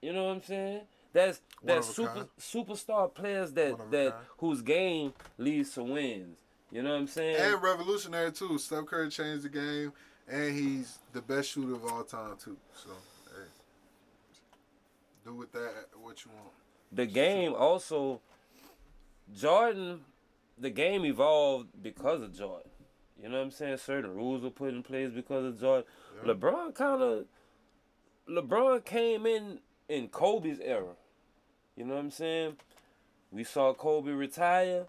You know what I'm saying? That's that's super superstar players that One of a that kind. whose game leads to wins. You know what I'm saying? And revolutionary too. Steph Curry changed the game, and he's the best shooter of all time too. So, hey, do with that what you want. the game also Jordan the game evolved because of Jordan. You know what I'm saying? Certain rules were put in place because of Jordan. Yeah. LeBron kind of LeBron came in in Kobe's era. You know what I'm saying? We saw Kobe retire.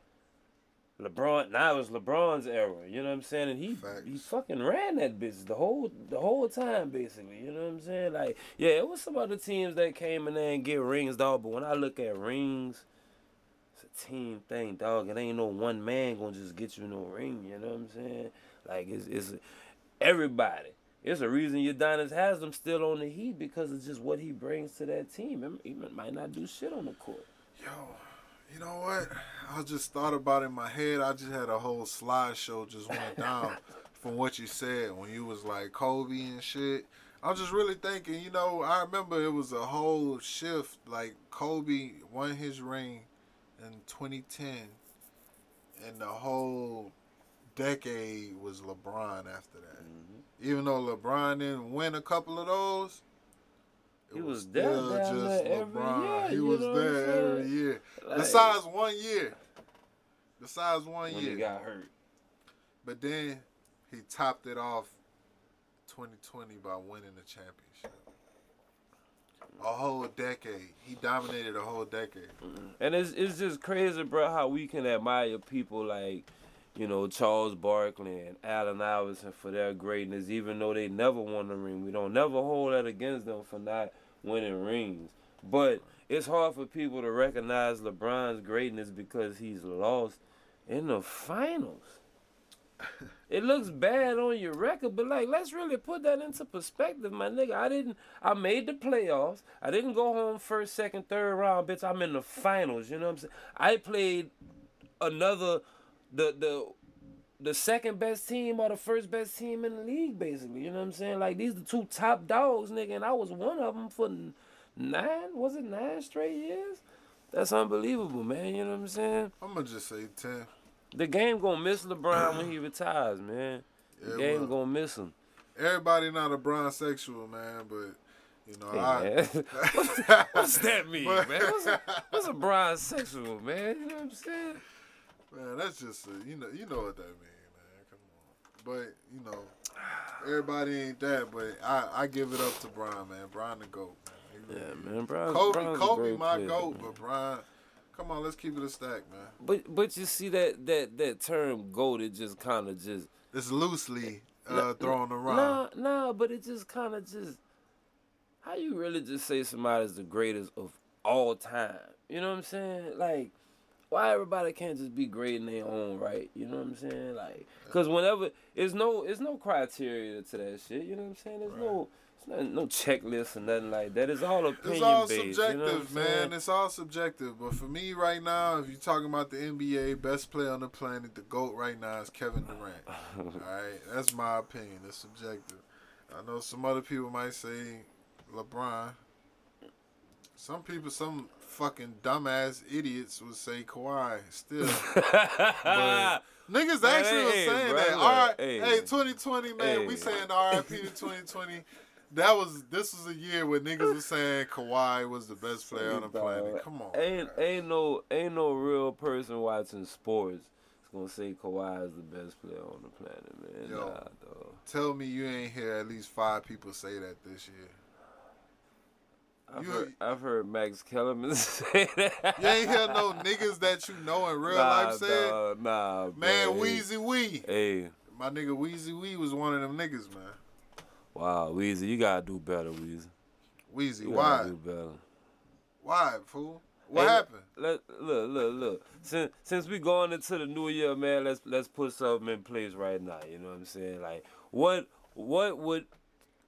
LeBron now it was LeBron's era. You know what I'm saying? And he Facts. he fucking ran that bitch the whole the whole time basically. You know what I'm saying? Like yeah, it was some other teams that came in there and get rings, dog. But when I look at rings, it's a team thing, dog. It ain't no one man gonna just get you no ring. You know what I'm saying? Like it's it's everybody. It's a reason your Udonis has them still on the Heat because it's just what he brings to that team. He might not do shit on the court. Yo, you know what? I just thought about it in my head. I just had a whole slideshow just went down from what you said when you was like Kobe and shit. I was just really thinking, you know, I remember it was a whole shift. Like Kobe won his ring in 2010, and the whole decade was LeBron after that. Mm-hmm. Even though LeBron didn't win a couple of those, it He was, was there just every LeBron. year, he was know what I'm there every year. Like, Besides one year. Besides one when year. he got hurt. But then he topped it off 2020 by winning the championship. a whole decade. He dominated a whole decade. And it's it's just crazy, bro, how we can admire people like, you know, Charles Barkley and Allen Iverson for their greatness, even though they never won a ring. We don't never hold that against them for not winning rings. But it's hard for people to recognize LeBron's greatness because he's lost in the finals. It looks bad on your record, but like let's really put that into perspective, my nigga. I didn't I made the playoffs. I didn't go home first, second, third round, bitch. I'm in the finals, you know what I'm saying? I played another the the the second best team or the first best team in the league, basically. You know what I'm saying? Like these the two top dogs, nigga, and I was one of them for nine. Was it nine straight years? That's unbelievable, man. You know what I'm saying? I'm gonna just say ten. The game gonna miss LeBron when he retires, man. The Yeah, game well. gonna miss him. Everybody not a Bron sexual, man, but you know, Hey, I. what's, what's that mean, But- man? What's a, what's a Brian sexual, man? You know what I'm saying? Man, that's just a, you know you know what that mean, man. Come on, but you know everybody ain't that. But I I give it up to Brian, man. Brian the goat. Man. Yeah, man. Brian, Kobe, Brian's Kobe, my player, goat, man. but Brian, come on, let's keep it a stack, man. But but you see that that that term goat, it just kind of just It's loosely uh, Nah, thrown around. Nah, nah, but it just kind of just how you really just say somebody's the greatest of all time. You know what I'm saying? Like, why everybody can't just be great in their own right? You know what I'm saying? Like, cause whenever it's no, it's no criteria to that shit. You know what I'm saying? There's no, it's not, no checklist or nothing like that. It's all opinion It's all based. subjective, you know man. It's all subjective. But for me right now, if you're talking about the NBA best player on the planet, the GOAT right now is Kevin Durant. Alright? That's my opinion. It's subjective. I know some other people might say LeBron. Some people, some fucking dumbass idiots would say Kawhi still. but niggas actually was saying that. All right, hey. hey, 2020, man, we Hey. saying RIP to 2020. That was this was a year where niggas was saying Kawhi was the best player on the planet. Come on, Ain't man. ain't no ain't no real person watching sports is gonna say Kawhi is the best player on the planet, man. Yo. Nah. Tell me you ain't hear at least five people say that this year. I've You- heard, I've heard Max Kellerman say that. You ain't hear no niggas that you know in real nah, life say it. nah. Man, Hey, Wheezy Wee. Hey, My nigga Weezy Wee was one of them niggas, man. wow, Weezy, you gotta do better, Weezy. Weezy, You why? gotta do better. Why, fool? What Hey, happened? Let look, look, look. Since since we going into the new year, man, let's let's put something in place right now. You know what I'm saying? Like, what what would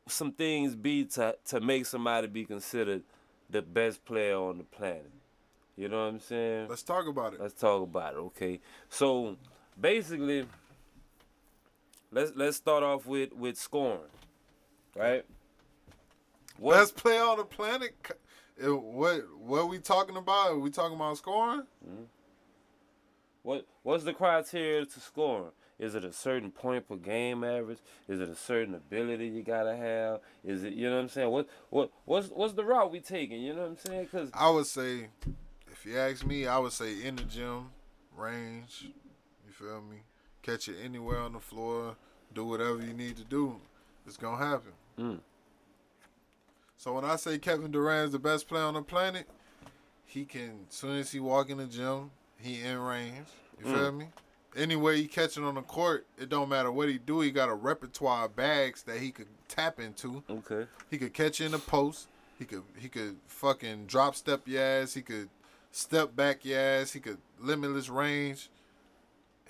some things be to to make somebody be considered the best player on the planet? You know what I'm saying? Let's talk about it. Let's talk about it, okay? So basically, let's let's start off with with scoring, right? What, Best player on the planet. Uh, What what we talking about? Are we talking about scoring? What what's the criteria to scoring? Is it a certain point per game average? Is it a certain ability you gotta have? Is it you know what I'm saying? What what what's what's the route we taking? You know what I'm saying? Cause I would say, if you ask me, I would say in the gym, range. You feel me? Catch it anywhere on the floor. Do whatever you need to do. It's gonna happen. Mm. So when I say Kevin Durant is the best player on the planet, he can. As soon as he walk in the gym, he in range. You feel me? Anywhere he catching on the court, it don't matter what he do. He got a repertoire of bags that he could tap into. okay, He could catch you in the post. He could he could fucking drop step your ass. He could step back your ass. He could limitless range.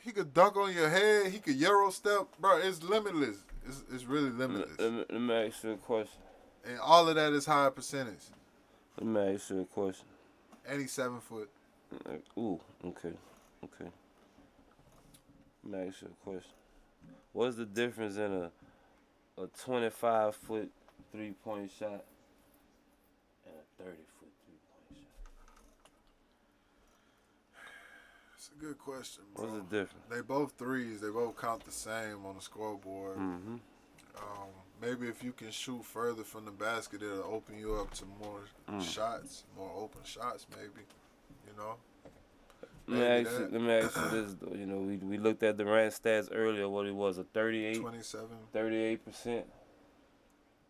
He could dunk on your head. He could euro step, bro. It's limitless. It's, it's really limitless, let me, let me ask you a question. and all of that is high percentage. Let me ask you a question. And he's seven foot. Ooh, okay, okay. Let me ask you a question. What's the difference in a a 25 foot three point shot and a 30 foot three point shot? It's a good question, bro. What's the difference? They both threes. They both count the same on the scoreboard. Mm-hmm. Um, maybe if you can shoot further from the basket, it'll open you up to more Mm. shots, more open shots. Maybe, you know. Let me, ask you, let me ask you this though. You know, we we looked at Durant stats earlier. What it was a 38, 27 38 percent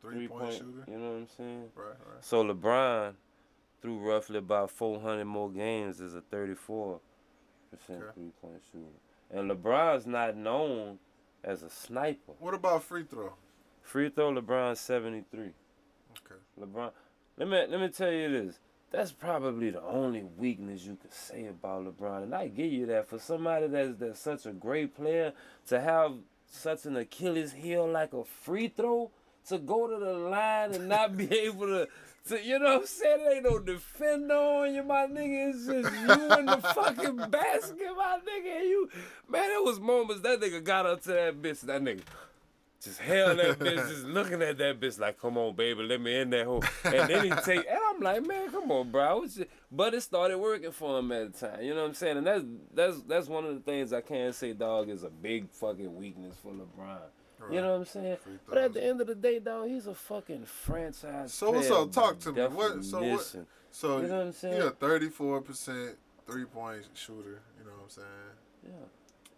three point shooter. You know what I'm saying? Right, right. So LeBron, threw roughly about 400 more games, is a 34 percent Okay. three point shooter, and LeBron's not known as a sniper. What about free throw? Free throw, LeBron 73. Okay. LeBron, let me let me tell you this. That's probably the only weakness you could say about LeBron, and I give you that for somebody that's that's such a great player to have such an Achilles heel like a free throw to go to the line and not be able to. To, you know what I'm saying? There ain't no defender on you, my nigga. It's just you in the fucking basket, my nigga. And you, man, there was moments that nigga got up to that bitch. That nigga just held that bitch, just looking at that bitch like, come on, baby, let me in that hole. And then he take, and I'm like, man, come on, bro. I was just- but it started working for him at the time. You know what I'm saying? And that's that's that's one of the things I can't say, dog, is a big fucking weakness for LeBron. You know what I'm saying? But at the end of the day, dog, he's a fucking franchise. So what's up? Talk to me. What- so what- So You know what I'm saying? He a thirty four percent three point shooter. You know what I'm saying? Yeah,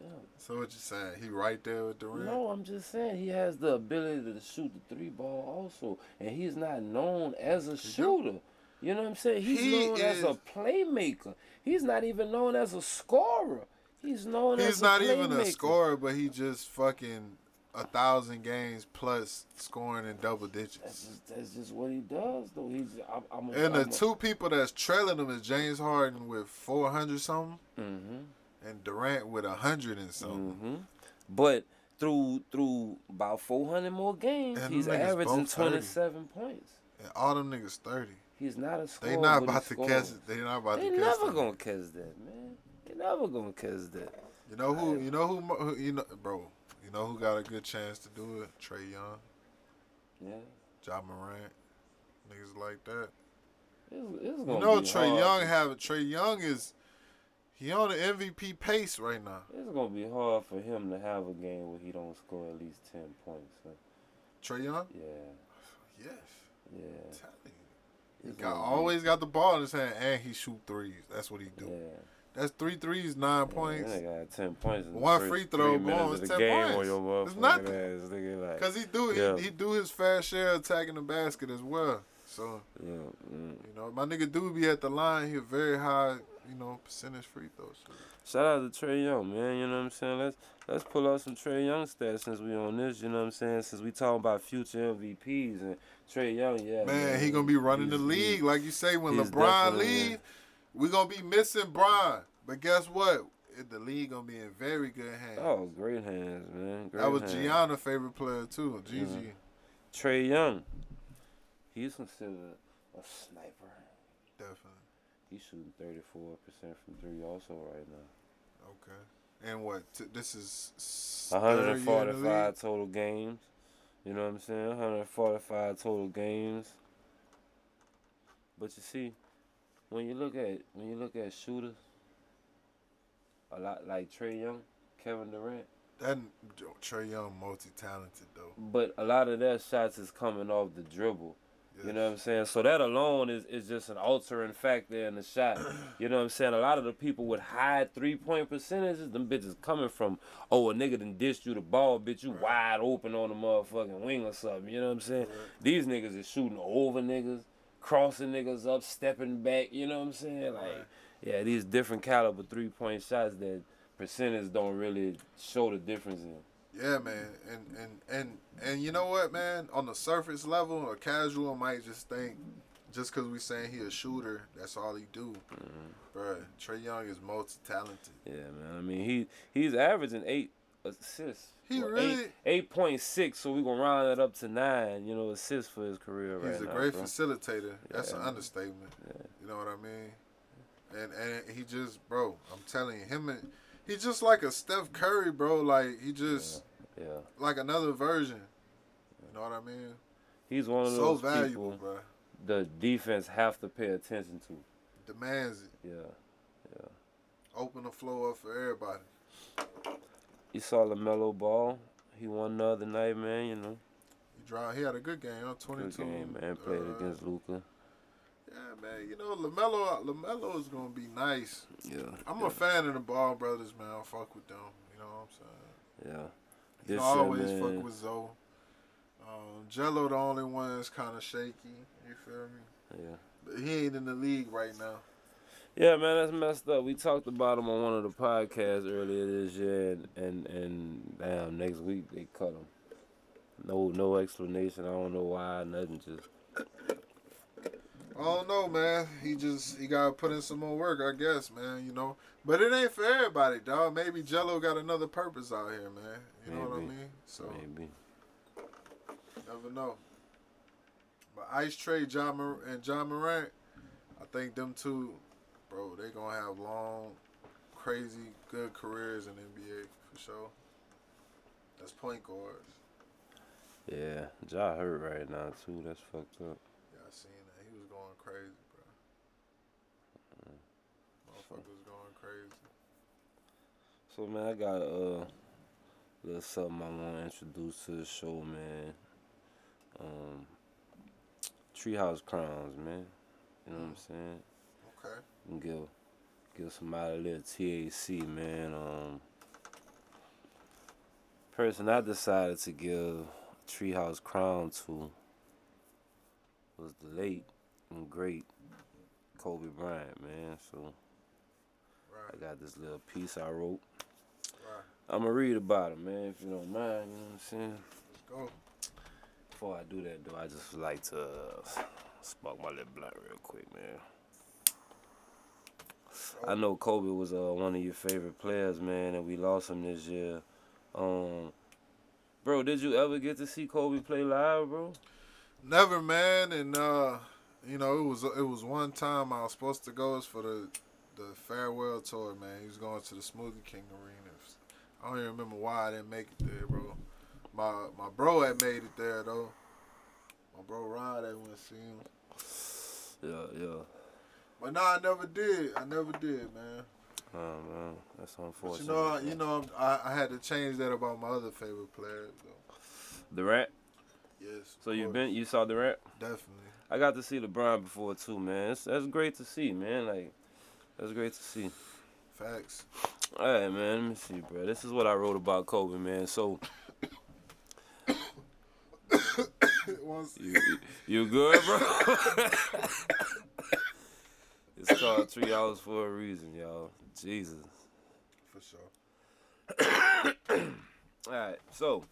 yeah. So what you saying? He right there with Durant. No, I'm just saying he has the ability to shoot the three ball also, and he's not known as a shooter. You know what I'm saying? He's He known as a playmaker. He's not even known as a scorer. He's known as He's a not even a scorer, but he just fucking a thousand games plus scoring in double That's digits. just, that's just what he does, though. He's I'm, I'm a, And the I'm a- two people that's trailing him is James Harden with four hundred something, Mhm. And Durant with a hundred and something. hmm But through through about 400 more games, And he's averaging 27 points. And all them niggas thirty. He's not a scorer. They not about to catch it. They not about They to catch They never that. gonna catch that, man. They never gonna catch that. You know who? You know who? who? You know, bro. You know who got a good chance to do it? Trae Young, Yeah. Ja Morant, niggas like that. It's, it's You know be Trey hard. Young have a Trae Young is he on the MVP pace right now. It's gonna be hard for him to have a game where he don't score at least ten points. Huh? Trae Young? Yeah, Yes. yeah. I'm telling you. He got be- always got the ball in his hand and he shoot threes. That's what he do. Yeah. That's three threes, nine points. Yeah, got ten points. In the free throw, boom, it's 10 game points. It's nothing. ass, nigga. Like, Cause he do Yeah. he, he do his fair share attacking the basket as well. So yeah, mm. you know my nigga do be at the line. He a very high you know percentage free throws. Shout out to Trae Young, man. You know what I'm saying? Let's let's pull out some Trae Young stats since we on this. You know what I'm saying? Since we talking about future MVPs and Trae Young, yeah. Man, he gonna be running the league like you say. When LeBron leave, we gonna be missing Bron. But guess what? The league gonna be in very good hands. Oh, great hands, man. Great that was hands. Gianna's favorite player too. Gigi. Trae Young. He's considered a sniper. Definitely. He's shooting 34% from three also right now. Okay. And what? T- this is s- third year in the 145 total games. You know what I'm saying? 145 total games. But you see, when you look at when you look at shooters, a lot like Trae Young, Kevin Durant, That Trae Young multi-talented though. but a lot of their shots is coming off the dribble. You know what I'm saying? So that alone is, is just an altering factor in the shot. You know what I'm saying? A lot of the people with high three point percentages, them bitches coming from, oh, a nigga done dished you the ball, bitch, you wide open on the motherfucking wing or something. You know what I'm saying? These niggas is shooting over niggas, crossing niggas up, stepping back. You know what I'm saying? Like, Right. yeah, these different caliber three point shots that percentages don't really show the difference in. Yeah, man, and and and and you know what, man? On the surface level, a casual might just think, just because we saying he a shooter, that's all he do. Mm-hmm. Bruh, Trae Young is multi-talented. Yeah, man. I mean, he he's averaging eight assists. He really- eight point six. So we gonna round that up to nine. You know, assists for his career He's right a now. great bro. facilitator. That's an understatement. Yeah. You know what I mean? And and he just, bro, I'm telling you, him and he's just like a Steph Curry, bro. Like he just Yeah, like another version. You know what I mean? he's one of So those valuable, people bro. the defense have to pay attention to. Demands it. Yeah, Yeah. Open the floor up for everybody. you saw LaMelo Ball. He won the other night, man. You know, He drive. He had a good game. Huh? good 22. game, man. Played uh, against Luka. Yeah, man. You know, LaMelo. LaMelo is gonna be nice. Yeah, I'm yeah, a fan of the Ball brothers, man. I fuck with them. You know what I'm saying? yeah. This I always man, fuck with Zoe. Um, Gelo, the only one that's kind of shaky. You feel me? Yeah. But he ain't in the league right now. Yeah, man, that's messed up. We talked about him on one of the podcasts earlier this year, and and, and damn, next week they cut him. No, no explanation. I don't know why. Nothing. Just I don't know, man. He just he gotta put in some more work, I guess, man. You know, but it ain't for everybody, dog. Maybe Gelo got another purpose out here, man. You know what I mean? So maybe. never know. But Ice Trae, John Mor- and Ja Morant, I think them two, bro, they gonna have long, crazy, good careers in the NBA for sure. That's point guards. Yeah, Ja hurt right now too. That's fucked up. Yeah, I seen that. He was going crazy, bro. Motherfucker was going crazy. So man, I got uh, little something I want to introduce to the show, man. Um, Treehouse Crowns, man. You know what I'm saying? Okay. and give give somebody a little TAC, man. Um, person I decided to give a Treehouse Crown to was the late and great Kobe Bryant, man. So I got this little piece I wrote. Right. I'm gonna read about it, man, if you don't mind. You know what I'm saying? Let's go. Before I do that, though, I just like to uh, spark my little blunt real quick, man. I know Kobe was uh, one of your favorite players, man, and we lost him this year. Um, bro, did you ever get to see Kobe play live, bro? Never, man, and uh, you know it was it was one time I was supposed to go. It's for the the farewell tour, man. He was going to the Smoothie King Arena. I don't even remember why I didn't make it there, bro. My my bro had made it there though. My bro Rod had went to see him. Yeah, yeah. But no, I never did. I never did, man. Oh man, that's unfortunate. But you know, I- you know, I, I had to change that about my other favorite player. though. Durant. Yes. So you course. been, you saw Durant? definitely. I got to see LeBron before too, man. That's, that's great to see, man. Like, that's great to see. Facts. All right, man. Let me see, bro. This is what I wrote about Kobe, man. So you you good, bro? it's called three hours for a reason, y'all. Jesus. for sure. All right, so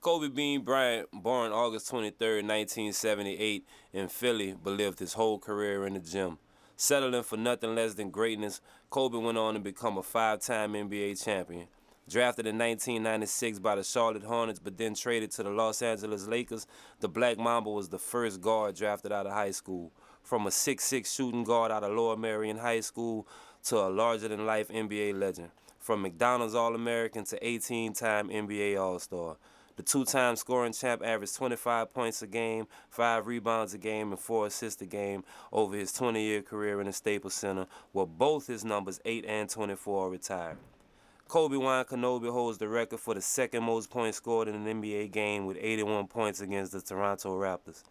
Kobe Bean Bryant, born August 23, 1978, in Philly, but lived his whole career in the gym. Settling for nothing less than greatness, Kobe went on to become a five time NBA champion. Drafted in 1996 by the Charlotte Hornets, but then traded to the Los Angeles Lakers, the Black Mamba was the first guard drafted out of high school. From a 6'6 shooting guard out of Lower Merion High School to a larger than life NBA legend. From McDonald's All American to 18 time NBA All Star. The two time scoring champ averaged 25 points a game, 5 rebounds a game, and 4 assists a game over his 20 year career in the Staples Center, where both his numbers 8 and 24 are retired. Kobe Wan Kenobi holds the record for the second most points scored in an NBA game with 81 points against the Toronto Raptors.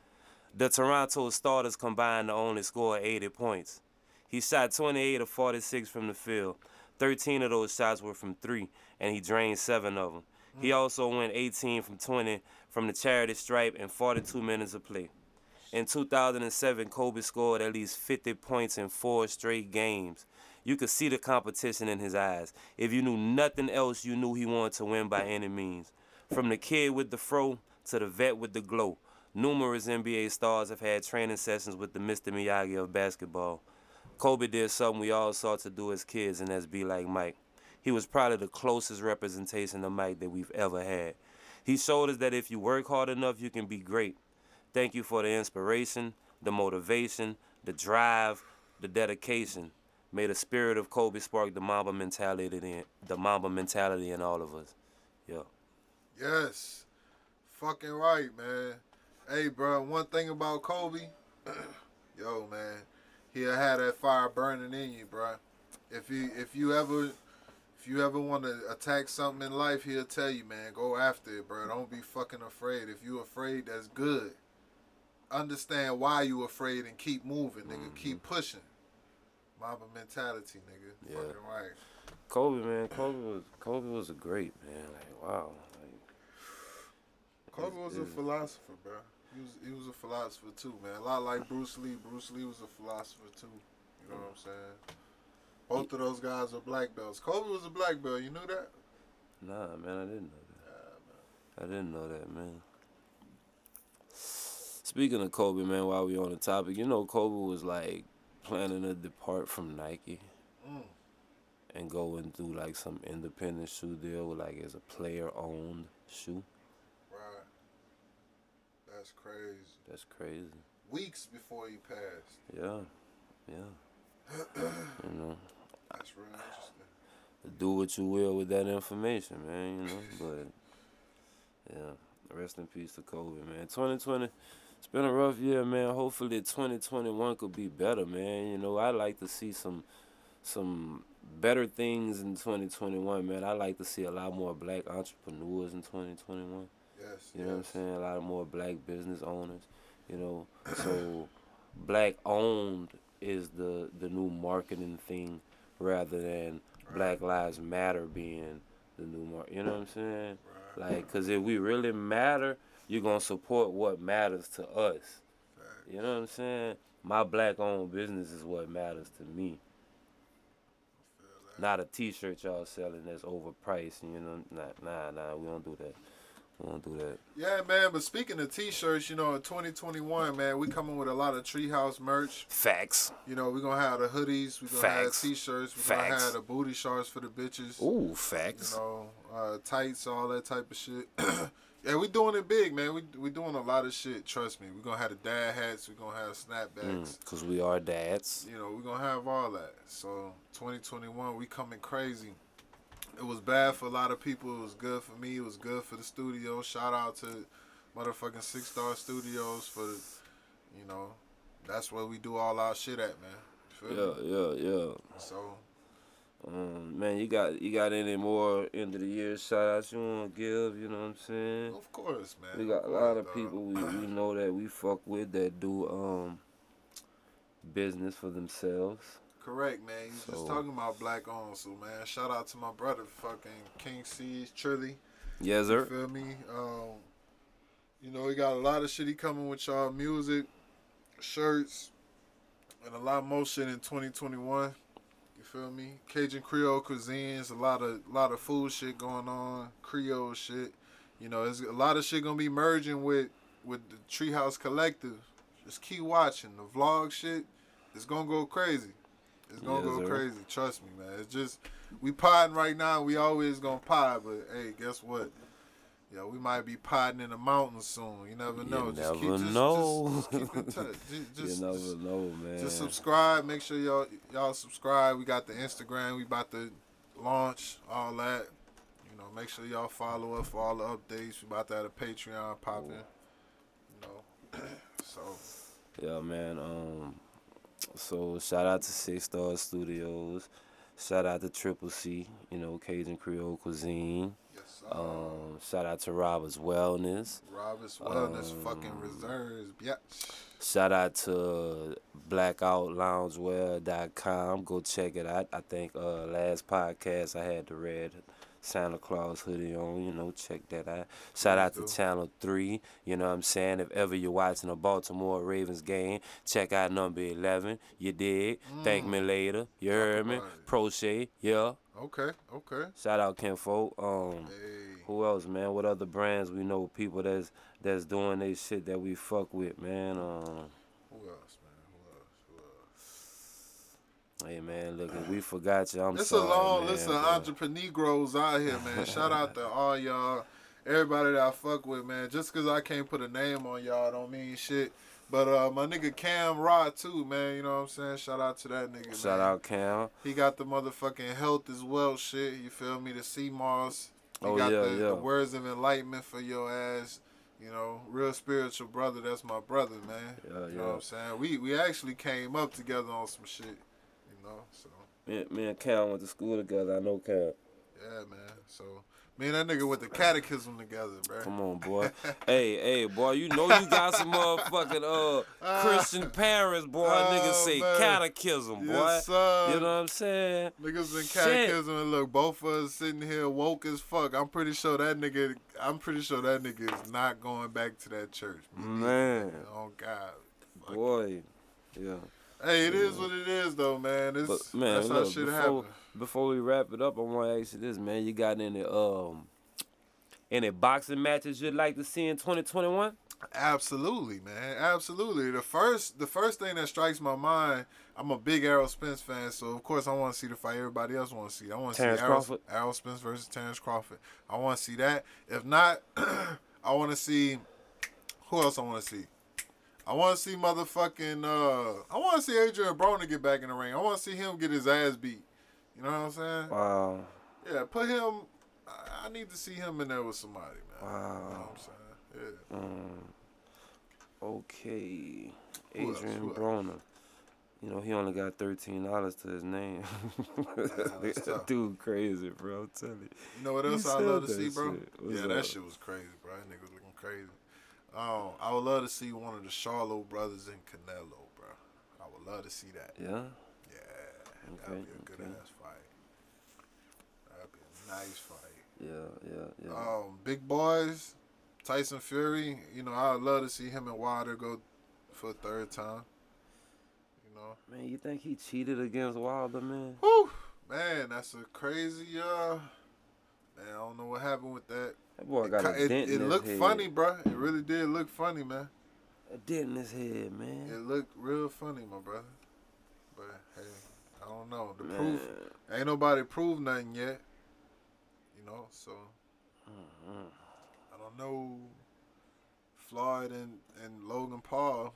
The Toronto starters combined to only score 80 points. He shot 28 of 46 from the field. 13 of those shots were from three, and he drained seven of them. He also went 18 from 20 from the charity stripe in 42 minutes of play. In 2007, Kobe scored at least 50 points in four straight games. You could see the competition in his eyes. If you knew nothing else, you knew he wanted to win by any means. From the kid with the fro to the vet with the glow, numerous NBA stars have had training sessions with the Mr. Miyagi of basketball. Kobe did something we all sought to do as kids, and that's be like Mike. He was probably the closest representation of Mike that we've ever had. He showed us that if you work hard enough, you can be great. Thank you for the inspiration, the motivation, the drive, the dedication. May the spirit of Kobe spark the Mamba mentality in the Mamba mentality in all of us. Yeah. Yes. Fucking right, man. Hey, bro, one thing about Kobe, yo, man, he'll have that fire burning in you, bro. If you if you ever if you ever want to attack something in life, he'll tell you, man, go after it, bro. Don't be fucking afraid. If you afraid, that's good. Understand why you afraid and keep moving, nigga. Mm-hmm. Keep pushing. Mamba mentality, nigga. Yeah. Fucking right. Kobe, man, Kobe was Kobe was a great man. Like wow. Like, Kobe was a philosopher, bro. He was he was a philosopher too, man. A lot like Bruce Lee. Bruce Lee was a philosopher too. You know what I'm saying? Both of those guys are black belts. Kobe was a black belt. You knew that? Nah, man, I didn't know that. Nah, I didn't know that, man. Speaking of Kobe, man, while we on the topic, you know, Kobe was like planning to depart from Nike Mm. and go and do like some independent shoe deal, like as a player owned shoe. Right. That's crazy. That's crazy. Weeks before he passed. Yeah, yeah. you know, That's real interesting. do what you will with that information, man. You know, but yeah, rest in peace to COVID, man. 2020, it's been a rough year, man. Hopefully, 2021 could be better, man. You know, I like to see some some better things in 2021, man. I like to see a lot more black entrepreneurs in 2021. Yes. You know what I'm saying? A lot more black business owners. You know, so black owned is the the new marketing thing rather than Black Lives Matter being the new mark. You know what I'm saying? Right. Like, cause if we really matter, you're gonna support what matters to us. Fact. You know what I'm saying? My black owned business is what matters to me. Not a T-shirt y'all selling that's overpriced. You know, nah, nah, nah. We don't do that. We don't do that. Yeah, man. But speaking of T-shirts, you know, in 2021, man, we coming with a lot of Treehouse merch. Facts. You know, we're gonna have the hoodies, we're gonna Facts. have T-shirts, we're gonna have the booty shorts for the bitches. Ooh, facts. You know, uh, tights, all that type of shit. yeah, we doing it big, man. We we doing a lot of shit. Trust me. We're gonna have the dad hats. We're gonna have snapbacks. Mm, Cause we are dads. You know, we're gonna have all that. So 2021, we coming crazy. It was bad for a lot of people. It was good for me. It was good for the studio. Shout out to motherfucking Six Star Studios for the, you know, that's where we do all our shit at, man. Yeah, me? yeah, yeah. So Um, man, you got you got any more end of the year shout outs you wanna give, you know what I'm saying? of course, man. We got a lot of dog. people we, we know that we fuck with that do um business for themselves. Correct, man. You So- just talking about black owned, so man. Shout out to my brother, fucking King C's Trilly. Yes, You sir. feel me? Um, you know, he got a lot of shit he coming with y'all music, shirts, and a lot more shit in 2021. You feel me? Cajun Creole cuisines, a lot of lot of food shit going on, Creole shit. You know, there's a lot of shit gonna be merging with with the Treehouse Collective. Just keep watching the vlog shit. It's gonna go crazy. It's gonna Yes, go sir. crazy. Trust me, man. It's just we podding right now. We always gonna pod, but hey, guess what? Yo, we might be podding in the mountains soon. You never You know. just never keep, just, know. Just, just keep in touch. Just, just, you never just, know, man. just subscribe. Make sure y'all y'all subscribe. We got the Instagram. We about to launch all that. You know, make sure y'all follow us for all the updates. We about to have a Patreon popping. You know, so Yeah, man. Um, so shout out to Six Star Studios. Shout out to Triple C. You know, Cajun Creole Cuisine. yes, uh, Um, shout out to Robert's Wellness. Robert's Wellness um, fucking reserves. Yeah. Shout out to blackoutloungewear.com. Go check it out. I think uh, last podcast I had the red Santa Claus hoodie on. You know, check that out. Shout out to Channel 3. You know what I'm saying? If ever you're watching a Baltimore Ravens game, check out number 11. You dig? Thank me later. You heard me? Crochet. Yeah. Okay. Okay. Shout out Kinfolk. Um, Hey. who else, man? What other brands we know? People that's that's doing they shit that we fuck with, man. Um, Who else, man? Who else? Who else? Hey, man, look, we forgot you, I'm It's sorry, a long man, list of entrepreneurs out here, man. Shout out to all y'all, everybody that I fuck with, man. Just cause I can't put a name on y'all don't mean shit. But uh, my nigga Cam Rod too, man. You know what I'm saying? Shout out to that nigga. Shout man. out Cam. He got the motherfucking health as well, shit. You feel me? The sea moss. He Oh, got yeah, the, yeah. the words of enlightenment for your ass. You know, real spiritual brother. That's my brother, man. Yeah, You know what I'm saying? We we actually came up together on some shit. Know, so. Me, me and Cal went to school together. I know Cal. Yeah, man. So Me and that nigga went to catechism together, bro. Come on, boy. hey, hey, boy, you know you got some motherfucking uh Christian parents, boy. Oh, Niggas say man. catechism, boy. Yes, sir. You know what I'm saying? Niggas in Shit. catechism and look, both of us sitting here woke as fuck. I'm pretty sure that nigga. I'm pretty sure that nigga is not going back to that church. Man, Oh God. Boy. Yeah. Hey, it is what it is, though, man. It's But man, that's how shit before, happen. before we wrap it up, I want to ask you this, man. You got any um any boxing matches you'd like to see in 2021? Absolutely, man. Absolutely. The first, the first thing that strikes my mind. I'm a big Errol Spence fan, so of course I want to see the fight everybody else want to see. I want to see Errol? Errol Spence versus Terence Crawford. I want to see that. If not, I want to see who else I want to see. I want to see motherfucking. Uh, I want to see Adrien Broner get back in the ring. I want to see him get his ass beat. You know what I'm saying? Wow. Yeah, put him. I, I need to see him in there with somebody, man. Wow. You know what I'm saying? Yeah. Um, okay. Who else? Adrien else? Broner. You know, he only got thirteen dollars to his name. tough. Dude, crazy, bro. I'm telling you. You know what else I love to see, bro? yeah, that up? shit was crazy, bro. That nigga was looking crazy. Um, I would love to see one of the Charlo brothers in Canelo, bro. I would love to see that. Yeah. Yeah, that'd be a good okay. ass fight. That'd be a nice fight. Yeah, yeah, yeah. Um, big boys, Tyson Fury. You know, I'd love to see him and Wilder go for a third time. You know, man, you think he cheated against Wilder, man? whew, man, that's a crazy. Uh, man, I don't know what happened with that. That boy It, got a it, dent in it his looked head. funny, bro. It really did look funny, man. A dent in his head, man. It looked real funny, my brother. But hey, I don't know. The man. proof ain't nobody proved nothing yet. You know, so Mhm. I don't know. Floyd and, and Logan Paul,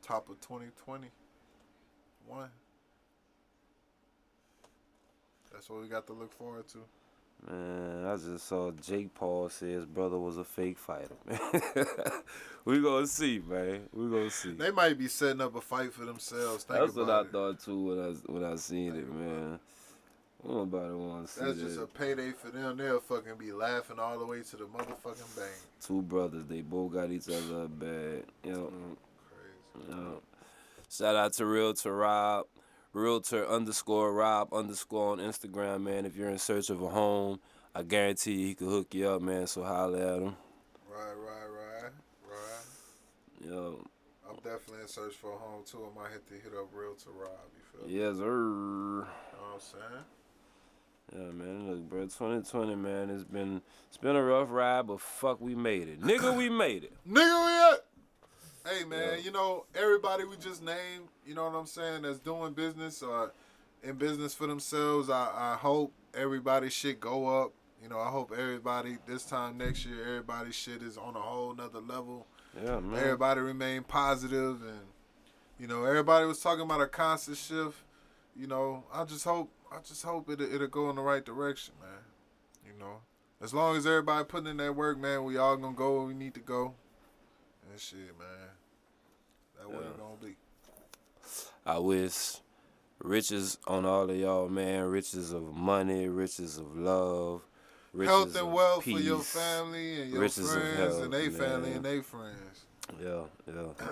top of 2020. One. That's what we got to look forward to. Man, I just saw Jake Paul say his brother was a fake fighter, man. we gonna see, man. We gonna see. They might be setting up a fight for themselves. Think That's what I it. thought too when I when I seen Think it, man. Nobody want to see That's just a payday for them. They'll fucking be laughing all the way to the motherfucking bank. Two brothers, they both got each other bad. Know, Crazy. know. Shout out to Real to Rob, Realtor underscore Rob underscore on Instagram, man. If you're in search of a home, I guarantee you he could hook you up, man. So holler at him. Right, right, right, right. Yo. I'm definitely in search for a home too. I might have to hit up Realtor Rob. You feel me? yes, sir. You know what I'm saying? Yeah, man. Look, bro, 2020, man, it's been it's been a rough ride, but fuck, we made it, nigga. We made it. Nigga, we at? Hey man, Yeah. you know everybody we just named. You know what I'm saying? That's doing business or in business for themselves. I, I hope everybody shit go up. You know, I hope everybody this time next year, everybody shit is on a whole nother level. Yeah, man. Everybody remain positive and you know everybody was talking about a constant shift. You know, I just hope I just hope it it'll go in the right direction, man. You know, as long as everybody putting in that work, man, we all gonna go where we need to go. And shit, man, what it gonna be. I wish riches on all of y'all, man. Riches of money, riches of love, riches Health and wealth peace. for your family and your Riches friends health, and they family and they friends. Yeah, yeah.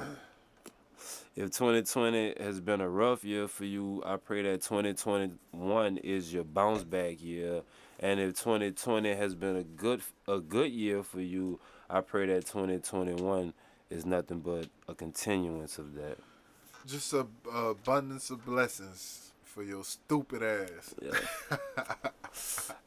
if 2020 has been a rough year for you, I pray that 2021 is your bounce back year. And if 2020 has been a good a good year for you, I pray that 2021 is nothing but a continuance of that. Just a, a abundance of blessings for your stupid ass. Yeah.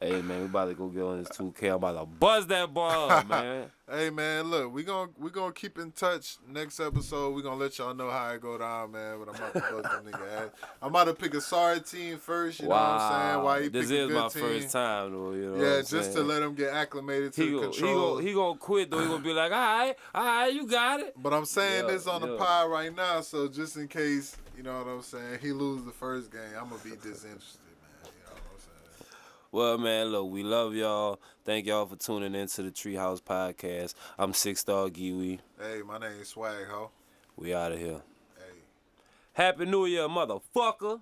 hey man, we about to go get on this 2K. I'm about to buzz that ball up, man. Hey man, look, we gonna we gonna keep in touch. Next episode, we gonna let y'all know how it go down, man. But I'm about to bust them nigga ass. I'm about to pick a sorry team first. You know what I'm saying? Why he this is my team? first time though. You know. what yeah, just to let him get acclimated to He the go, he control. go, he gonna quit though. He gonna be like, all right, all right, you got it. but I'm saying Yeah, this on the yeah. pod right now, so just in case, you know what I'm saying, he lose the first game, I'm gonna be disinterested, man. You know what I'm saying? Well, man, look, we love y'all. Thank y'all for tuning in to the Treehouse Podcast. I'm Six Star Giwi. Hey, my name is Swag Ho. We out of here. Hey. Happy New Year, motherfucker.